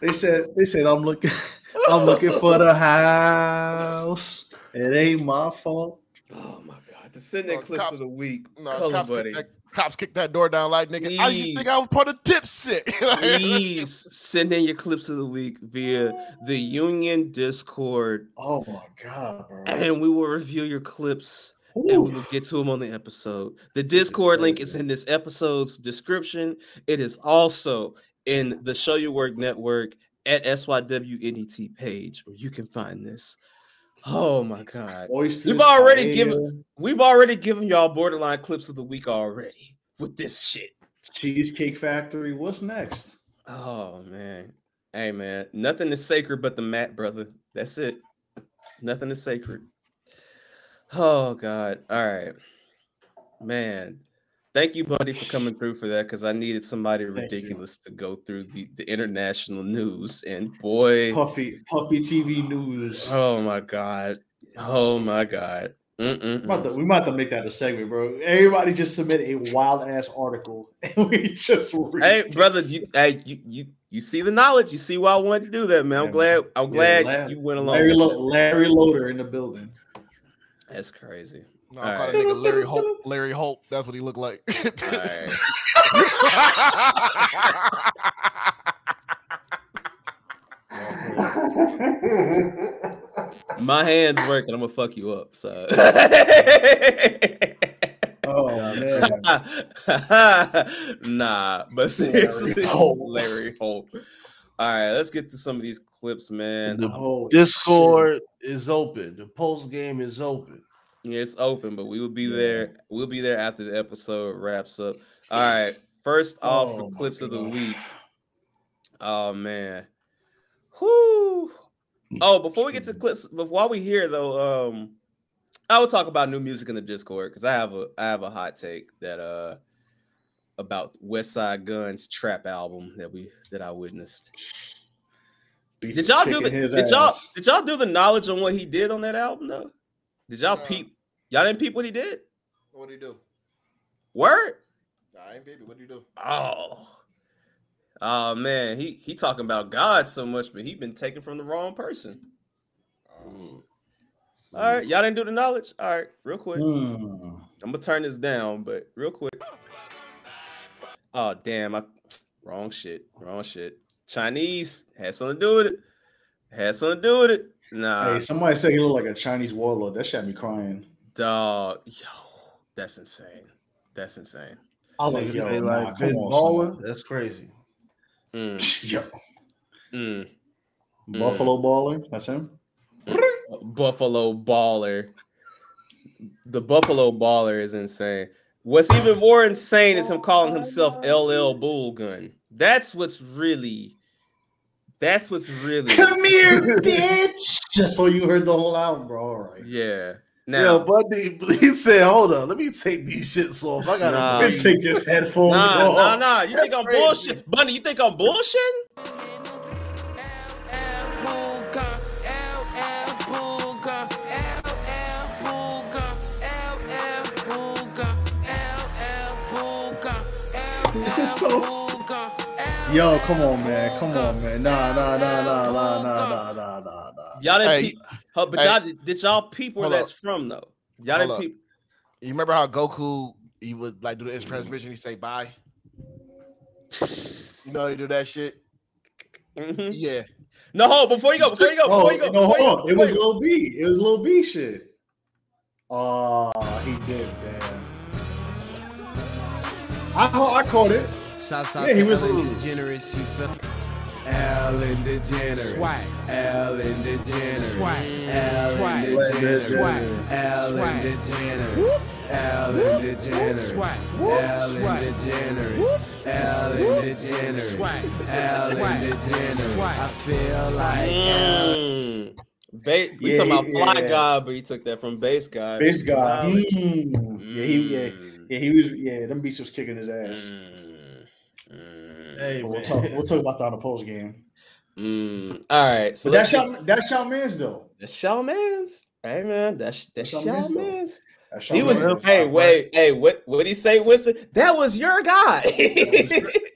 they said they said I'm looking I'm looking for the house. It ain't my fault. Oh my god. To send in Oh, clips cops- of the week. No, Color buddy. kicked, that, cops kicked that door down like nigga. I used to think I was part of Dipset. Please send in your clips of the week via the Union Discord, Oh my god, bro. and we will review your clips and we will get to them on the episode. The Discord link is in this episode's description. It is also in the Show Your Work Network at SYWNET page where you can find this. Oh my god. Oysters, We've already paella. given we've already given y'all borderline clips of the week already with this shit. Cheesecake Factory. What's next? Oh man. Hey man, nothing is sacred but the mat, brother. That's it. Nothing is sacred. Oh god. All right. Man. Thank you, buddy, for coming through for that because I needed somebody ridiculous to go through the, the international news. And boy, Puffy, Puffy TV news. oh my god, oh my god. We Mm-mm-mm. might, have to, we might have to make that a segment, bro. Everybody just submit a wild ass article, and we just read Hey, brother, you, hey, you, you, you see the knowledge. You see why I wanted to do that, man. I'm Yeah, glad. I'm Yeah, glad La- you went along. Larry, Lo- Larry Loader in the building. That's crazy. No, I call right. that nigga Larry Hope. Larry Hope. That's what he looked like. All right. My hands working. I'm gonna fuck you up. So. Oh man, nah, but seriously, Holt. Larry Holt. All right, let's get to some of these clips, man. The oh, Discord is open. The post game is open. Yeah, it's open, but we will be there. We'll be there after the episode wraps up. All right. First off, Oh, my clips of the week. Oh man. Whoo. Oh, before we get to clips, but while we here though, um, I will talk about new music in the Discord because I have a I have a hot take that uh about Westside Gunn's trap album that we that I witnessed. Beats Did y'all do the did y'all did y'all do the knowledge on what he did on that album though? Did y'all No. peep? Y'all didn't peep what he did? what do he do? Word? I ain't baby. What do you do? Oh. Oh man, he he talking about God so much, but he been taken from the wrong person. Oh, All right, y'all didn't do the knowledge. All right, real quick. Hmm. I'm gonna turn this down, but real quick. Oh damn, I wrong shit, wrong shit. Chinese had something to do with it. Had something to do with it. Nah, Hey, somebody said he looked like a Chinese warlord. That shot me crying. Dog. Yo, that's insane. That's insane. I was like, Niggas yo, they nah, like come Ben on, Baller. That's crazy. Mm, Yo, mm. Mm. Buffalo baller. That's him. Buffalo baller. The Buffalo baller is insane. What's even more insane is him calling himself LL Bull Gun. That's what's really. That's what's really. Come here, bitch. Just so you heard the whole album, bro. All right. Yeah. Yeah, Now, Bundy, he said, "Hold on, let me take these shits off. I gotta Nah. Let me breathe." take this headphones nah, off. nah, nah. You think I'm crazy. bullshit, Bunny? You think I'm bullshitting? This is so. Yo, come on, man. Come on, man. Nah, nah, nah, nah, nah, nah, nah, nah, nah, nah. Y'all didn't Hey, peep, huh, but hey. y'all did, did y'all peep where that's up. from though? Y'all Hold didn't up. peep. You remember how Goku he would like do his transmission? He say bye. You know he do that shit. Mhm. Yeah. No, hold before you go, before you go, Oh, before you go. no, before you hold go, on. It before was you go. Lil B. It was Lil B shit. Oh, he did, damn. I, I caught it. Shouts out Yeah, he was Ellen a- DeGeneres, you feel Ellen DeGeneres. Swag. Ellen DeGeneres. Swag. Ellen Swag. DeGeneres. Swag. Ellen Swag. DeGeneres. Ellen DeGeneres. Swag. Ellen Swag. DeGeneres. Ellen DeGeneres. Swag. Ellen Swag. DeGeneres. Swag. I feel like Ellen. Mm. Ba- we Yeah, talking about he- Fly yeah. God, but he took that from BasedGod. Bass guy. Knowledge. Mm. Yeah, he, yeah, Mm. yeah, he was. Yeah, them beats was kicking his ass. Mm. Hey, we'll talk. We'll talk about that on the post game. Mm. All right, so But let's that's get- Shawn, that's Shawn Man's though. that's Shawn Man's. Hey man, that's that's Shawn Shawn Mendes, though. Man's. That's Shawn He was Mendes. hey wait hey what what did he say Winston? That was your guy.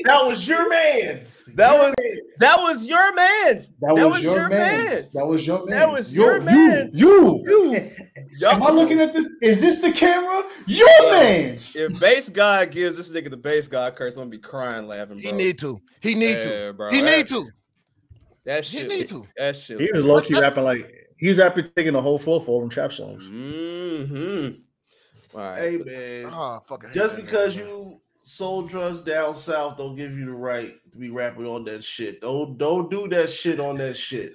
That was your man's. that was that was your man's. That was, your, man's. That was your man's. That was Yo, your you, man's. You. You. Yup. Am I looking at this? Is this the camera? Your Yo, man's. If BasedGod gives this nigga the BasedGod curse, I'm gonna be crying laughing, bro. He need to. He need to. Bro. He That- need to. That shit. He need to. That shit. He was low key rapping like he was rapping taking the whole floor for all them trap songs. Mm-hmm. All right. Hey man, Oh, fucking just because man. you sold drugs down south don't give you the right to be rapping on that shit. Don't don't do that shit on that shit.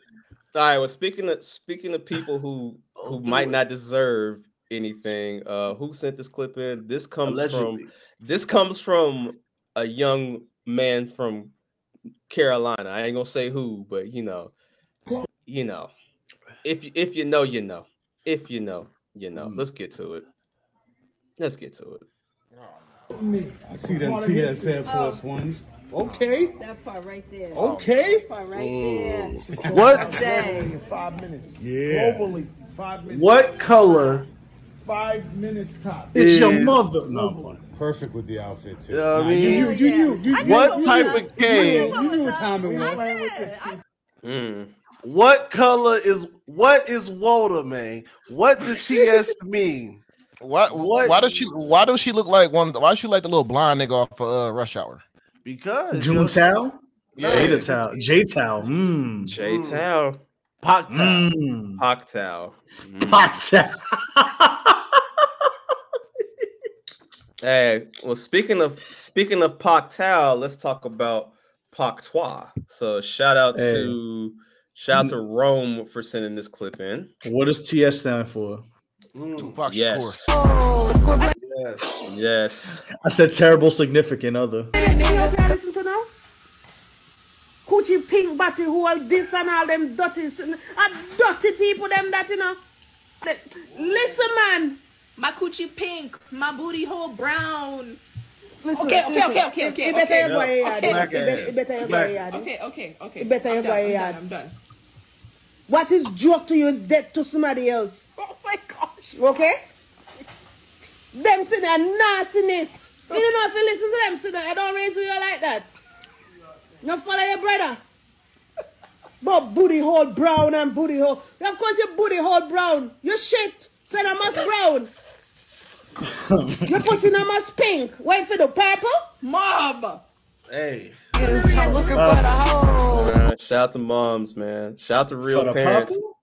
All right. Well, speaking of speaking of people who who might not deserve anything, uh, who sent this clip in? This comes from this comes from a young man from Carolina. I ain't gonna say who, but you know, you know, if you if you know, you know. If you know, you know. Mm. Let's get to it. Let's get to it. I see them TS Air Force Ones. Okay. That part right there. Okay. That part right there. What? Dang. Five minutes. Yeah. Globally, five minutes. What color? Five minutes top. It's your mother. No, perfect with the outfit too. You know what I mean? you, you, you, you, you, you, What type you, of game? You, knew what time it was. Mm. What color is what is Walter, man? What does TS mean? Why? What? Why does she? Why does she look like one? Why does she like the little blind nigga off of uh, Rush Hour? Because June Tao? Yeah. Jada Tao. J Tao. Mmm. J Tao. Pac Tao. Mmm. Pac Tao. Mm. Pac mm-hmm. Hey, well, speaking of speaking of Pac Tao, let's talk about Pactois. So shout out Hey. to shout out mm. to Rome for sending this clip in. What does TS stand for? Mm, mm, Tupac Shakur. Yes, Yes. yes. I said terrible significant other. Listen to now? Coochie pink body who all this and all them dirty, s- dirty people them that you know. Listen, man. My coochie pink, my booty hole brown. Listen, Okay, okay, listen. okay, okay, okay, It better okay. go ahead. Okay, It better- ass. it better you go ahead. Okay, okay, okay. It better I'm go done, ahead. I'm done. What is joke to you is dead to somebody else. Oh my gosh. Okay? Them see their nastiness. You don't know if you listen to them, see that I don't raise you like that. You follow your brother. But booty hole brown and booty hole. Of course your booty hole brown. You shit. So that must brown. your pussy now must pink. Wait for the purple? Mob. Hey. I'm looking for the hole. Man, shout out to moms, man. Shout out to real For the parents. purple?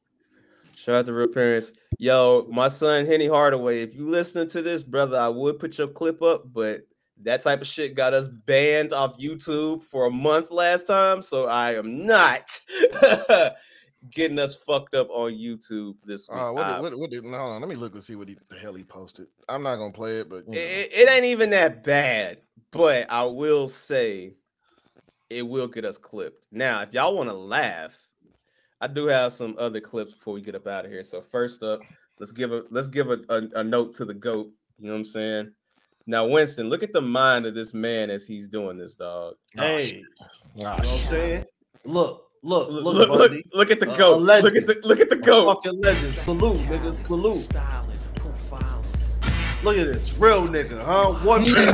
Shout out to real parents. Yo, my son Henny Hardaway. If you listening to this, brother, I would put your clip up, but that type of shit got us banned off YouTube for a month last time. So I am not getting us fucked up on YouTube this week. Uh, what, did, what, what did, hold on, let me look and see what he, the hell he posted. I'm not gonna play it, but it, it ain't even that bad, but I will say it will get us clipped. Now, if y'all want to laugh, I do have some other clips before we get up out of here. So first up, let's give a let's give a, a, a note to the goat. You know what I'm saying? Now, Winston, look at the mind of this man as he's doing this, dog. Hey. You know what I'm saying? Look, look, Look, look, look, look, look at the A- a goat. Look at the look at the A goat. Fucking legend. Salute, nigga. Salute. Look at this. Real nigga, huh? One man.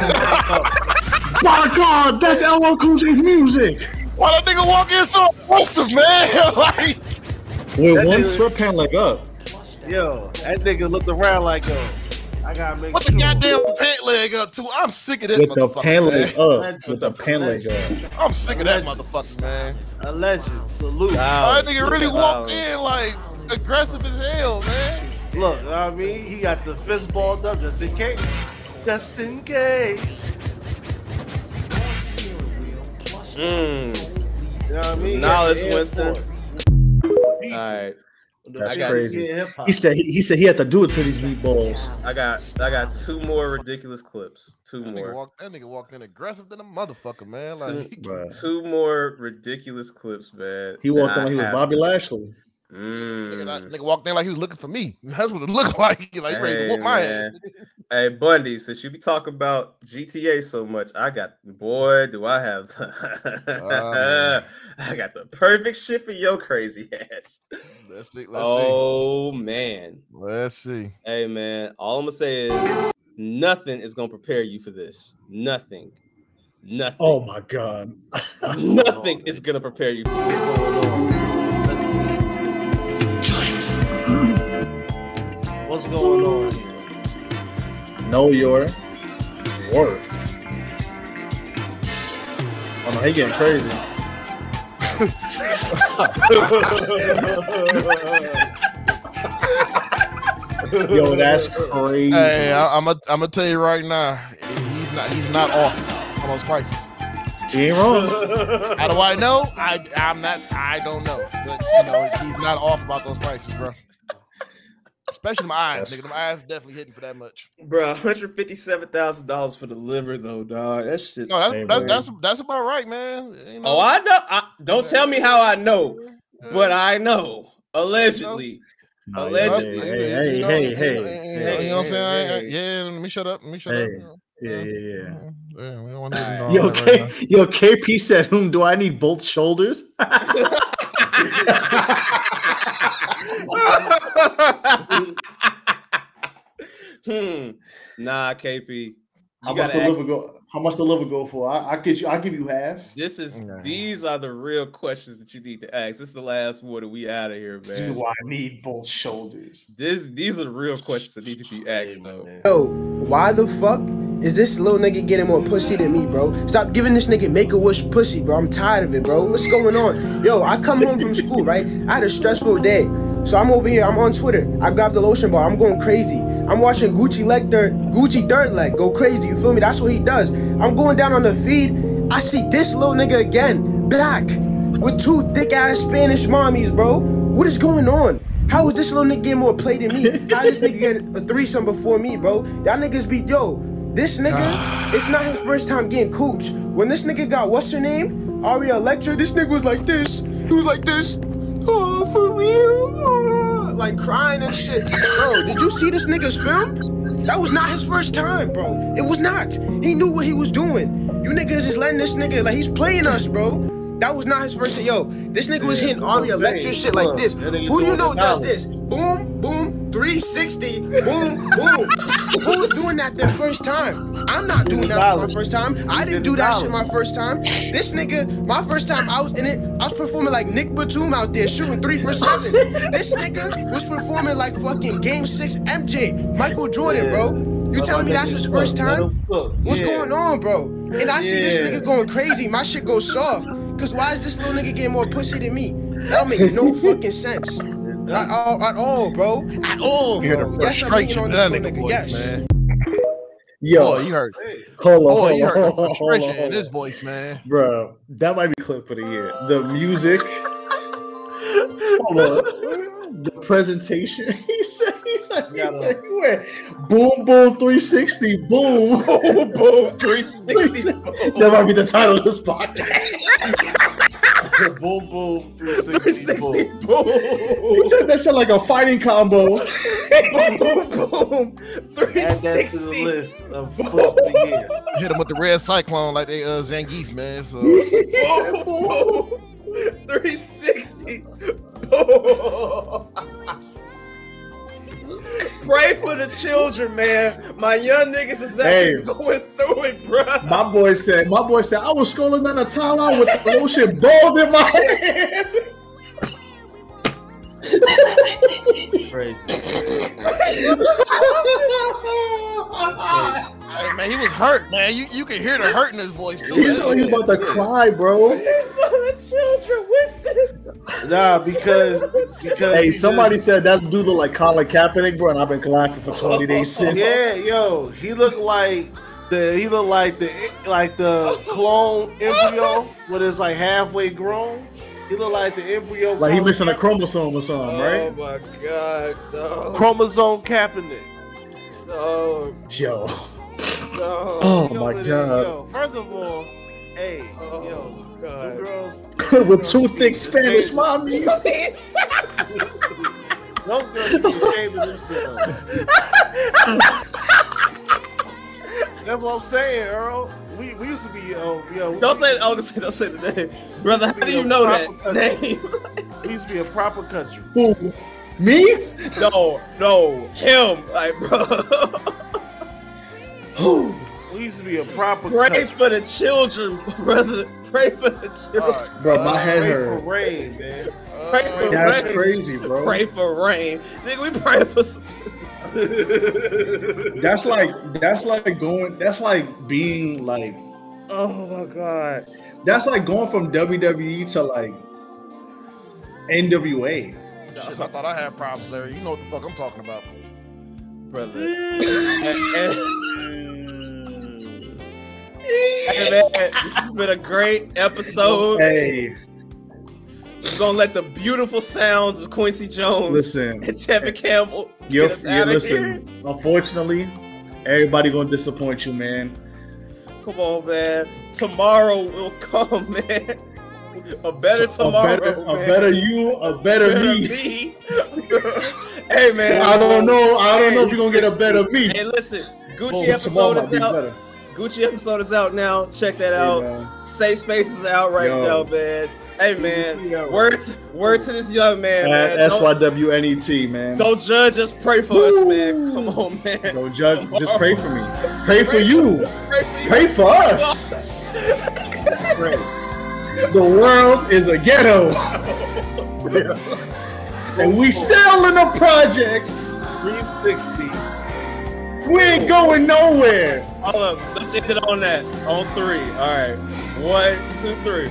My God, that's LL Cool J's music. Why that nigga walk in so aggressive, man? like, With one nigga- sweatpant leg up. Yo, that nigga looked around like, yo, I gotta make what the two. goddamn pant leg up to? I'm sick of this With the motherfucker, pant man. leg up. Legend. With the pant leg up. I'm sick of that motherfucker, man. A legend. Salute. Oh, that nigga really Wow. walked in like aggressive as hell, man. Look, you know what I mean? He got the fist balled up just in case. Just in case. Mm. You know what I mean? Knowledge, Winston. All right. That's I got- crazy. He said he, he said he had to do it to these meatballs. I got I got two more ridiculous clips. Two That nigga, more. walked, that nigga walked in aggressive than a motherfucker, man. Like, he- Bruh. Two more ridiculous clips, man. He walked on. he was have. Bobby Lashley. Nigga, that Mm. nigga walked in like he was looking for me. That's what it looked like. Like, he ready to Hey, whoop my man. ass. Hey Bundy, since you be talking about GTA so much, I got boy, do I have man. I got the perfect shit for your crazy ass. Let's see. Let's oh man. Let's see. Hey man, all I'm gonna say is nothing is gonna prepare you for this. Nothing. Nothing. Oh my God. Nothing is gonna prepare you for this. Going on here? Know your worth. Oh no, he getting crazy. Yo, that's crazy. Hey, I, I'm gonna I'm gonna tell you right now, he's not he's not off on those prices. He ain't wrong. How do I know? I I'm not. I don't know. But you know, he's not off about those prices, bro. Especially my eyes, nigga. My eyes definitely hitting for that much. Bro, $157,000 for the liver though, dog. That shit. No, that's that's, that's that's about right, man. You know, Oh, I know. I, don't tell me how I know, but I know. Allegedly. Allegedly. Hey, hey, you know, hey, you know, hey, you hey, you know what I'm saying? I- I- hey. yeah, let me shut up. Let me shut Hey, up. Yeah, yeah, yeah. Yeah, mm-hmm. we don't want to get Yo, K, right yo, KP said, "Whom do I need both shoulders?" hmm. Nah, KP. How much the ask- liver go? How much the liver go for? I, I get you. I give you half. This is these are the real questions that you need to ask. This is the last one, and we out of here, man. Do I need both shoulders? This these are the real questions that need to be asked, though. Yo, why the fuck is this little nigga getting more pussy than me, bro? Stop giving this nigga make a wish pussy, bro. I'm tired of it, bro. What's going on? Yo, I come home from school, right? I had a stressful day. So I'm over here, I'm on Twitter. I grabbed the lotion bar, I'm going crazy. I'm watching Gucci leg dirt, Gucci dirt leg go crazy. You feel me? That's what he does. I'm going down on the feed. I see this little nigga again, black, with two thick ass Spanish mommies, bro. What is going on? How is this little nigga getting more play than me? How this nigga get a threesome before me, bro? Y'all niggas be yo. This nigga, it's not his first time getting cooch. When this nigga got what's her name? Aria Electra, this nigga was like this. He was like this. Oh, for real? Oh," Like crying and shit. Bro, did you see this nigga's film? That was not his first time, bro. It was not. He knew what he was doing. You niggas is letting this nigga, like, he's playing us, bro. That was not his first time. Yo, this nigga was hitting Aria electric shit like this. Who do you know does this? Boom, boom, 360, boom, boom. Who was doing that their first time? I'm not doing that for my first time. I didn't do that shit my first time. This nigga, my first time I was in it, I was performing like Nick Batum out there shooting three for seven. This nigga was performing like fucking Game Six MJ, Michael Jordan, bro. You telling me that's his first time? What's going on, bro? And I see this nigga going crazy. My shit goes soft. Cause why is this little nigga getting more pussy than me? That don't make no fucking sense. At all, at all, bro. At all, You hear bro. the Yes, I'm hating frustration on in this nigga nigga. voice, Yes. man. Yo, Oh, you heard. Hold on, Oh, hold you on, heard hold on, hold on, in his voice, man. Bro, that might be clip of the year. The music. Hold on. The presentation. He said, he said, he said, he went boom, boom, 360, boom. Boom, boom, 360. that might be the title of this podcast. Boom, boom, 360, boom. He said that shit like a fighting combo. boom, boom, Add that to the list of clip of the year. Hit him with the red cyclone like they uh Zangief, man. So boom, boom, 360. Boom. Pray for the children, man. My young niggas is Hey. going through it, bro. My boy said, my boy said, I was scrolling down the timeline with the lotion bald in my hand. Hey, man, he was hurt, man. You you can hear the hurt in his voice too. He's like, he's about to cry, bro. the children, Winston. Nah, because because Hey, somebody just- said that dude looked like Colin Kaepernick, bro, and I've been laughing for 20 days since. Yeah, yo, he looked like the he looked like the like the clone embryo, when it's like halfway grown. He looked like the embryo. Like he missing a chromosome or something, oh right? Oh my god, dog. chromosome Kaepernick. Dog, Yo. dog. Oh my Yo, god. first of all, hey, Oh, yo, God. them girls, With two thick Spanish mommies. those girls should be ashamed of themselves. That's what I'm saying, Earl. We, we used to be, uh, yo, yo. Don't say. Oh, don't say. Don't say the name, brother. How do you know that name? We used to be a proper country. Who? Me? No, no, him. Like, bro. We used to be a proper Pray country. for the children, brother. Pray for the children. Bro, my uh, head hurts. Pray for rain, man. Pray for uh, That's rain. crazy, bro. Pray for rain. Nigga, we pray for some. That's like that's like going that's like being like Oh my god. that's like going from WWE to like NWA. Shit, I thought I had problems, Larry. You know what the fuck I'm talking about. brother. hey man, this has been a great episode. Hey, We're gonna let the beautiful sounds of Quincy Jones listen. and Tevin Campbell You're, you're listen. here. Unfortunately, everybody gonna disappoint you, man. Come on, man. Tomorrow will come, man. A better tomorrow. a better, a better you, a better, Better me. me. hey man. I don't know. I don't know if you're gonna get a better me. Hey, listen. Gucci Oh, episode is out. better. Gucci episode is out now. Check that out. man. Safe Space is out right Yo. now, man. Hey man, word to, word to this young man, man. At SYWNET, E man. don't judge us, pray for us, man. Come on, man. Don't judge. Just pray for me. Pray for you. Pray for you. Pray for us. Pray. The world is a ghetto. and we still in the projects. 360. We ain't going nowhere. Hold up. Let's end it on that. On three. All right. One, two, three.